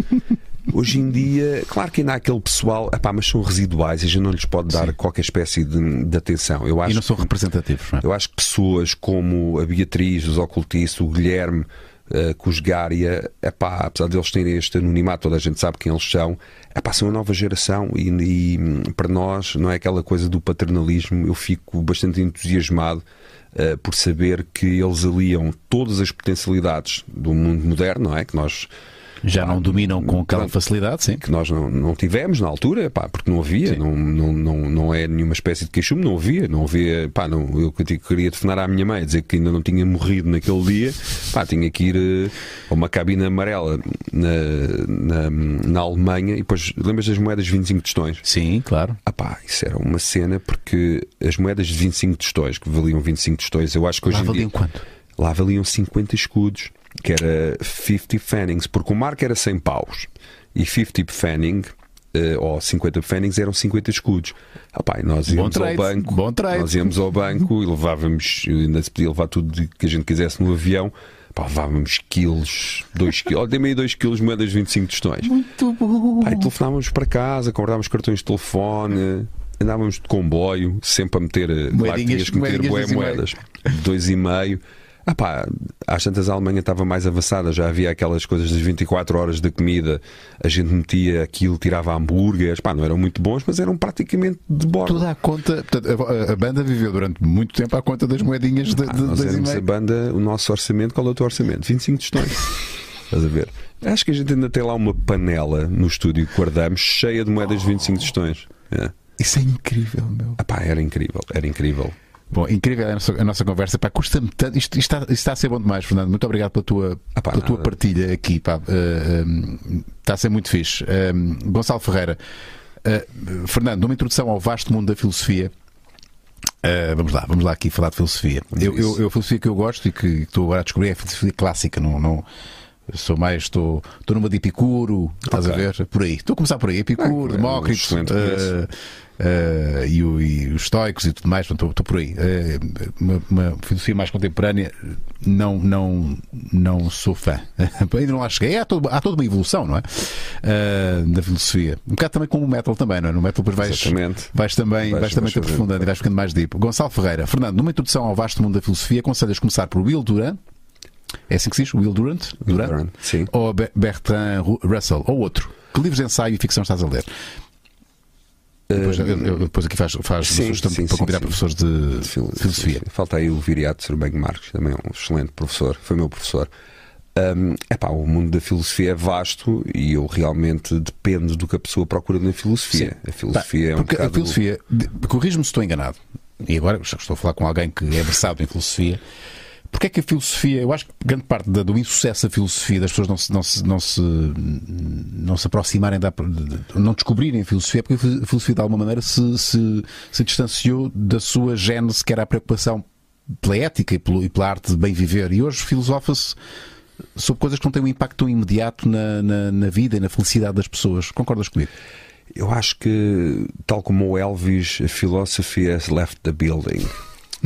Speaker 2: Hoje em dia, claro que ainda há aquele pessoal, epá, mas são residuais e a gente não lhes pode dar Sim. qualquer espécie de, de, atenção. Eu acho
Speaker 1: e não são representativos. Não é?
Speaker 2: Eu acho que pessoas como a Beatriz, os ocultistas, o Guilherme, uh, Cusgária, epá, apesar de eles terem este anonimato, toda a gente sabe quem eles são, epá, são uma nova geração e, e para nós não é aquela coisa do paternalismo. Eu fico bastante entusiasmado uh, por saber que eles aliam todas as potencialidades do mundo moderno, não é? Que nós
Speaker 1: Já pá, não dominam com aquela facilidade, sim.
Speaker 2: Que nós não, não tivemos na altura, pá, porque não havia, não, não, não, não é nenhuma espécie de queixume, não havia, não havia, pá, não, eu queria telefonar à minha mãe, dizer que ainda não tinha morrido naquele dia, pá, tinha que ir uh, a uma cabine amarela na, na, na Alemanha e depois, lembras das moedas de 25 tostões?
Speaker 1: Sim, claro.
Speaker 2: Ah pá, isso era uma cena porque as moedas de 25 tostões, que valiam 25 tostões, eu acho que hoje
Speaker 1: Lá
Speaker 2: em
Speaker 1: valiam
Speaker 2: dia...
Speaker 1: quanto?
Speaker 2: Lá valiam 50 escudos que era 50 Fannings, porque o marco era 100 paus e 50 Fanning uh, ou 50 Fannings eram 50 escudos. Ah, nós íamos ao banco, nós íamos ao banco e levávamos, ainda se podia levar tudo que a gente quisesse no avião. Pá, levávamos quilos, 2 quilos, dei meio 2 quilos moedas de 25 tostões.
Speaker 1: Muito bom.
Speaker 2: Pá, e telefonávamos para casa, comprávamos cartões de telefone, andávamos de comboio, sempre a meter,
Speaker 1: moedinhas,
Speaker 2: claro, tinhas que meter moedas, dois e meio. Ah pá, às tantas a Alemanha estava mais avançada, já havia aquelas coisas das 24 horas de comida, a gente metia aquilo, tirava hambúrgueres, pá, não eram muito bons, mas eram praticamente de bordo.
Speaker 1: Tudo à conta, portanto, a, a, banda viveu durante muito tempo à conta das moedinhas de,
Speaker 2: ah,
Speaker 1: de,
Speaker 2: nós
Speaker 1: das
Speaker 2: a banda, o nosso orçamento, qual é o teu orçamento? 25 tostões. Estás a ver? Acho que a gente ainda tem lá uma panela no estúdio que guardamos cheia de moedas de 25 tostões. É.
Speaker 1: Isso é incrível, meu.
Speaker 2: Ah pá, era incrível, era incrível.
Speaker 1: Bom, incrível a nossa, a nossa conversa. Pá, custa-me tanto. Isto, isto, está, isto, está, a ser bom demais, Fernando. Muito obrigado pela tua, ah, pá, pela tua partilha aqui. Pá. Uh, uh, está a ser muito fixe. Uh, Gonçalo Ferreira. Fernando, uma introdução ao vasto mundo da filosofia. vamos lá, vamos lá aqui falar de filosofia. Eu, eu, eu, a filosofia que eu gosto e que, estou agora a descobrir é a filosofia clássica. Não, não, sou mais, estou, estou numa de Epicuro, estás okay. a ver? Por aí. Estou a começar por aí. Epicuro, é, Demócrito. É uh, e, o, e, os estoicos e tudo mais, estou, estou por aí. Uh, uma, uma, filosofia mais contemporânea, não, não, não sou fã. Ainda não lá cheguei. Há, todo, há toda uma evolução, não é? Uh, da filosofia. Um bocado também como o metal também, não é? No metal depois vais, vais também, vais, vais também te aprofundando e vais ficando mais deep. Gonçalo Ferreira, Fernando, numa introdução ao vasto mundo da filosofia, aconselhas começar por Will Durant. É assim que se diz? Will Durant?
Speaker 2: Durant? Durant sim.
Speaker 1: Ou Bertrand Russell? Ou outro? Que livros de ensaio e ficção estás a ler? Depois, eu, eu, depois aqui faz, faz sim, sim, para convidar professores de, de filosofia.
Speaker 2: Falta aí o Viriato Sorbenho Marques, também é um excelente professor, foi meu professor. Um, epá, o mundo da filosofia é vasto e eu realmente dependo do que a pessoa procura na filosofia. A filosofia tá, é um
Speaker 1: porque
Speaker 2: bocado...
Speaker 1: a filosofia, corrijo-me se estou enganado, e agora estou a falar com alguém que é versado em filosofia. Porque é que a filosofia, eu acho que grande parte do insucesso da filosofia, das pessoas não se, não se, não se, não se aproximarem, da, não descobrirem a filosofia, é porque a filosofia de alguma maneira se, se, se distanciou da sua gênese, que era a preocupação pela ética e, pelo, e pela arte de bem viver. E hoje filosofa-se sobre coisas que não têm um impacto tão imediato na, na, na vida e na felicidade das pessoas. Concordas comigo?
Speaker 2: Eu acho que, tal como o Elvis, a philosophy has left the building.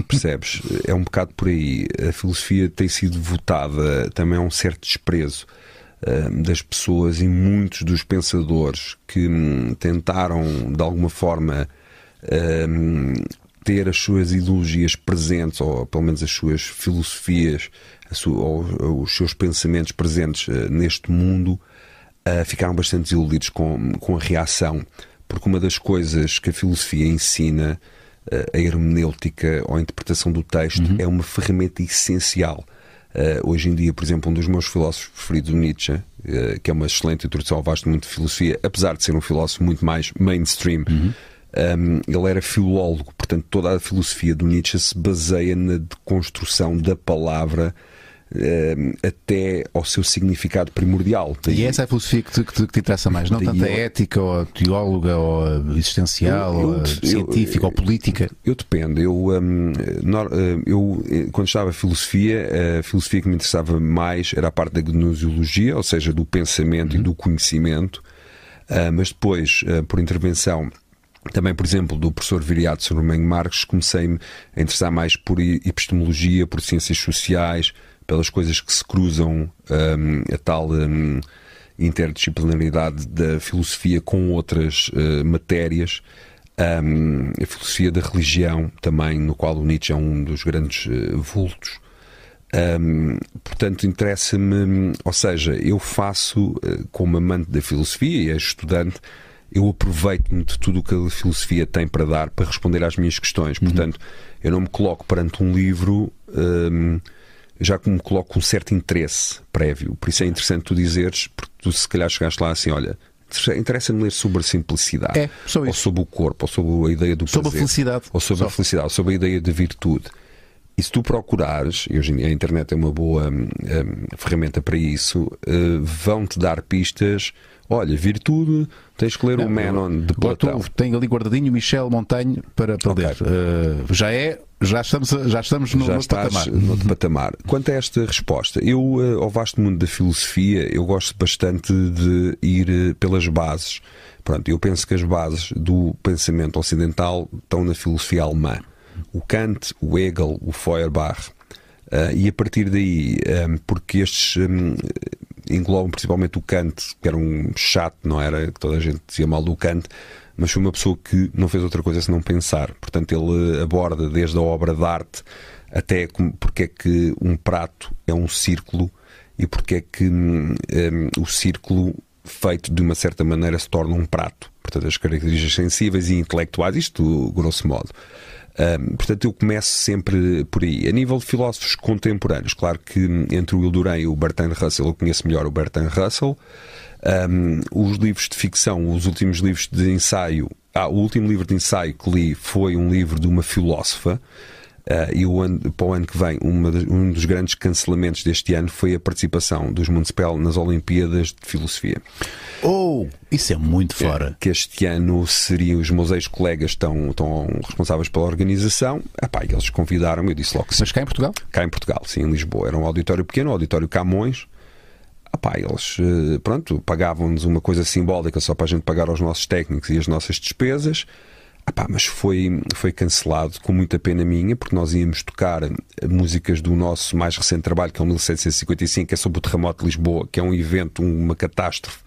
Speaker 2: Percebes? É um bocado por aí. A filosofia tem sido votada também a um certo desprezo uh, das pessoas e muitos dos pensadores que um, tentaram, de alguma forma, uh, ter as suas ideologias presentes, ou pelo menos as suas filosofias, ou, os seus pensamentos presentes uh, neste mundo, ficaram bastante desiludidos com, com a reação. Porque uma das coisas que a filosofia ensina a hermenêutica ou a interpretação do texto uhum. é uma ferramenta essencial. Uh, hoje em dia, por exemplo, um dos meus filósofos preferidos, Nietzsche, uh, que é uma excelente introdução ao vasto mundo de filosofia, apesar de ser um filósofo muito mais mainstream, uhum. um, ele era filólogo, portanto, toda a filosofia do Nietzsche se baseia na deconstrução da palavra Ehm, até ao seu significado primordial.
Speaker 1: E essa é a filosofia que te, que te, interessa mais, não tanto a ética, ou a teóloga, ou a existencial, eu, eu, ou científica, ou política?
Speaker 2: Eu dependo. Eu, um, eh, eu, eh, quando estava a filosofia, a filosofia que me interessava mais era a parte da gnoseologia, ou seja, do pensamento uhum. e do conhecimento, uh, mas depois, uh, por intervenção também, por exemplo, do professor Viriato Sormenho Marques, comecei-me a interessar mais por epistemologia, por ciências sociais, pelas coisas que se cruzam, um, a tal um, interdisciplinaridade da filosofia com outras uh, matérias. Um, a filosofia da religião, também, no qual o Nietzsche é um dos grandes uh, vultos. Um, portanto, interessa-me, ou seja, eu faço, uh, como amante da filosofia e estudante, eu aproveito-me de tudo o que a filosofia tem para dar para responder às minhas questões. Uhum. Portanto, eu não me coloco perante um livro. Um, já me coloco um certo interesse prévio. Por isso é interessante tu dizeres, porque tu se calhar chegaste lá assim, olha, interessa-me ler sobre a simplicidade,
Speaker 1: é,
Speaker 2: ou sobre o corpo, ou sobre a ideia do
Speaker 1: sobre
Speaker 2: prazer,
Speaker 1: a felicidade,
Speaker 2: ou sobre
Speaker 1: Só.
Speaker 2: a felicidade, ou sobre a ideia de virtude. E se tu procurares, e hoje em dia a internet é uma boa hum, hum, ferramenta para isso, uh, vão-te dar pistas. Olha, virtude, tens que ler
Speaker 1: Não,
Speaker 2: o Menon de Platão.
Speaker 1: Tenho ali guardadinho Michel Montagne para, para
Speaker 2: Ok.
Speaker 1: ler. Uh, já é, já estamos, já estamos no,
Speaker 2: já
Speaker 1: no patamar.
Speaker 2: no patamar. Quanto a esta resposta, eu, eh, ao vasto mundo da filosofia, eu gosto bastante de ir eh, pelas bases. Pronto, eu penso que as bases do pensamento ocidental estão na filosofia alemã. O Kant, o Hegel, o Feuerbach. eh, e a partir daí, eh, porque estes eh, englobam principalmente o Kant, que era um chato, não era? Que toda a gente dizia mal do Kant, mas foi uma pessoa que não fez outra coisa senão pensar. Portanto, ele aborda desde a obra de arte até porque é que um prato é um círculo e porque é que hum, hum, o círculo feito de uma certa maneira se torna um prato. Portanto, as características sensíveis e intelectuais, isto grosso modo. Portanto, eu começo sempre por aí. A nível de filósofos contemporâneos, claro que entre o Ilduran e o Bertrand Russell, eu conheço melhor o Bertrand Russell. Hum, os livros de ficção, os últimos livros de ensaio. Ah, o último livro de ensaio que li foi um livro de uma filósofa. Uh, e o ano, para o ano que vem, uma um dos grandes cancelamentos deste ano foi a participação dos Municipal nas Olimpíadas de Filosofia.
Speaker 1: Oh, isso é muito fora.
Speaker 2: Que este ano seriam os meus ex-colegas estão, estão responsáveis pela organização. Epá, eles convidaram-me, eu disse logo que sim.
Speaker 1: Mas cá em Portugal?
Speaker 2: Cá em Portugal, sim, em Lisboa. Era um auditório pequeno, um auditório Camões. Epá, eles, eh, pronto, pagavam-nos uma coisa simbólica só para a gente pagar aos nossos técnicos e as nossas despesas. Epá, mas foi, foi cancelado com muita pena minha, porque nós íamos tocar músicas do nosso mais recente trabalho, que é o 1755, que é sobre o terremoto de Lisboa, que é um evento, uma catástrofe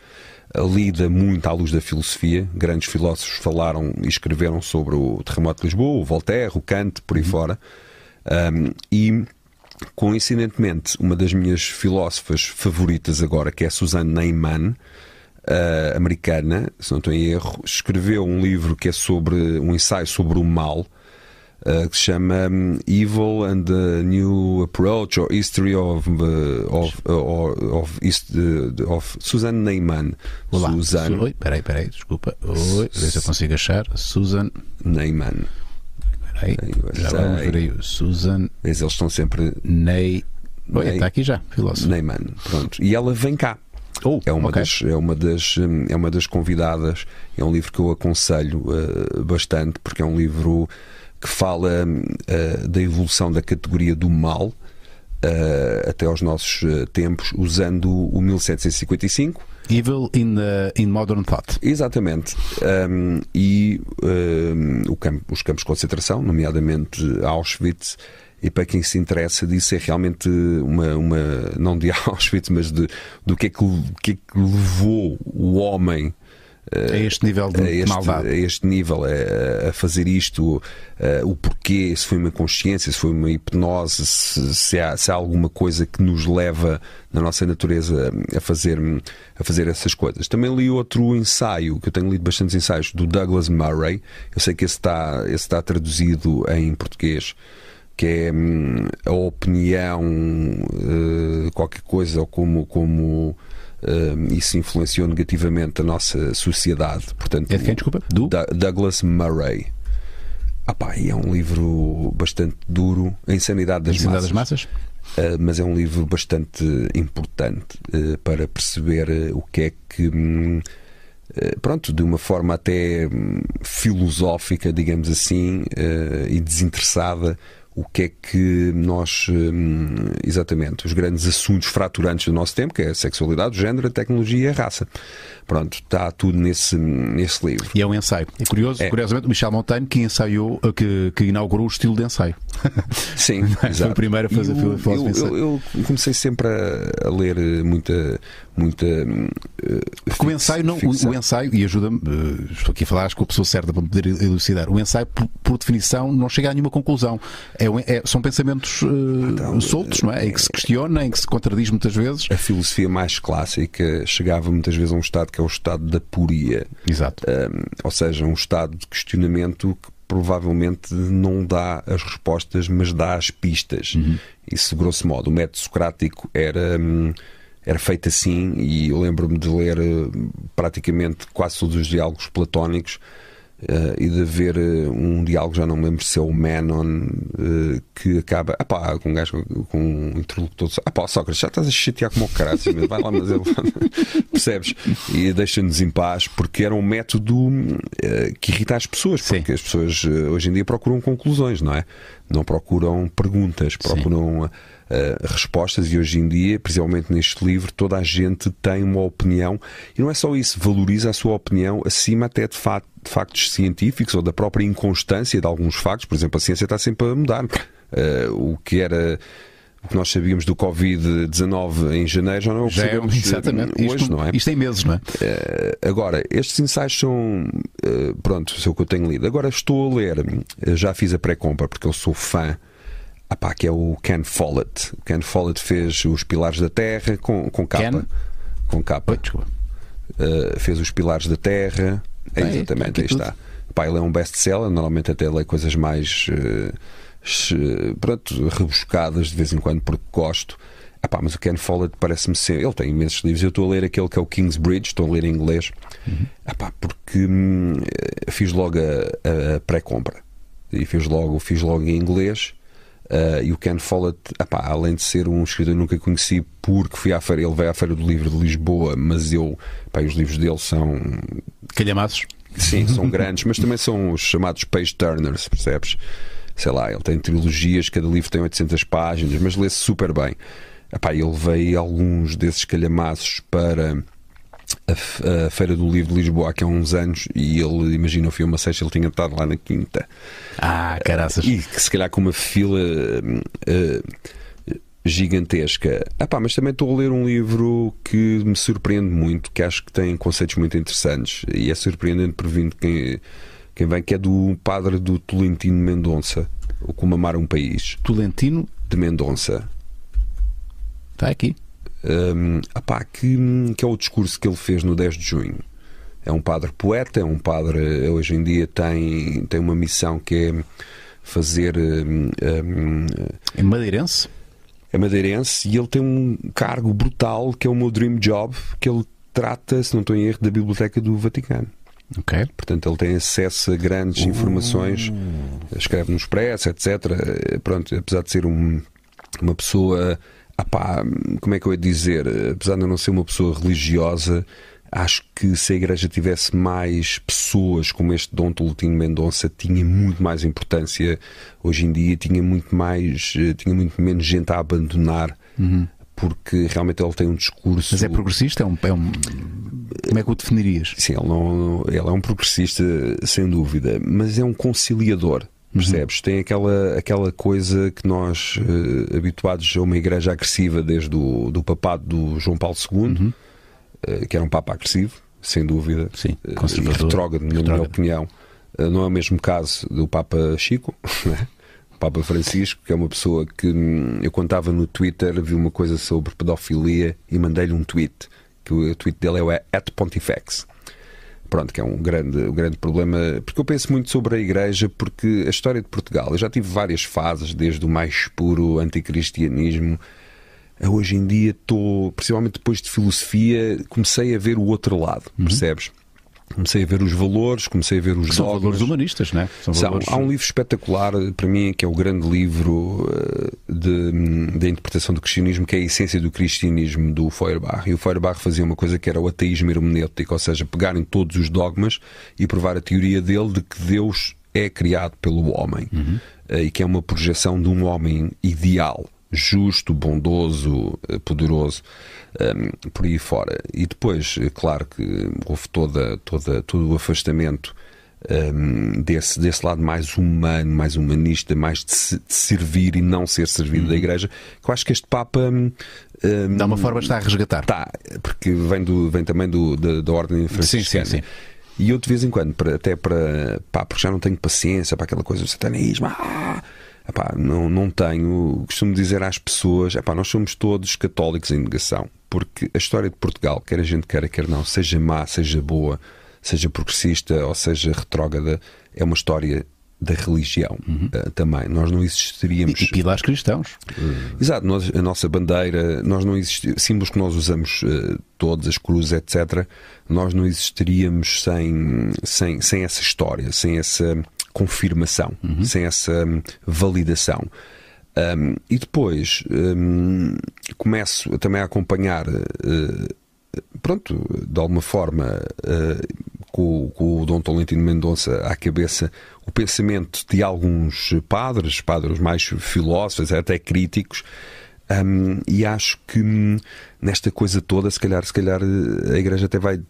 Speaker 2: lida muito à luz da filosofia. Grandes filósofos falaram e escreveram sobre o terremoto de Lisboa, o Voltaire, o Kant, por aí fora. Um, e coincidentemente, uma das minhas filósofas favoritas agora, que é a Suzanne Neyman, uh, americana, se não estou em erro, escreveu um livro que é sobre um ensaio sobre o mal. uh, que se chama um, Evil and the New Approach or History of uh, of, uh, of, East- of Suzanne Neyman.
Speaker 1: Olá.
Speaker 2: Suzanne
Speaker 1: Oi, peraí, peraí, desculpa. Oi, ver se eu consigo achar. Susan.
Speaker 2: Neyman.
Speaker 1: Peraí, já vamos ver aí. Susan
Speaker 2: Mas eles estão sempre
Speaker 1: Ney.
Speaker 2: Ney.
Speaker 1: está aqui já, filósofo.
Speaker 2: Neyman. Pronto. E ela vem cá.
Speaker 1: Oh,
Speaker 2: É uma,
Speaker 1: ok.
Speaker 2: das, é, uma das, é uma das convidadas. É um livro que eu aconselho uh, bastante, porque é um livro que fala uh, da evolução da categoria do mal uh, até aos nossos tempos, usando o 1755.
Speaker 1: Evil in, the, in Modern Thought.
Speaker 2: Exatamente. Um, e um, campo- os campos de concentração, nomeadamente Auschwitz, e para quem se interessa disso é realmente uma, uma não de Auschwitz, mas de, do que é que, que é que levou o homem
Speaker 1: A este nível de
Speaker 2: a este,
Speaker 1: maldade.
Speaker 2: a este nível, a, a fazer isto, eh, o porquê, se foi uma consciência, se foi uma hipnose, se, se há, se há alguma coisa que nos leva na nossa natureza a fazer, a fazer essas coisas. Também li outro ensaio, que eu tenho lido bastantes ensaios, do Douglas Murray. Eu sei que esse está, esse está traduzido em português. Que é hum, a opinião, eh, qualquer coisa, ou como, como hum, isso influenciou negativamente a nossa sociedade. Portanto,
Speaker 1: É de quem, desculpa? Do?
Speaker 2: Douglas Murray. Ah pá, é um livro bastante duro, A Insanidade das
Speaker 1: Insanidade
Speaker 2: Massas.
Speaker 1: das Massas?
Speaker 2: Uh, mas é um livro bastante importante para perceber o que é que, hum, pronto, de uma forma até hum, filosófica, digamos assim, e desinteressada, o que é que nós, hum, exatamente, os grandes assuntos fraturantes do nosso tempo, que é a sexualidade, o género, a tecnologia e a raça. Pronto, está tudo nesse, nesse livro.
Speaker 1: E é um ensaio. É curioso,
Speaker 2: É.
Speaker 1: curiosamente, o Michel Montaigne que ensaiou, uh, que, que inaugurou o estilo de ensaio.
Speaker 2: Sim,
Speaker 1: Foi o primeiro a fazer
Speaker 2: E o-
Speaker 1: filosofia
Speaker 2: eu, eu, eu comecei sempre a, a ler muita. Muita
Speaker 1: Porque o ensaio, não, o, o ensaio, e ajuda-me, uh, estou aqui a falar acho com a pessoa certa para me poder elucidar, o ensaio, por, por definição, não chega a nenhuma conclusão. É, é- são pensamentos uh,
Speaker 2: Então,
Speaker 1: soltos, não é? Em que se questiona, em que se contradiz muitas vezes.
Speaker 2: A filosofia mais clássica chegava muitas vezes a um estado que é o estado da poria.
Speaker 1: Exato.
Speaker 2: Um, ou seja, um estado de questionamento que provavelmente não dá as respostas, mas dá as pistas.
Speaker 1: Uhum.
Speaker 2: Isso, grosso modo, o método socrático era, hum, era feito assim e eu lembro-me de ler praticamente quase todos os diálogos platónicos Uh, e de haver uh, um diálogo, já não me lembro se é o Menon, uh, que acaba apá, com um gajo com um interlocutor. Apá, Sócrates, já estás a chatear como o caralho, vai lá, mas ele. percebes? E deixa-nos em paz, porque era um método que irrita as pessoas, porque Sim. as pessoas hoje em dia procuram conclusões, não é? Não procuram perguntas, procuram. Sim uh, respostas e hoje em dia, principalmente neste livro, toda a gente tem uma opinião e não é só isso, valoriza a sua opinião acima até de, fa de factos científicos ou da própria inconstância de alguns factos. Por exemplo, a ciência está sempre a mudar. Uh, o que era o que nós sabíamos do Covid-19 em janeiro já não é o que sabemos
Speaker 1: é, exatamente. hoje, isto, não é? Isto tem meses, não é?
Speaker 2: Uh, agora, estes ensaios são. Uh, pronto, é o que eu tenho lido. Agora estou a ler, já fiz a pré-compra porque eu sou fã Apá, que é o Ken Follett. O Ken Follett fez os Pilares da Terra com, com capa. Ken? Com capa. Uh, fez os Pilares da Terra. É, exatamente, aí está. Epá, ele é um best-seller, normalmente até lê coisas mais uh, pronto, rebuscadas de vez em quando porque gosto. Epá, mas o Ken Follett parece-me ser. Ele tem imensos livros. Eu estou a ler aquele que é o Kingsbridge, estou a ler em inglês. Uhum. Epá, porque hum, fiz logo a, a pré-compra. E fiz logo, fiz logo em inglês Uh, e o Ken Follett, além de ser um escritor que nunca conheci, porque fui à feira, ele veio à Feira do Livro de Lisboa, mas eu, os livros dele são.
Speaker 1: Calhamaços?
Speaker 2: Sim, são grandes, mas também são os chamados page turners, percebes? Sei lá, ele tem trilogias, cada livro tem 800 páginas, mas lê-se super bem. Epá, ele veio alguns desses calhamaços para a, a, Feira do Livro de Lisboa aqui há uns anos e ele, imagina, o filme a sexta, ele tinha estado lá na quinta.
Speaker 1: Ah, caraças.
Speaker 2: E que se calhar com uma fila uh, gigantesca. Ah, pá, mas também estou a ler um livro que me surpreende muito, que acho que tem conceitos muito interessantes e é surpreendente por vindo quem, quem vem, que é do padre do Tolentino Mendonça, o Como Amar um País.
Speaker 1: Tolentino?
Speaker 2: De Mendonça.
Speaker 1: Está aqui
Speaker 2: um, apá, que, que é o discurso que ele fez no 10 de junho. É um padre poeta, é um padre, hoje em dia tem, tem uma missão que é fazer. Um, um,
Speaker 1: é madeirense?
Speaker 2: É madeirense e ele tem um cargo brutal que é o meu dream job, que ele trata, se não estou em erro, da Biblioteca do Vaticano.
Speaker 1: Okay.
Speaker 2: Portanto, ele tem acesso a grandes uh. informações, escreve no Expresso, etc. Pronto, apesar de ser um, uma pessoa Apá, como é que eu ia dizer? Apesar de eu não ser uma pessoa religiosa, acho que se a igreja tivesse mais pessoas como este Dom Tolentino Mendonça, tinha muito mais importância hoje em dia, tinha muito mais, eh, tinha muito menos gente a abandonar. Uhum. Porque realmente ele tem um discurso.
Speaker 1: Mas é progressista? É um, é um... Como é que o definirias?
Speaker 2: Sim, ele, não, ele é um progressista, sem dúvida, mas é um conciliador. Percebes? Uhum. Tem aquela, aquela coisa que nós, uh, habituados a uma igreja agressiva desde o do papado do João Paulo II, uhum. uh, que era um papa agressivo, sem dúvida,
Speaker 1: Sim,
Speaker 2: uh, e retrógrado, na minha opinião. Uh, não é o mesmo caso do Papa Chico, né? o Papa Francisco, que é uma pessoa que hum, eu contava no Twitter, vi uma coisa sobre pedofilia e mandei-lhe um tweet, que o tweet dele é o at Pontifex pronto, que é um grande, um grande problema, porque eu penso muito sobre a Igreja, porque a história de Portugal, eu já tive várias fases, desde o mais puro anticristianismo, a hoje em dia estou, principalmente depois de filosofia, comecei a ver o outro lado, uhum. percebes? Comecei a ver os valores, comecei a ver os
Speaker 1: São dogmas. valores humanistas, não é?
Speaker 2: São valores... Há um livro espetacular para mim que é o grande livro eh, de, de interpretação do cristianismo, que é a essência do cristianismo do Feuerbach. E o Feuerbach fazia uma coisa que era o ateísmo hermenêutico, ou seja, pegarem todos os dogmas e provar a teoria dele de que Deus é criado pelo homem uhum. Eh, e que é uma projeção de um homem ideal justo, bondoso, eh, poderoso, um, ehm, por aí fora. E depois, eh, claro que houve toda, toda, todo o afastamento um, ehm, desse, desse lado mais humano, mais humanista, mais de, de servir e não ser servido da uhum. Igreja, que eu acho que este Papa. Um,
Speaker 1: Dá uma forma de estar a resgatar.
Speaker 2: Está, porque vem, do, vem também do, da, da Ordem Franciscana. Sim, sim, sim. E eu de vez em quando, para, até para. Pá, porque já não tenho paciência para aquela coisa do satanismo. Ah, Epá, não, não tenho. Costumo dizer às pessoas: epá, nós somos todos católicos em negação, porque a história de Portugal, quer a gente queira, quer não, seja má, seja boa, seja progressista ou seja retrógrada, é uma história da religião uhum. uh, também. Nós não existiríamos.
Speaker 1: E, e pilares cristãos.
Speaker 2: Uh, exato, nós, a nossa bandeira, nós não existiríamos, símbolos que nós usamos uh, todos, as cruzes, etc., nós não existiríamos sem, sem, sem essa história, sem essa confirmação, uhum. sem essa um, validação. Um, e depois um, começo também a acompanhar, pronto, de alguma forma, com, com o Dom Tolentino Mendonça à cabeça o pensamento de alguns padres, padres mais filósofos, até críticos, um, e acho que nesta coisa toda, se calhar, se calhar a Igreja até vai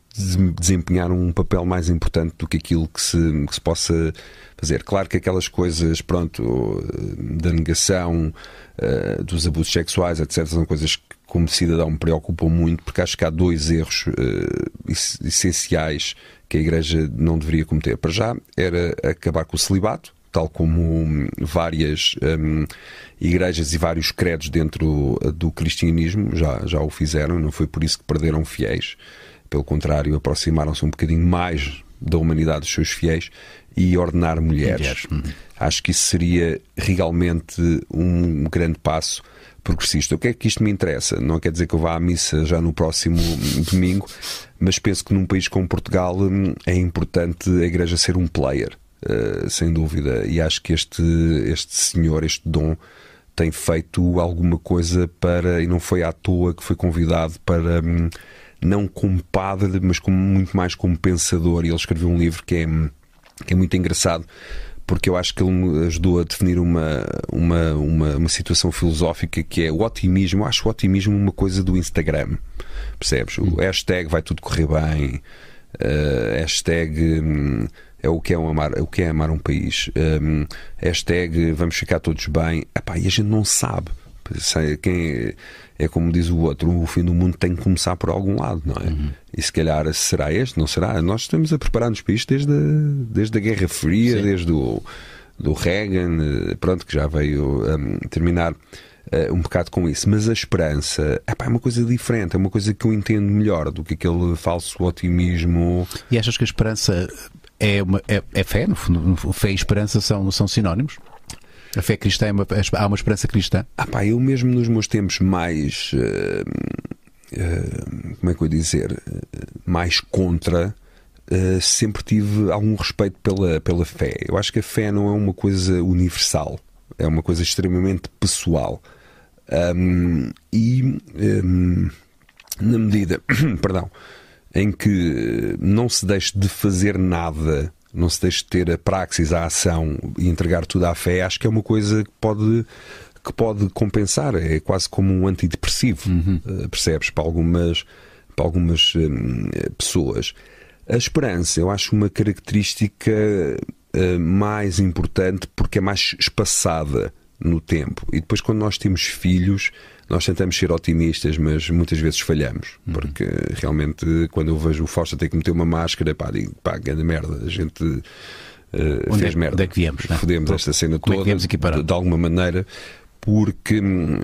Speaker 2: desempenhar um papel mais importante do que aquilo que se, que se possa fazer. Claro que aquelas coisas, pronto, da negação, uh, dos abusos sexuais, etc., são coisas como cidadão, me preocupam muito, porque acho que há dois erros uh, essenciais que a Igreja não deveria cometer. Para já era acabar com o celibato, tal como várias um, igrejas e vários credos dentro do cristianismo já, já o fizeram, não foi por isso que perderam fiéis. Pelo contrário, aproximaram-se um bocadinho mais da humanidade dos seus fiéis e ordenar mulheres. mulheres. Uhum. Acho que isso seria realmente um grande passo progressista. O que é que isto me interessa? Não quer dizer que eu vá à missa já no próximo domingo, mas penso que num país como Portugal hum, é importante a Igreja ser um player, uh, sem dúvida. E acho que este, este senhor, este dom, tem feito alguma coisa para. E não foi à toa que foi convidado para. Um, não como padre, mas como, muito mais como pensador. E ele escreveu um livro que é, hum, que é muito engraçado porque eu acho que ele me ajudou a definir uma, uma, uma, uma, situação filosófica que é o otimismo. Eu acho o otimismo uma coisa do Instagram. Percebes? O hashtag vai tudo correr bem, uh, hashtag. Um, é o que é, um amar, é o que é amar um país. Um, hashtag vamos ficar todos bem. Epá, e a gente não sabe. Quem, é como diz o outro, o fim do mundo tem que começar por algum lado, não é? Uhum. E se calhar será este, não será? Nós estamos a preparar-nos para isto desde a, desde a Guerra Fria, Sim. desde o do Reagan, eh, pronto, que já veio um, terminar uh, um bocado com isso. Mas a esperança epá, é uma coisa diferente, é uma coisa que eu entendo melhor do que aquele falso otimismo.
Speaker 1: E achas que a esperança é, uma, é, é fé, no fundo? Fé e esperança são, são sinónimos? A fé cristã é uma, há uma esperança cristã?
Speaker 2: Ah, pá, eu mesmo nos meus tempos mais. Uh, uh, como é que eu ia dizer? mais contra. Uh, sempre tive algum respeito pela, pela fé. Eu acho que a fé não é uma coisa universal, é uma coisa extremamente pessoal. Um, e um, na medida, perdão, em que não se deixe de fazer nada não se deixe de ter a praxis, a ação e entregar tudo à fé, acho que é uma coisa que pode que pode compensar, é quase como um antidepressivo, uhum. Eh, percebes? Para algumas, para algumas hum, pessoas. A esperança, eu acho uma característica uh, mais importante porque é mais espaçada no tempo. E depois, quando nós temos filhos, nós tentamos ser otimistas, mas muitas vezes falhamos. Uhum. Porque realmente, quando eu vejo o Fausto ter que meter uma máscara, pá, digo, pá, grande merda, a gente uh,
Speaker 1: onde
Speaker 2: fez
Speaker 1: é,
Speaker 2: merda.
Speaker 1: Onde é que viemos? Né?
Speaker 2: Fodemos esta cena toda, é de, de alguma maneira porque hum,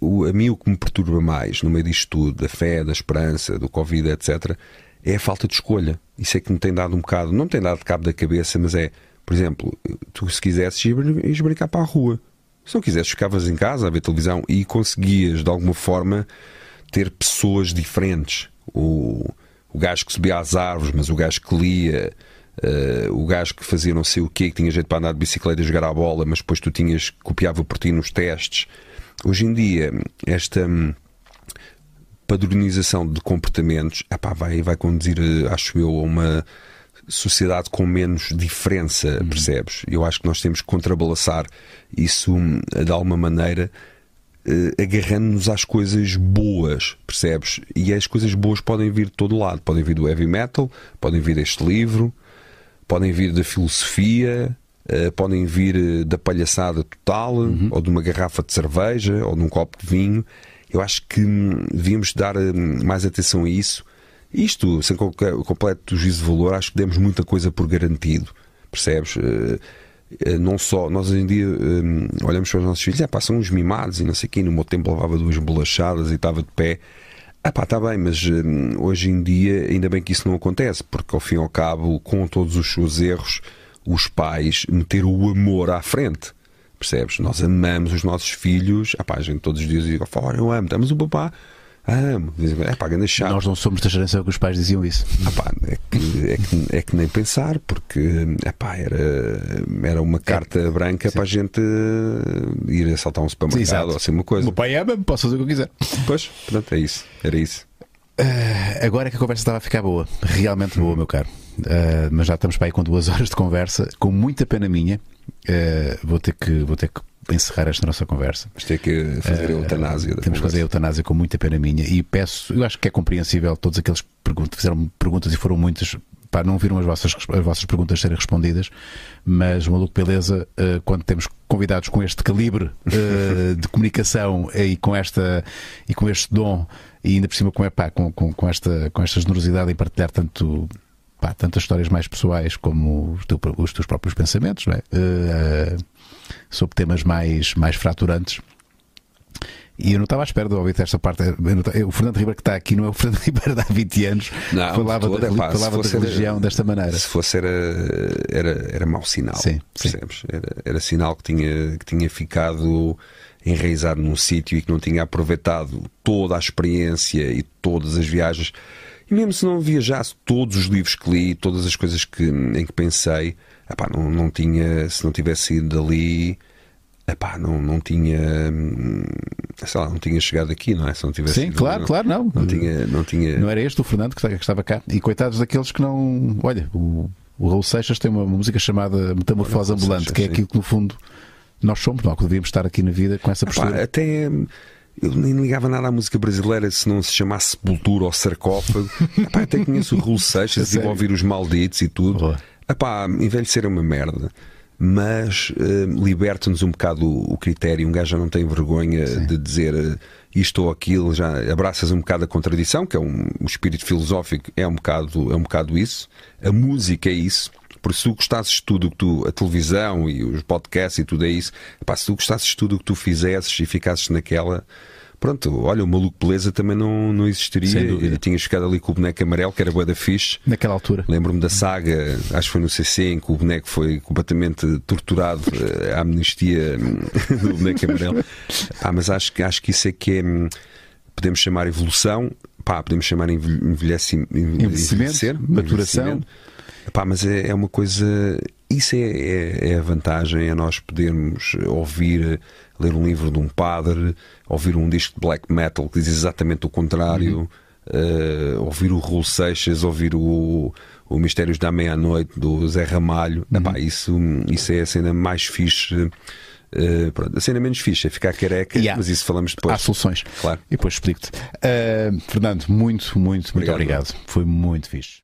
Speaker 2: o, a mim o que me perturba mais no meio disto tudo, da fé, da esperança, do Covid, etc., é a falta de escolha. Isso é que me tem dado um bocado, não me tem dado cabo da cabeça, mas é, por exemplo, tu se quisesses ir, ir brincar para a rua, se não quisesses, ficavas em casa a ver televisão e conseguias, de alguma forma, ter pessoas diferentes. O, o gajo que subia às árvores, mas o gajo que lia, uh, o gajo que fazia não sei o quê, que tinha jeito para andar de bicicleta e jogar a bola, mas depois tu tinhas, copiava por ti nos testes. Hoje em dia, esta hum, padronização de comportamentos epá, vai, vai conduzir, eh, acho eu, a uma sociedade com menos diferença, uhum. percebes? Eu acho que nós temos que contrabalançar isso hum, de alguma maneira. Uh, agarrando-nos às coisas boas, percebes? E as coisas boas podem vir de todo lado. Podem vir do heavy metal, podem vir deste livro, podem vir da filosofia, uh, podem vir uh, da palhaçada total, uhum. ou de uma garrafa de cerveja, ou de um copo de vinho. Eu acho que hum, devíamos dar hum, mais atenção a isso isto, sem qualquer completo juízo de valor, acho que demos muita coisa por garantido, percebes? Eh, eh, não só, nós hoje em dia um, olhamos para os nossos filhos, é pá, são uns mimados e não sei quem, no meu tempo levava duas bolachadas e estava de pé. Ah pá, está bem, mas hoje em dia ainda bem que isso não acontece, porque ao fim e ao cabo, com todos os seus erros, os pais meter o amor à frente. Percebes? Nós amamos os nossos filhos. Ah, pá, a gente todos os dias diz: Fora, eu amo, mas o papá. Amo. É pá, grande chato.
Speaker 1: Nós não somos da geração que os pais diziam isso.
Speaker 2: Ah, pá, é, que, é, que, é que nem pensar, porque é pá, era, era uma carta é, branca sim. para a gente ir assaltar um supermercado sim, ou assim uma coisa. O
Speaker 1: meu pai ama, posso fazer o que eu quiser.
Speaker 2: Pois, portanto, é isso. Era isso.
Speaker 1: Uh, agora é que a conversa estava a ficar boa, realmente boa, meu caro. Uh, mas já estamos para aí com duas horas de conversa, com muita pena minha. Uh, vou, ter que, vou ter que encerrar esta nossa conversa.
Speaker 2: Vamos ter que fazer a eutanásia.
Speaker 1: temos que fazer a eutanásia com muita pena minha e peço, eu acho que é compreensível todos aqueles que fizeram perguntas e foram muitas. Pá, não viram as vossas, as vossas perguntas serem respondidas, mas, maluco, beleza, quando temos convidados com este calibre de comunicação e com, esta, e com este dom e ainda por cima com, epá, com, com, com, esta, com esta generosidade em partilhar tanto, pá, tantas histórias mais pessoais como os, teu, os teus próprios pensamentos, não é? Uh, sobre temas mais, mais fraturantes. E eu não estava à espera de ouvir esta parte. o Fernando Ribeiro que está aqui não é o Fernando Ribeiro de há 20 anos
Speaker 2: não,
Speaker 1: falava,
Speaker 2: da,
Speaker 1: pá, falava da religião desta maneira.
Speaker 2: Se fosse era, era, era mau sinal. Sim, percebes? Sim. Era, era sinal que tinha, que tinha ficado enraizado num sítio e que não tinha aproveitado toda a experiência e todas as viagens. E mesmo se não viajasse todos os livros que li, todas as coisas que, em que pensei, epá, não, não tinha, se não tivesse ido dali, epá, não, não tinha sei lá, não tinha chegado aqui, não é? Se não tivesse
Speaker 1: Sim, ido, claro,
Speaker 2: não,
Speaker 1: claro, não.
Speaker 2: Não tinha, não tinha.
Speaker 1: Não era este o Fernando que estava cá. E coitados daqueles que não. Olha, o, o Raul Seixas tem uma música chamada Metamorfose Ambulante, que é aquilo que no fundo nós somos, não, que devíamos estar aqui na vida com essa postura.
Speaker 2: Epá, até eu nem ligava nada à música brasileira se não se chamasse Sepultura ou Sarcófago. Epá, até conheço o Raul Seixas e ouvir os malditos e tudo. Epá, envelhecer é uma merda. Mas uh, liberta-nos um bocado o, o, critério. Um gajo já não tem vergonha Sim. de dizer uh, isto ou aquilo, já abraças um bocado a contradição, que é um, o espírito filosófico, é um bocado, é um bocado isso. A música é isso. Porque se tu gostasses de tudo que tu, a televisão e os podcasts e tudo é isso, pá, se tu gostasses de tudo o que tu fizesses e ficasses naquela. Pronto, olha, o maluco beleza também não, não existiria. Dúvida. tinha chegado ali com o boneco amarelo, que era boa da fixe.
Speaker 1: Naquela altura.
Speaker 2: Lembro-me da saga, acho que foi no CC, em que o boneco foi completamente torturado, eh, a amnistia do boneco amarelo. Pá, mas acho, acho que isso é que é. Hum, podemos chamar evolução, pá, podemos chamar envelhecimento,
Speaker 1: envelhecer, maturação.
Speaker 2: Epá, mas é, é, uma coisa. Isso é, é, é, a vantagem, é nós podermos ouvir, ler um livro de um padre, ouvir um disco de black metal que diz exatamente o contrário, uhum. uh, ouvir o Raul Seixas, ouvir o, o Mistérios da Meia-Noite do Zé Ramalho. Uhum. Epá, isso, isso é a cena mais fixe. Uh, pronto, a cena menos fixe é ficar careca, yeah. mas isso falamos depois.
Speaker 1: Há soluções.
Speaker 2: Claro.
Speaker 1: E depois explico-te. Uh, Fernando, muito, muito, muito obrigado. obrigado. Foi muito fixe.